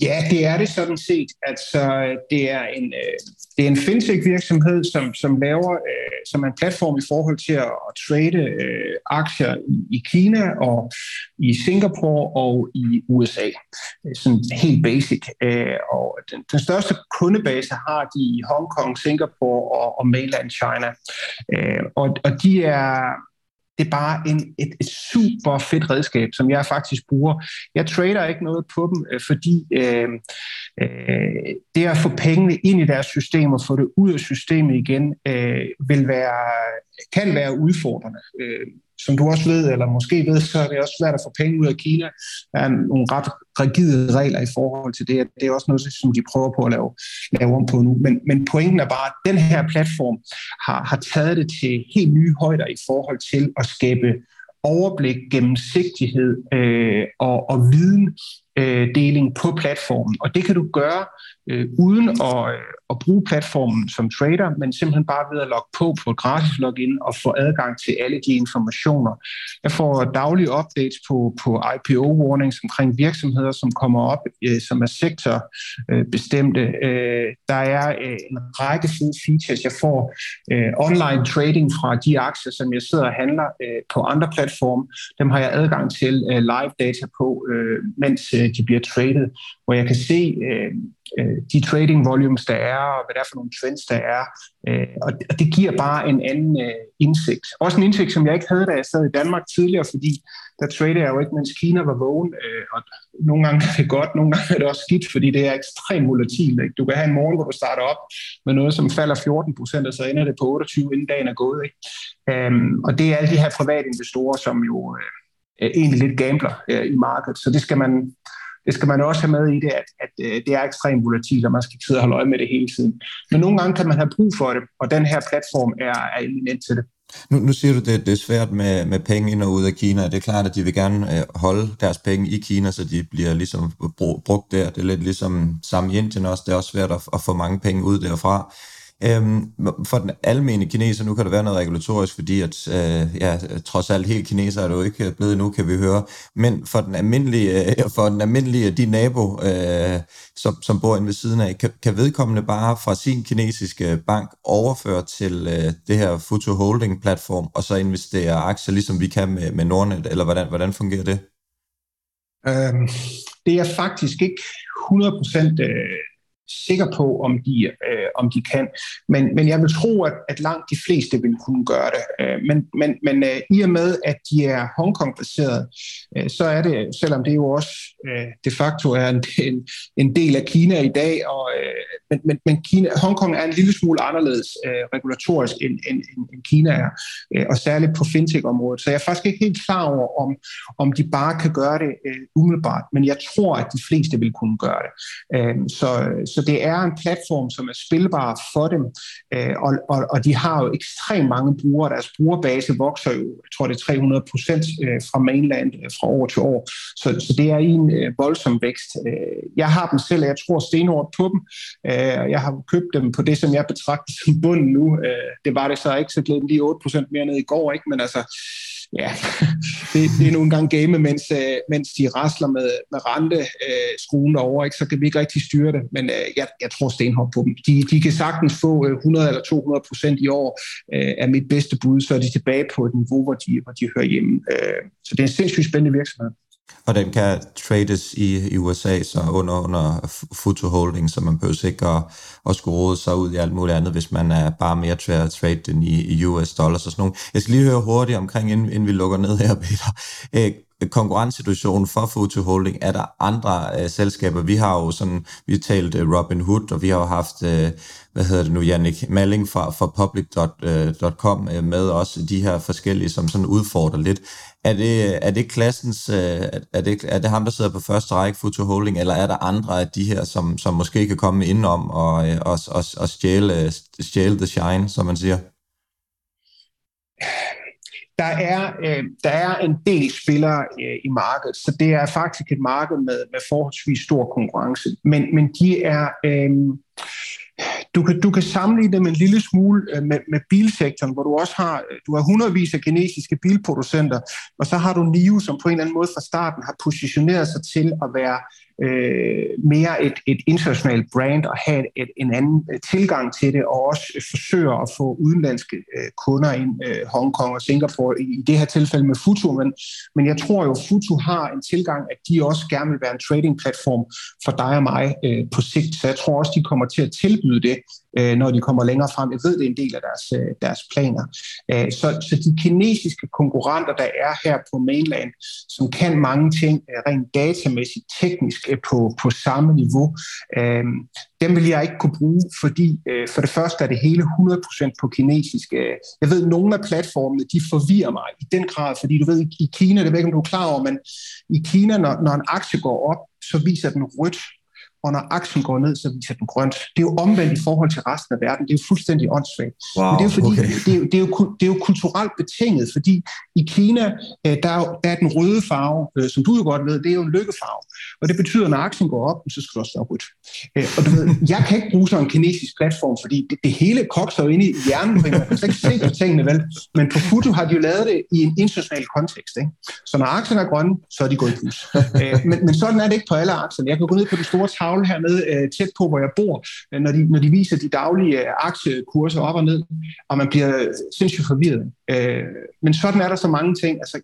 Ja, det er det sådan set. Altså, det er en, øh, det er en fintech-virksomhed, som, som laver, øh, som er en platform i forhold til at, at trade øh, aktier i, i Kina og i Singapore og i USA. Sådan helt basic. Øh, og den, den største kundebase har de i Hongkong, Singapore og, og mainland China. Øh, og, og de er det er bare en, et, et super fedt redskab, som jeg faktisk bruger. Jeg trader ikke noget på dem, øh, fordi øh, øh, det at få pengene ind i deres system og få det ud af systemet igen, øh, vil være, kan være udfordrende. Øh, som du også ved, eller måske ved, så er det også svært at få penge ud af Kina. Der er nogle ret rigide regler i forhold til det. Det er også noget, som de prøver på at lave, lave om på nu. Men, men pointen er bare, at den her platform har, har taget det til helt nye højder i forhold til at skabe overblik, gennemsigtighed øh, og, og viden øh, deling på platformen. Og det kan du gøre øh, uden at, øh, at bruge platformen som trader, men simpelthen bare ved at logge på på et gratis login og få adgang til alle de informationer. Jeg får daglige updates på, på IPO-warnings omkring virksomheder, som kommer op, øh, som er sektorbestemte. Øh, øh, der er øh, en række fede features. Jeg får øh, online trading fra de aktier, som jeg sidder og handler øh, på andre platforme. Dem har jeg adgang til øh, live data på, øh, mens øh, de bliver traded, hvor jeg kan se øh, øh, de trading volumes, der er, og hvad det er for nogle trends, der er. Øh, og, det, og det giver bare en anden øh, indsigt. Også en indsigt, som jeg ikke havde, da jeg sad i Danmark tidligere, fordi der trader jeg jo ikke, mens Kina var vågen. Øh, og nogle gange er det godt, nogle gange er det også skidt, fordi det er ekstremt volatilt. Ikke? Du kan have en morgen, hvor du starter op med noget, som falder 14 procent, og så ender det på 28, inden dagen er gået. Ikke? Øh, og det er alle de her private investorer, som jo øh, Øh, egentlig lidt gambler øh, i markedet. Så det skal man det skal man også have med i det, at, at øh, det er ekstremt volatilt, og man skal sidde og holde øje med det hele tiden. Men nogle gange kan man have brug for det, og den her platform er, er eminent til det. Nu, nu siger du, det, det er svært med, med penge ind og ud af Kina. Det er klart, at de vil gerne øh, holde deres penge i Kina, så de bliver ligesom brugt der. Det er lidt ligesom samme i Indien også. Det er også svært at, at få mange penge ud derfra. Øhm, for den almindelige kineser, nu kan der være noget regulatorisk, fordi at, øh, ja, trods alt helt kineser er du ikke blevet nu, kan vi høre. Men for den almindelige, øh, for den almindelige de nabo, øh, som, som bor inde ved siden af, kan, kan vedkommende bare fra sin kinesiske bank overføre til øh, det her Futu Holding platform, og så investere aktier, ligesom vi kan med, med Nordnet, eller hvordan, hvordan fungerer det? Øhm, det er faktisk ikke 100% øh, sikker på, om de, øh, om de kan. Men, men jeg vil tro, at, at langt de fleste vil kunne gøre det. Øh, men men, men øh, i og med, at de er Hongkong-baseret, øh, så er det, selvom det jo også øh, de facto er en, en, en del af Kina i dag, og, øh, men, men, men Kina, Hongkong er en lille smule anderledes øh, regulatorisk, end, end, end Kina er, øh, og særligt på fintech-området. Så jeg er faktisk ikke helt klar over, om, om de bare kan gøre det øh, umiddelbart, men jeg tror, at de fleste vil kunne gøre det. Øh, så, så det er en platform, som er spilbar for dem, øh, og, og, og de har jo ekstremt mange brugere. Deres brugerbase vokser jo, jeg tror det er 300 procent øh, fra mainland øh, fra år til år. Så, så det er en voldsom vækst. Jeg har dem selv, og jeg tror stenhårdt på dem. Øh, jeg har købt dem på det, som jeg betragter som bunden nu. Det var det så ikke, så glæden lige 8 procent mere ned i går, ikke? men altså ja, det, det er nogle gange game, mens, øh, mens de rasler med, med rente øh, skruen over, ikke, så kan vi ikke rigtig styre det. Men øh, jeg, jeg tror stenhop på dem. De, de kan sagtens få øh, 100 eller 200 procent i år øh, af mit bedste bud, så er de tilbage på et niveau, hvor de, hvor de hører hjemme. Øh, så det er en sindssygt spændende virksomhed. Og den kan trades i, i USA, så under, under Futu Holding, så man behøver ikke at, at skulle råde sig ud i alt muligt andet, hvis man er bare mere trade, trade den i, i US dollars og sådan noget. Jeg skal lige høre hurtigt omkring, inden, inden vi lukker ned her, Peter. Øh, konkurrencesituationen for Futu Holding, er der andre øh, selskaber? Vi har jo sådan, vi har talt øh, Robin Hood, og vi har jo haft, øh, hvad hedder det nu, Jannik Malling fra, fra public.com øh, øh, med også de her forskellige, som sådan udfordrer lidt. Er det, er det klassens, øh, er det, er det ham, der sidder på første række, Futu Holding, eller er der andre af de her, som, som måske kan komme indenom og, øh, og, og, og stjæle, stjæle the shine, som man siger? Der er, øh, der er en del spillere øh, i markedet, så det er faktisk et marked med, med forholdsvis stor konkurrence. Men, men de er... Øh, du kan, du kan sammenligne dem en lille smule øh, med, med bilsektoren, hvor du også har, øh, du har hundredvis af kinesiske bilproducenter, og så har du NIO, som på en eller anden måde fra starten har positioneret sig til at være øh, mere et, et internationalt brand og have et, en anden øh, tilgang til det, og også øh, forsøger at få udenlandske øh, kunder ind, øh, Hongkong og Singapore, i, i det her tilfælde med Futu, men, men jeg tror jo, Futu har en tilgang, at de også gerne vil være en trading-platform for dig og mig øh, på sigt, så jeg tror også, de kommer til at tilbyde det øh, når de kommer længere frem. Jeg ved, det er en del af deres, øh, deres planer. Øh, så, så de kinesiske konkurrenter, der er her på mainland, som kan mange ting øh, rent datamæssigt, teknisk øh, på, på samme niveau, øh, dem vil jeg ikke kunne bruge, fordi øh, for det første er det hele 100% på kinesisk. Øh, jeg ved, at nogle af platformene, de forvirrer mig i den grad, fordi du ved, i Kina, det ved ikke, om du er klar over, men i Kina, når, når en aktie går op, så viser den rødt og når aktien går ned, så viser den grønt. Det er jo omvendt i forhold til resten af verden. Det er jo fuldstændig åndssvagt. Wow, Men det er jo, fordi, okay. det, er, det, er jo, det er jo kulturelt betinget, fordi i Kina, øh, der er, der er den røde farve, øh, som du jo godt ved, det er jo en lykkefarve. Og det betyder, at når aktien går op, så skal det også være rødt. Øh, og du ved, jeg kan ikke bruge sådan en kinesisk platform, fordi det, det hele kokser jo inde i hjernen, men man kan ikke se på tingene, vel? Men på Futu har de jo lavet det i en international kontekst. Ikke? Så når aktien er grønne, så er de gået i plus. Men, men sådan er det ikke på alle aktier. Jeg kan gå ned på den store tavle tavle hernede øh, tæt på, hvor jeg bor, øh, når, de, når de viser de daglige øh, aktiekurser op og ned, og man bliver sindssygt forvirret. men sådan er der så mange ting. Altså,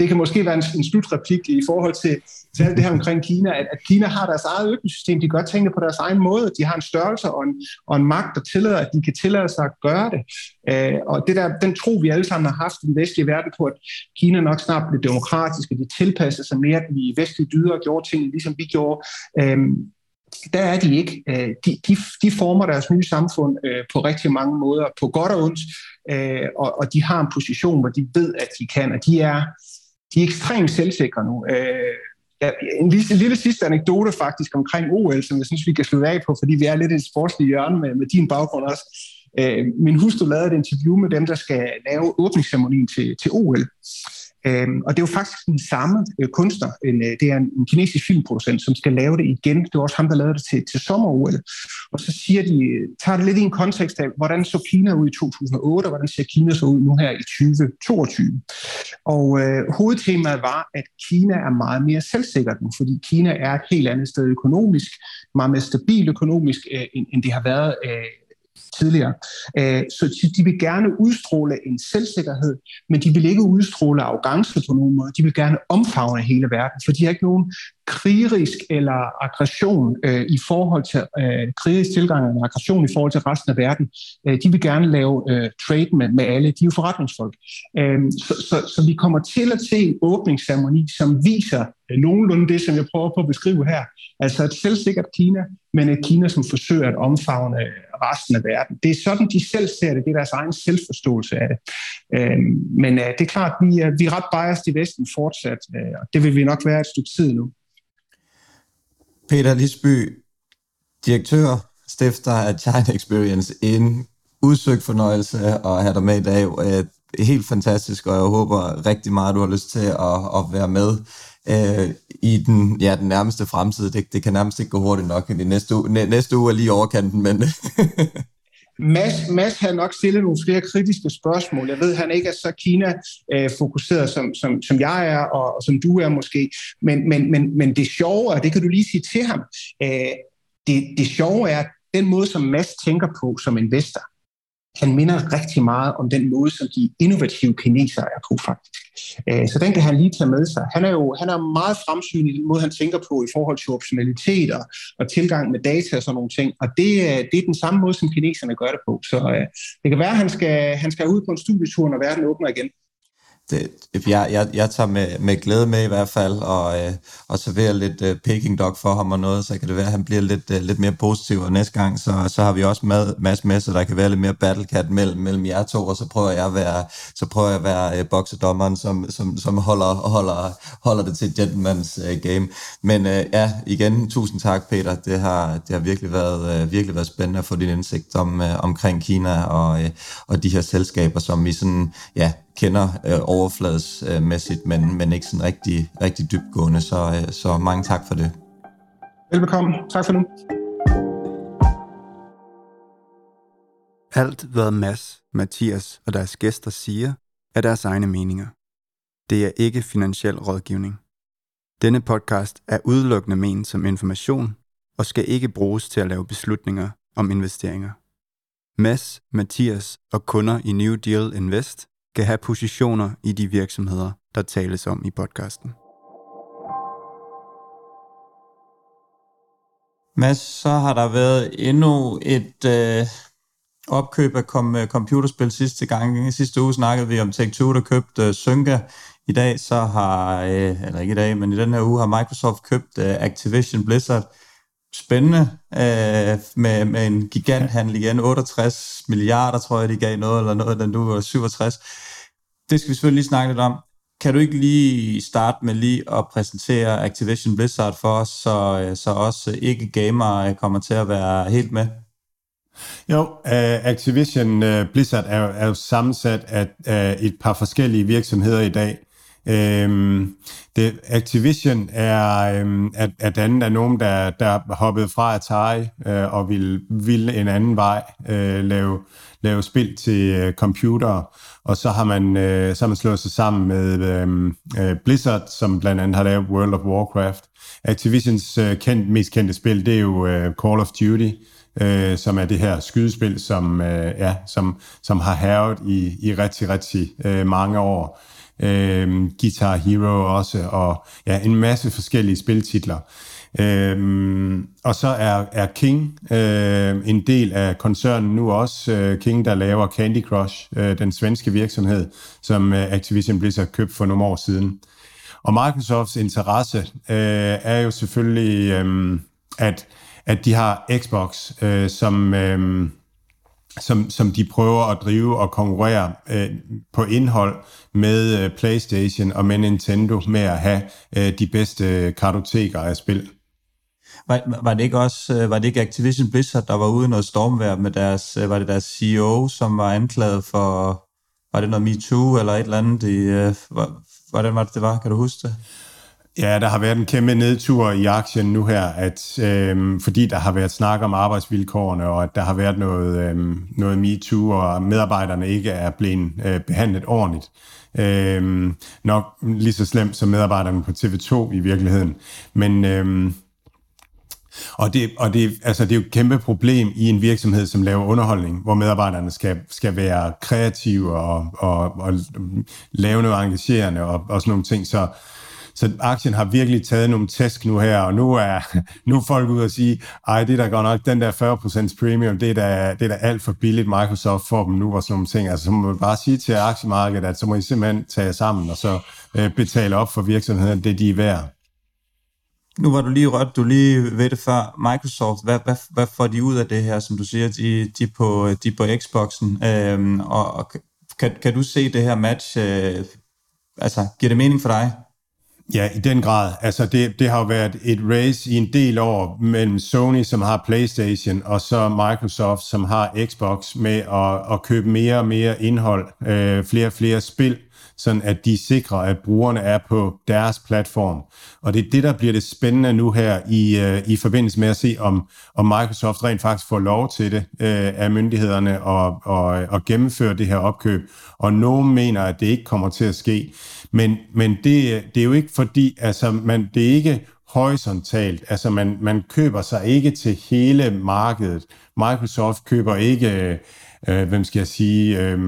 det kan måske være en, en slutreplik i forhold til, til alt det her omkring Kina, at, at Kina har deres eget økosystem, de gør tingene på deres egen måde, de har en størrelse og en, og en magt, der tillader, at de kan tillade sig at gøre det. Øh, og det der, den tro, vi alle sammen har haft i den vestlige verden på, at Kina nok snart bliver demokratisk, og de tilpasser sig mere, at vi vestlige dyder gjorde tingene, ligesom vi gjorde. Øh, der er de ikke. Øh, de, de, de former deres nye samfund øh, på rigtig mange måder, på godt og ondt, øh, og, og de har en position, hvor de ved, at de kan, og de er, de er ekstremt selvsikre nu. Øh, ja, en lille, en lille sidste anekdote faktisk omkring OL, som jeg synes, vi kan slutte af på, fordi vi er lidt i et sportsligt hjørne med, med din baggrund også. Øh, min hustru lavede et interview med dem, der skal lave åbningsceremonien til, til OL. Øhm, og det er jo faktisk den samme øh, kunstner. En, øh, det er en, en kinesisk filmproducent, som skal lave det igen. Det var også ham, der lavede det til, til sommer-OL. Og så siger de, øh, tager det lidt i en kontekst af, hvordan så Kina ud i 2008, og hvordan ser Kina så ud nu her i 2022. Og øh, hovedtemaet var, at Kina er meget mere selvsikker nu, fordi Kina er et helt andet sted økonomisk, meget mere stabil økonomisk, øh, end, end det har været øh, tidligere. Øh, så de vil gerne udstråle en selvsikkerhed, men de vil ikke udstråle arrogance på nogen måde. De vil gerne omfavne hele verden, for de har ikke nogen krigerisk eller aggression øh, i forhold til øh, krigerisk tilgang eller aggression i forhold til resten af verden. Øh, de vil gerne lave øh, trade med, med alle. De er jo forretningsfolk. Øh, så, så, så vi kommer til at se en åbningsceremoni, som viser øh, nogenlunde det, som jeg prøver på at beskrive her. Altså et selvsikkert Kina, men et Kina, som forsøger at omfavne resten af verden. Det er sådan, de selv ser det. Det er deres egen selvforståelse af det. Øh, men øh, det er klart, vi er, vi er ret biased i Vesten fortsat, øh, og det vil vi nok være et stykke tid nu. Peter Lisby, direktør, stifter af China Experience. En udsøgt fornøjelse at have dig med i dag. Øh, helt fantastisk, og jeg håber rigtig meget, du har lyst til at, at være med øh, i den, ja, den nærmeste fremtid. Det, det kan nærmest ikke gå hurtigt nok. I næste, uge, næste uge er lige overkanten, men... <laughs> Mads, Mads har nok stillet nogle flere kritiske spørgsmål. Jeg ved, han ikke er så Kina-fokuseret, som, som, som jeg er, og, og som du er måske. Men, men, men, men det sjove og det kan du lige sige til ham, øh, det, det sjove er, den måde, som Mads tænker på som investor, han minder rigtig meget om den måde, som de innovative kinesere er på faktisk. Øh, så den kan han lige tage med sig. Han er jo han er meget fremsynet i den måde, han tænker på i forhold til optionalitet og, og tilgang med data og sådan nogle ting. Og det, øh, det er den samme måde, som kineserne gør det på. Så øh, det kan være, at han skal, han skal ud på en studietur, når verden åbner igen det, jeg, jeg, jeg tager med, med glæde med i hvert fald, og, øh, og serverer lidt øh, Peking Dog for ham og noget, så kan det være, at han bliver lidt, øh, lidt mere positiv, og næste gang, så, så har vi også mad, masse med, så der kan være lidt mere battle cat mellem, mellem jer to, og så prøver jeg at være, så prøver jeg at være øh, boksedommeren, som, som, som holder, holder, holder det til gentleman's øh, game. Men øh, ja, igen, tusind tak, Peter. Det har, det har virkelig været, øh, virkelig været spændende at få din indsigt om, øh, omkring Kina og, øh, og de her selskaber, som vi sådan, ja, kender øh, overfladesmæssigt, men, men ikke sådan rigtig, rigtig dybgående. Så, øh, så mange tak for det. Velbekomme. Tak for nu. Alt hvad Mads, Mathias og deres gæster siger, er deres egne meninger. Det er ikke finansiel rådgivning. Denne podcast er udelukkende ment som information og skal ikke bruges til at lave beslutninger om investeringer. Mads, Mathias og kunder i New Deal Invest kan have positioner i de virksomheder, der tales om i podcasten. Mads, så har der været endnu et øh, opkøb af kom, øh, computerspil sidste gang. I sidste uge snakkede vi om Take-Two, der købte øh, Synga. I dag så har, øh, eller ikke i dag, men i den her uge har Microsoft købt øh, Activision Blizzard. Spændende øh, med, med en giganthandel igen. 68 milliarder, tror jeg, de gav noget, eller noget, den du var 67 det skal vi selvfølgelig lige snakke lidt om. Kan du ikke lige starte med lige at præsentere Activision Blizzard for os, så, øh, så også ikke-gamere øh, kommer til at være helt med? Jo, uh, Activision uh, Blizzard er, er jo sammensat af uh, et par forskellige virksomheder i dag. Øhm, det, Activision er, øhm, er, er dannet af nogen, der, der hoppede fra Atari øh, og vil, vil en anden vej øh, lave, lave spil til øh, computer, Og så har man, øh, så har man slået sig sammen med øh, øh, Blizzard, som blandt andet har lavet World of Warcraft. Activisions øh, kendt, mest kendte spil, det er jo øh, Call of Duty, øh, som er det her skydespil, som, øh, ja, som, som har hervet i, i rigtig, rigtig øh, mange år. Øh, Guitar Hero også, og ja, en masse forskellige spiltitler. Øhm, og så er, er King øh, en del af koncernen nu også. Øh, King, der laver Candy Crush, øh, den svenske virksomhed, som øh, Activision Blizzard købte for nogle år siden. Og Microsofts interesse øh, er jo selvfølgelig, øh, at, at de har Xbox, øh, som... Øh, som, som de prøver at drive og konkurrere øh, på indhold med øh, PlayStation og med Nintendo med at have øh, de bedste øh, kartoteker af spil. Var, var det ikke også øh, var det ikke Activision Blizzard, der var ude i noget stormvær med deres, øh, var det deres CEO, som var anklaget for, var det noget MeToo eller et eller andet? I, øh, var, hvordan var det, det var? Kan du huske det? Ja, der har været en kæmpe nedtur i aktien nu her, at øh, fordi der har været snak om arbejdsvilkårene, og at der har været noget, øh, noget MeToo, og medarbejderne ikke er blevet øh, behandlet ordentligt. Øh, nok lige så slemt som medarbejderne på TV2 i virkeligheden. Men øh, og, det, og det, altså, det er jo et kæmpe problem i en virksomhed, som laver underholdning, hvor medarbejderne skal, skal være kreative og, og, og lave noget engagerende og, og sådan nogle ting. Så, så aktien har virkelig taget nogle tæsk nu her, og nu er, <laughs> nu er folk ude og sige, ej, det er da godt nok, den der 40% premium, det er da, det er da alt for billigt, Microsoft får dem nu, og sådan nogle ting. Altså, så må man bare sige til aktiemarkedet, at så må I simpelthen tage sammen, og så øh, betale op for virksomheden, det de er værd. Nu var du lige rødt, du lige ved det før. Microsoft, hvad, hvad, hvad får de ud af det her, som du siger, de, de, på, de på Xboxen? Øhm, og, og kan, kan du se det her match, øh, altså giver det mening for dig? Ja, i den grad. Altså, det, det har jo været et race i en del år mellem Sony, som har PlayStation, og så Microsoft, som har Xbox, med at, at købe mere og mere indhold, øh, flere og flere spil, sådan at de sikrer, at brugerne er på deres platform. Og det er det, der bliver det spændende nu her i, øh, i forbindelse med at se, om, om Microsoft rent faktisk får lov til det øh, af myndighederne og, og, og gennemføre det her opkøb. Og nogen mener, at det ikke kommer til at ske. Men, men det, det er jo ikke fordi, altså man, det er ikke horisontalt. Altså man, man køber sig ikke til hele markedet. Microsoft køber ikke øh, øh, hvem skal jeg sige, øh,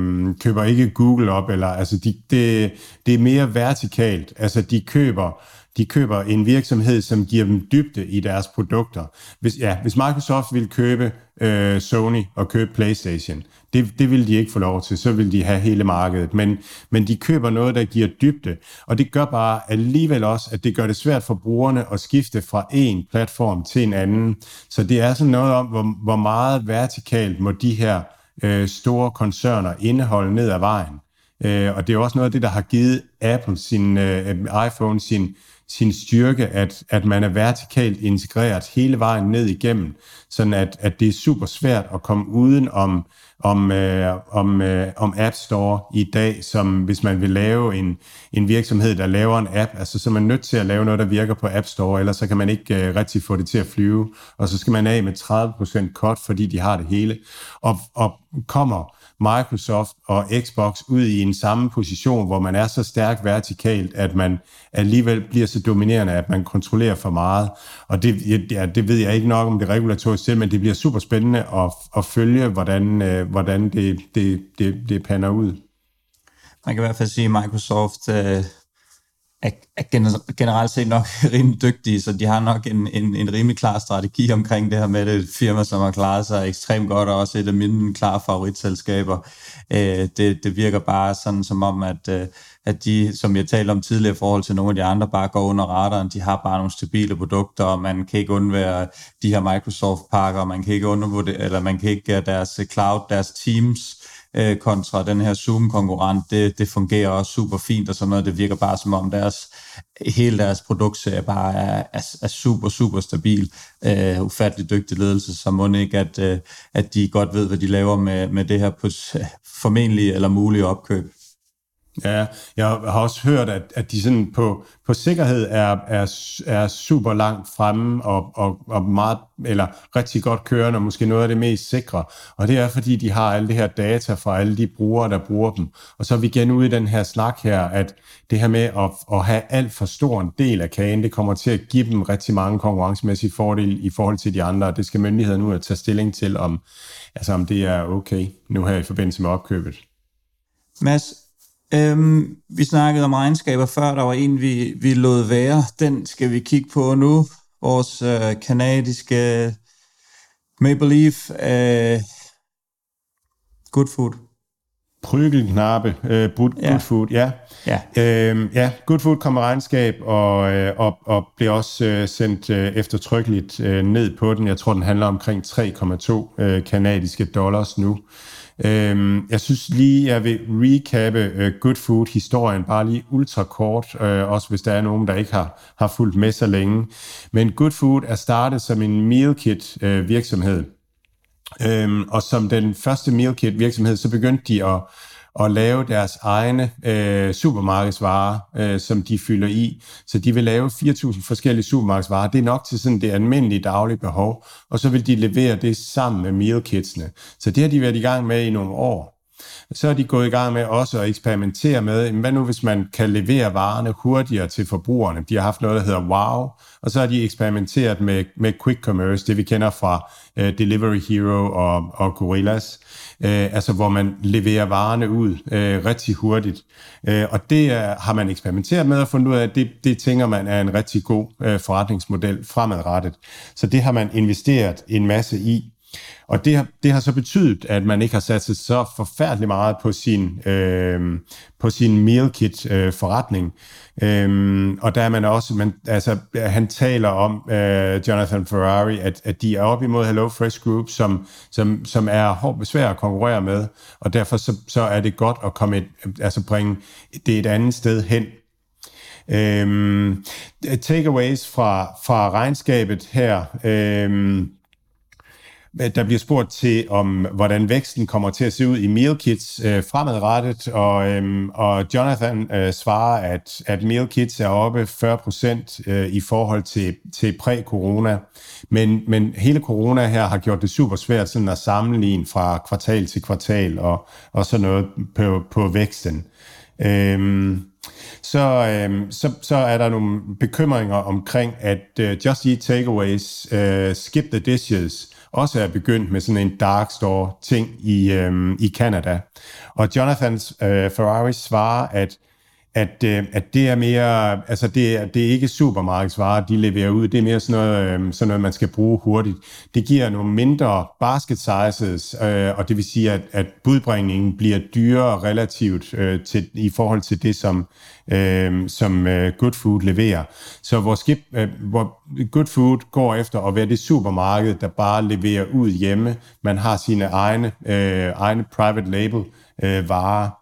køber ikke Google op, eller altså de, det, det er mere vertikalt. Altså de køber, de køber en virksomhed, som giver dem dybde i deres produkter. Hvis, ja, hvis Microsoft vil købe øh, Sony og købe PlayStation, det, det vil de ikke få lov til, så vil de have hele markedet. Men, men de køber noget, der giver dybde, og det gør bare alligevel også, at det gør det svært for brugerne at skifte fra en platform til en anden. Så det er sådan noget om, hvor, hvor meget vertikalt må de her øh, store koncerner indhold ned ad vejen. Øh, og det er også noget af det, der har givet Apple sin øh, iPhone sin, sin styrke, at, at man er vertikalt integreret hele vejen ned igennem, sådan at, at det er super svært at komme uden om om, øh, om, øh, om App Store i dag, som hvis man vil lave en, en virksomhed, der laver en app, altså så er man nødt til at lave noget, der virker på App Store, ellers så kan man ikke øh, rigtig få det til at flyve, og så skal man af med 30% cut, fordi de har det hele. Og, og kommer Microsoft og Xbox ud i en samme position, hvor man er så stærk vertikalt, at man alligevel bliver så dominerende, at man kontrollerer for meget. Og det, ja, det ved jeg ikke nok om det regulatoriske selv, men det bliver super spændende at, at følge, hvordan, øh, hvordan det, det, det, det pander ud. Man kan i hvert fald sige, at Microsoft øh, er, er generelt set nok <laughs> rimelig dygtige, så de har nok en, en, en rimelig klar strategi omkring det her med det firma, som har klaret sig ekstremt godt, og også et af mine klare favoritselskaber. Øh, det, det virker bare sådan som om, at, øh, at de, som jeg talte om tidligere i forhold til nogle af de andre, bare går under radaren. De har bare nogle stabile produkter, og man kan ikke undvære de her Microsoft-pakker, man kan ikke undvære, eller man kan ikke øh, deres cloud, deres Teams, øh, kontra den her Zoom-konkurrent, det, det fungerer også super fint og sådan noget. Det virker bare som om deres, hele deres produktserie bare er, er, er super, super stabil. Øh, ufattelig dygtig ledelse, så må ikke, at, øh, at de godt ved, hvad de laver med, med det her på formentlig eller mulige opkøb. Ja, jeg har også hørt, at, at de sådan på, på sikkerhed er, er, er super langt fremme og, og, og meget, eller rigtig godt kørende, og måske noget af det mest sikre. Og det er, fordi de har alle det her data fra alle de brugere, der bruger dem. Og så er vi igen ude i den her snak her, at det her med at, at have alt for stor en del af kagen, det kommer til at give dem rigtig mange konkurrencemæssige fordele i forhold til de andre. Det skal myndighederne nu at tage stilling til, om, altså om det er okay nu her i forbindelse med opkøbet. Mads, Øhm, vi snakkede om regnskaber før, der var en, vi, vi lod være. Den skal vi kigge på nu. Vores øh, kanadiske Maple Leaf øh, Good Food. Prygelknappe, øh, good, ja. good Food, ja. Ja. Øhm, ja, Good Food kommer regnskab, og, øh, og, og bliver også øh, sendt øh, eftertrykkeligt øh, ned på den. Jeg tror, den handler omkring 3,2 øh, kanadiske dollars nu. Øhm, jeg synes lige, jeg vil recappe øh, Good Food-historien, bare lige ultra kort, øh, også hvis der er nogen, der ikke har, har fulgt med så længe. Men Good Food er startet som en meal kit øh, virksomhed. Øhm, og som den første meal kit virksomhed, så begyndte de at at lave deres egne øh, supermarkedsvarer, øh, som de fylder i. Så de vil lave 4.000 forskellige supermarkedsvarer. Det er nok til sådan det almindelige daglige behov. Og så vil de levere det sammen med meal kitsene. Så det har de været i gang med i nogle år. Så er de gået i gang med også at eksperimentere med, hvad nu hvis man kan levere varerne hurtigere til forbrugerne. De har haft noget, der hedder WOW, og så har de eksperimenteret med, med quick commerce, det vi kender fra uh, Delivery Hero og, og Gorillas, øh, altså hvor man leverer varerne ud øh, rigtig hurtigt. Øh, og det er, har man eksperimenteret med og fundet ud af, at det, det tænker man er en rigtig god øh, forretningsmodel fremadrettet. Så det har man investeret en masse i. Og det har, det har så betydet, at man ikke har sat sig så forfærdeligt meget på sin, øh, på sin meal kit øh, forretning. Øhm, og der er man også, man, altså, han taler om, øh, Jonathan Ferrari, at, at de er op imod Hello Fresh Group, som, som, som er hårdt svært at konkurrere med, og derfor så, så er det godt at komme et, altså bringe det et andet sted hen. Øhm, takeaways fra, fra regnskabet her, øhm, der bliver spurgt til, om hvordan væksten kommer til at se ud i meal kits øh, fremadrettet, og, øhm, og Jonathan øh, svarer, at, at meal kits er oppe 40 procent øh, i forhold til, til præ-corona. Men, men hele corona her har gjort det super svært sådan at sammenligne fra kvartal til kvartal og, og sådan noget på, på væksten. Øhm, så, øhm, så, så er der nogle bekymringer omkring, at øh, Just Eat Takeaways, øh, Skip the Dishes, også er begyndt med sådan en dark store ting i, øhm, i Canada. Og Jonathan øh, Ferrari svarer, at at, øh, at det er mere, altså det er, det er ikke supermarkedsvarer, de leverer ud, det er mere sådan noget, øh, sådan noget, man skal bruge hurtigt. Det giver nogle mindre basket sizes, øh, og det vil sige, at, at budbringningen bliver dyrere relativt øh, til, i forhold til det, som, øh, som øh, Good Food leverer. Så hvor, skip, øh, hvor Good Food går efter at være det supermarked, der bare leverer ud hjemme, man har sine egne, øh, egne private label øh, varer,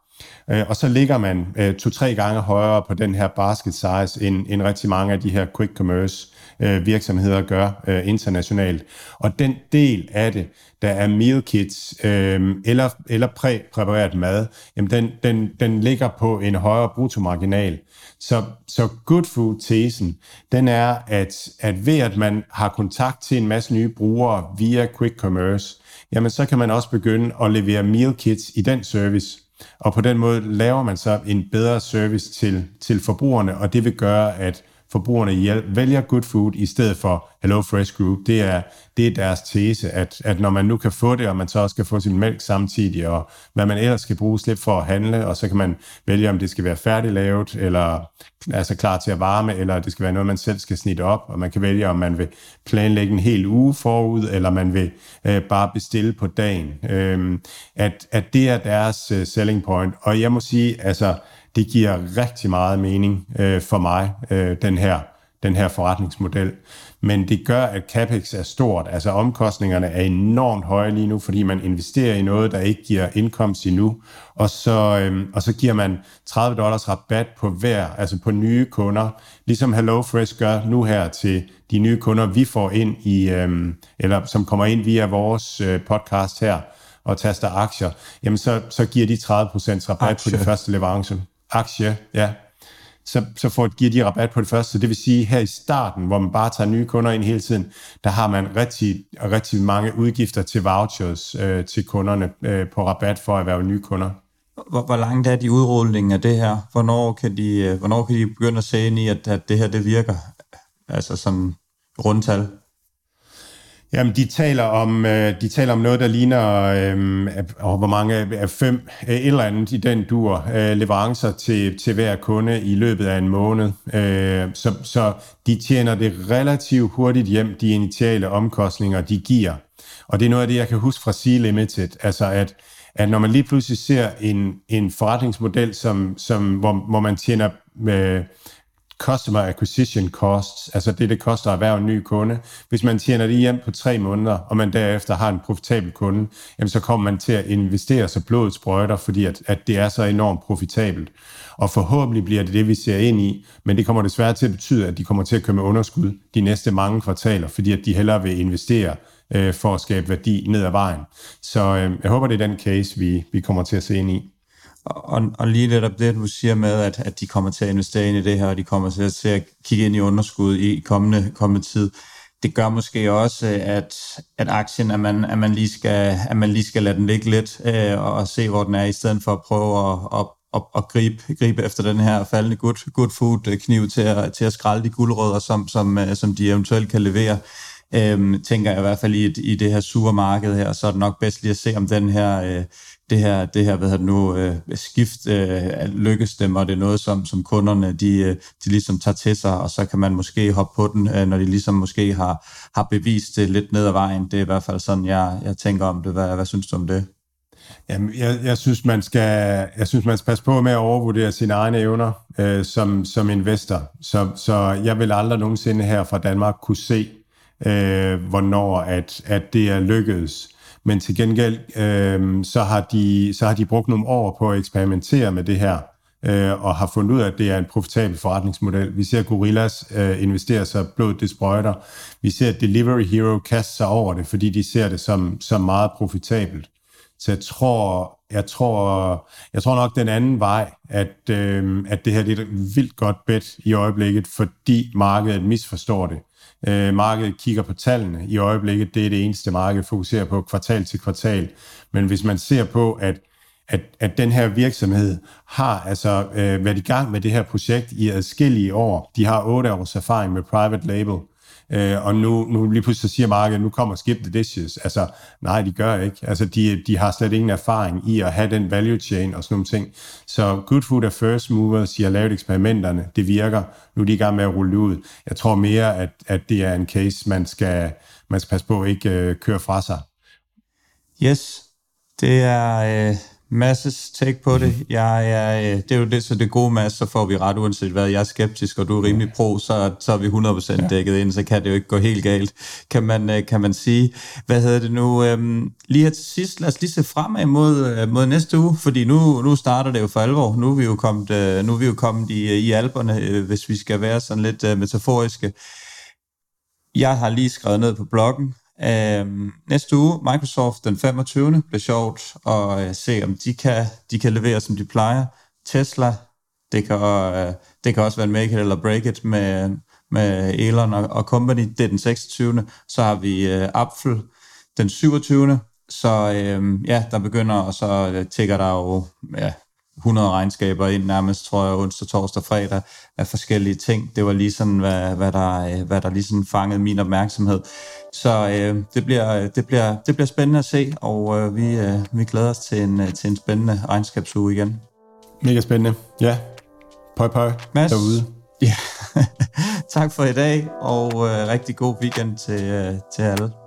Øh, og så ligger man øh, to-tre gange højere på den her basket size, end, end rigtig mange af de her quick commerce øh, virksomheder gør internationalt. Og den del af det, der er meal kits øh, eller, eller præpareret mad, jamen den, den, den ligger på en højere bruttomarginal. Så, så good food-tesen, den er, at, at ved at man har kontakt til en masse nye brugere via quick commerce, jamen så kan man også begynde at levere meal kits i den service. Og på den måde laver man så en bedre service til, til forbrugerne, og det vil gøre, at forbrugerne vælger Good Food i stedet for Hello Fresh Group. Det er, det er deres tese, at, at når man nu kan få det, og man så også kan få sin mælk samtidig, og hvad man ellers skal bruge slip for at handle, og så kan man vælge, om det skal være færdiglavet, eller altså klar til at varme, eller det skal være noget, man selv skal snitte op, og man kan vælge, om man vil planlægge en hel uge forud, eller man vil øh, bare bestille på dagen. Øh, at, at det er deres øh, selling point. Og jeg må sige, altså, det giver rigtig meget mening øh, for mig, øh, den, her, den her forretningsmodel. Men det gør, at CapEx er stort. Altså omkostningerne er enormt høje lige nu, fordi man investerer i noget, der ikke giver indkomst endnu. Og så, øh, og så giver man 30 dollars rabat på hver, altså på nye kunder. Ligesom HelloFresh gør nu her til de nye kunder, vi får ind i, øh, eller som kommer ind via vores øh, podcast her, og taster aktier, jamen så, så giver de 30% rabat Aktie. på de første leverancer aktie, ja, så, så får, giver de rabat på det første. Så det vil sige, her i starten, hvor man bare tager nye kunder ind hele tiden, der har man rigtig, rigtig mange udgifter til vouchers øh, til kunderne øh, på rabat for at være nye kunder. Hvor, hvor langt er de udrullingen af det her? Hvornår kan de, øh, hvornår kan de begynde at se ind i, at, at det her det virker? Altså som rundtal? Jamen, de taler om, øh, de taler om noget, der ligner, øh, hvor mange af fem, øh, et eller andet i den dur, øh, leverancer til, til hver kunde i løbet af en måned. Øh, så, så de tjener det relativt hurtigt hjem, de initiale omkostninger, de giver. Og det er noget af det, jeg kan huske fra Sea Limited, altså at, at når man lige pludselig ser en, en forretningsmodel, som, som, hvor, hvor man tjener... Øh, customer acquisition costs, altså det, det koster at erhverve en ny kunde. Hvis man tjener det hjem på tre måneder, og man derefter har en profitabel kunde, jamen så kommer man til at investere så blodet sprøjter, fordi at, at det er så enormt profitabelt. Og forhåbentlig bliver det det, vi ser ind i, men det kommer desværre til at betyde, at de kommer til at køre med underskud de næste mange kvartaler, fordi at de hellere vil investere øh, for at skabe værdi ned ad vejen. Så øh, jeg håber, det er den case, vi, vi kommer til at se ind i. Og, og lige netop det, du siger med, at, at de kommer til at investere ind i det her, og de kommer til at, til at kigge ind i underskud i kommende, kommende tid, det gør måske også, øh, at, at aktien, at man, at, man lige skal, at man lige skal lade den ligge lidt øh, og, og se, hvor den er, i stedet for at prøve at, at, at, at gribe, gribe efter den her faldende good, good food kniv til at, til at skralde de guldrødder, som, som, øh, som de eventuelt kan levere. Øhm, tænker jeg i hvert fald i, i det her sure marked her, så er det nok bedst lige at se, om den her, øh, det her, det her hvad det nu, øh, skift øh, lykkes dem, og det er noget, som, som kunderne de, øh, de ligesom tager til sig, og så kan man måske hoppe på den, øh, når de ligesom måske har, har bevist det lidt ned ad vejen. Det er i hvert fald sådan, jeg, jeg tænker om det. Hvad, hvad synes du om det? Jamen, jeg, jeg, synes, man skal, jeg synes, man skal passe på med at overvurdere sine egne evner øh, som, som investor. Så, så jeg vil aldrig nogensinde her fra Danmark kunne se, øh, hvornår at, at det er lykkedes. Men til gengæld, øh, så, har de, så har de brugt nogle år på at eksperimentere med det her, øh, og har fundet ud af, at det er en profitabel forretningsmodel. Vi ser, Gorillas øh, investerer sig blodet det sprøjter. Vi ser, Delivery Hero kaste sig over det, fordi de ser det som, som meget profitabelt. Så jeg tror, jeg tror, jeg tror nok den anden vej, at, øh, at det her det er et vildt godt bet i øjeblikket, fordi markedet misforstår det. Øh, markedet kigger på tallene i øjeblikket. Det er det eneste, marked fokuserer på kvartal til kvartal. Men hvis man ser på, at at, at den her virksomhed har altså øh, været i gang med det her projekt i adskillige år. De har otte års erfaring med private label. Øh, og nu, nu lige pludselig siger markedet, nu kommer Skip the Dishes. Altså, nej, de gør ikke. Altså, de, de har slet ingen erfaring i at have den value chain og sådan nogle ting. Så Good Food er first movers, de har lavet eksperimenterne, det virker. Nu er de i gang med at rulle ud. Jeg tror mere, at, at det er en case, man skal, man skal passe på at ikke øh, køre fra sig. Yes, det er... Øh Masses take på det. Jeg er, øh, det er jo det, så det gode masse, så får vi ret uanset hvad. Jeg er skeptisk, og du er rimelig pro, så, så er vi 100% dækket ind, så kan det jo ikke gå helt galt, kan man, øh, kan man sige. Hvad hedder det nu? Øhm, lige her til sidst, lad os lige se fremad mod, øh, mod næste uge, fordi nu, nu starter det jo for alvor. Nu er vi jo kommet, nu er vi jo kommet i, i alberne, hvis vi skal være sådan lidt metaforiske. Jeg har lige skrevet ned på bloggen, Øhm, næste uge, Microsoft den 25. bliver sjovt at øh, se, om de kan, de kan levere, som de plejer. Tesla, det kan, øh, det kan også være en make it eller break it med, med Elon og, og company. Det er den 26. Så har vi øh, Apple den 27. Så øh, ja, der begynder, og så øh, tigger der jo ja, 100 regnskaber ind nærmest, tror jeg, onsdag, torsdag, fredag af forskellige ting. Det var lige sådan, hvad, hvad, der, øh, hvad der lige sådan fangede min opmærksomhed. Så øh, det, bliver, det, bliver, det bliver spændende at se, og øh, vi, øh, vi glæder os til en, øh, til en spændende regnskabsuge igen. Mega spændende. Ja. Pøj, pøj Mads, derude. Ja. <laughs> tak for i dag, og øh, rigtig god weekend til, øh, til alle.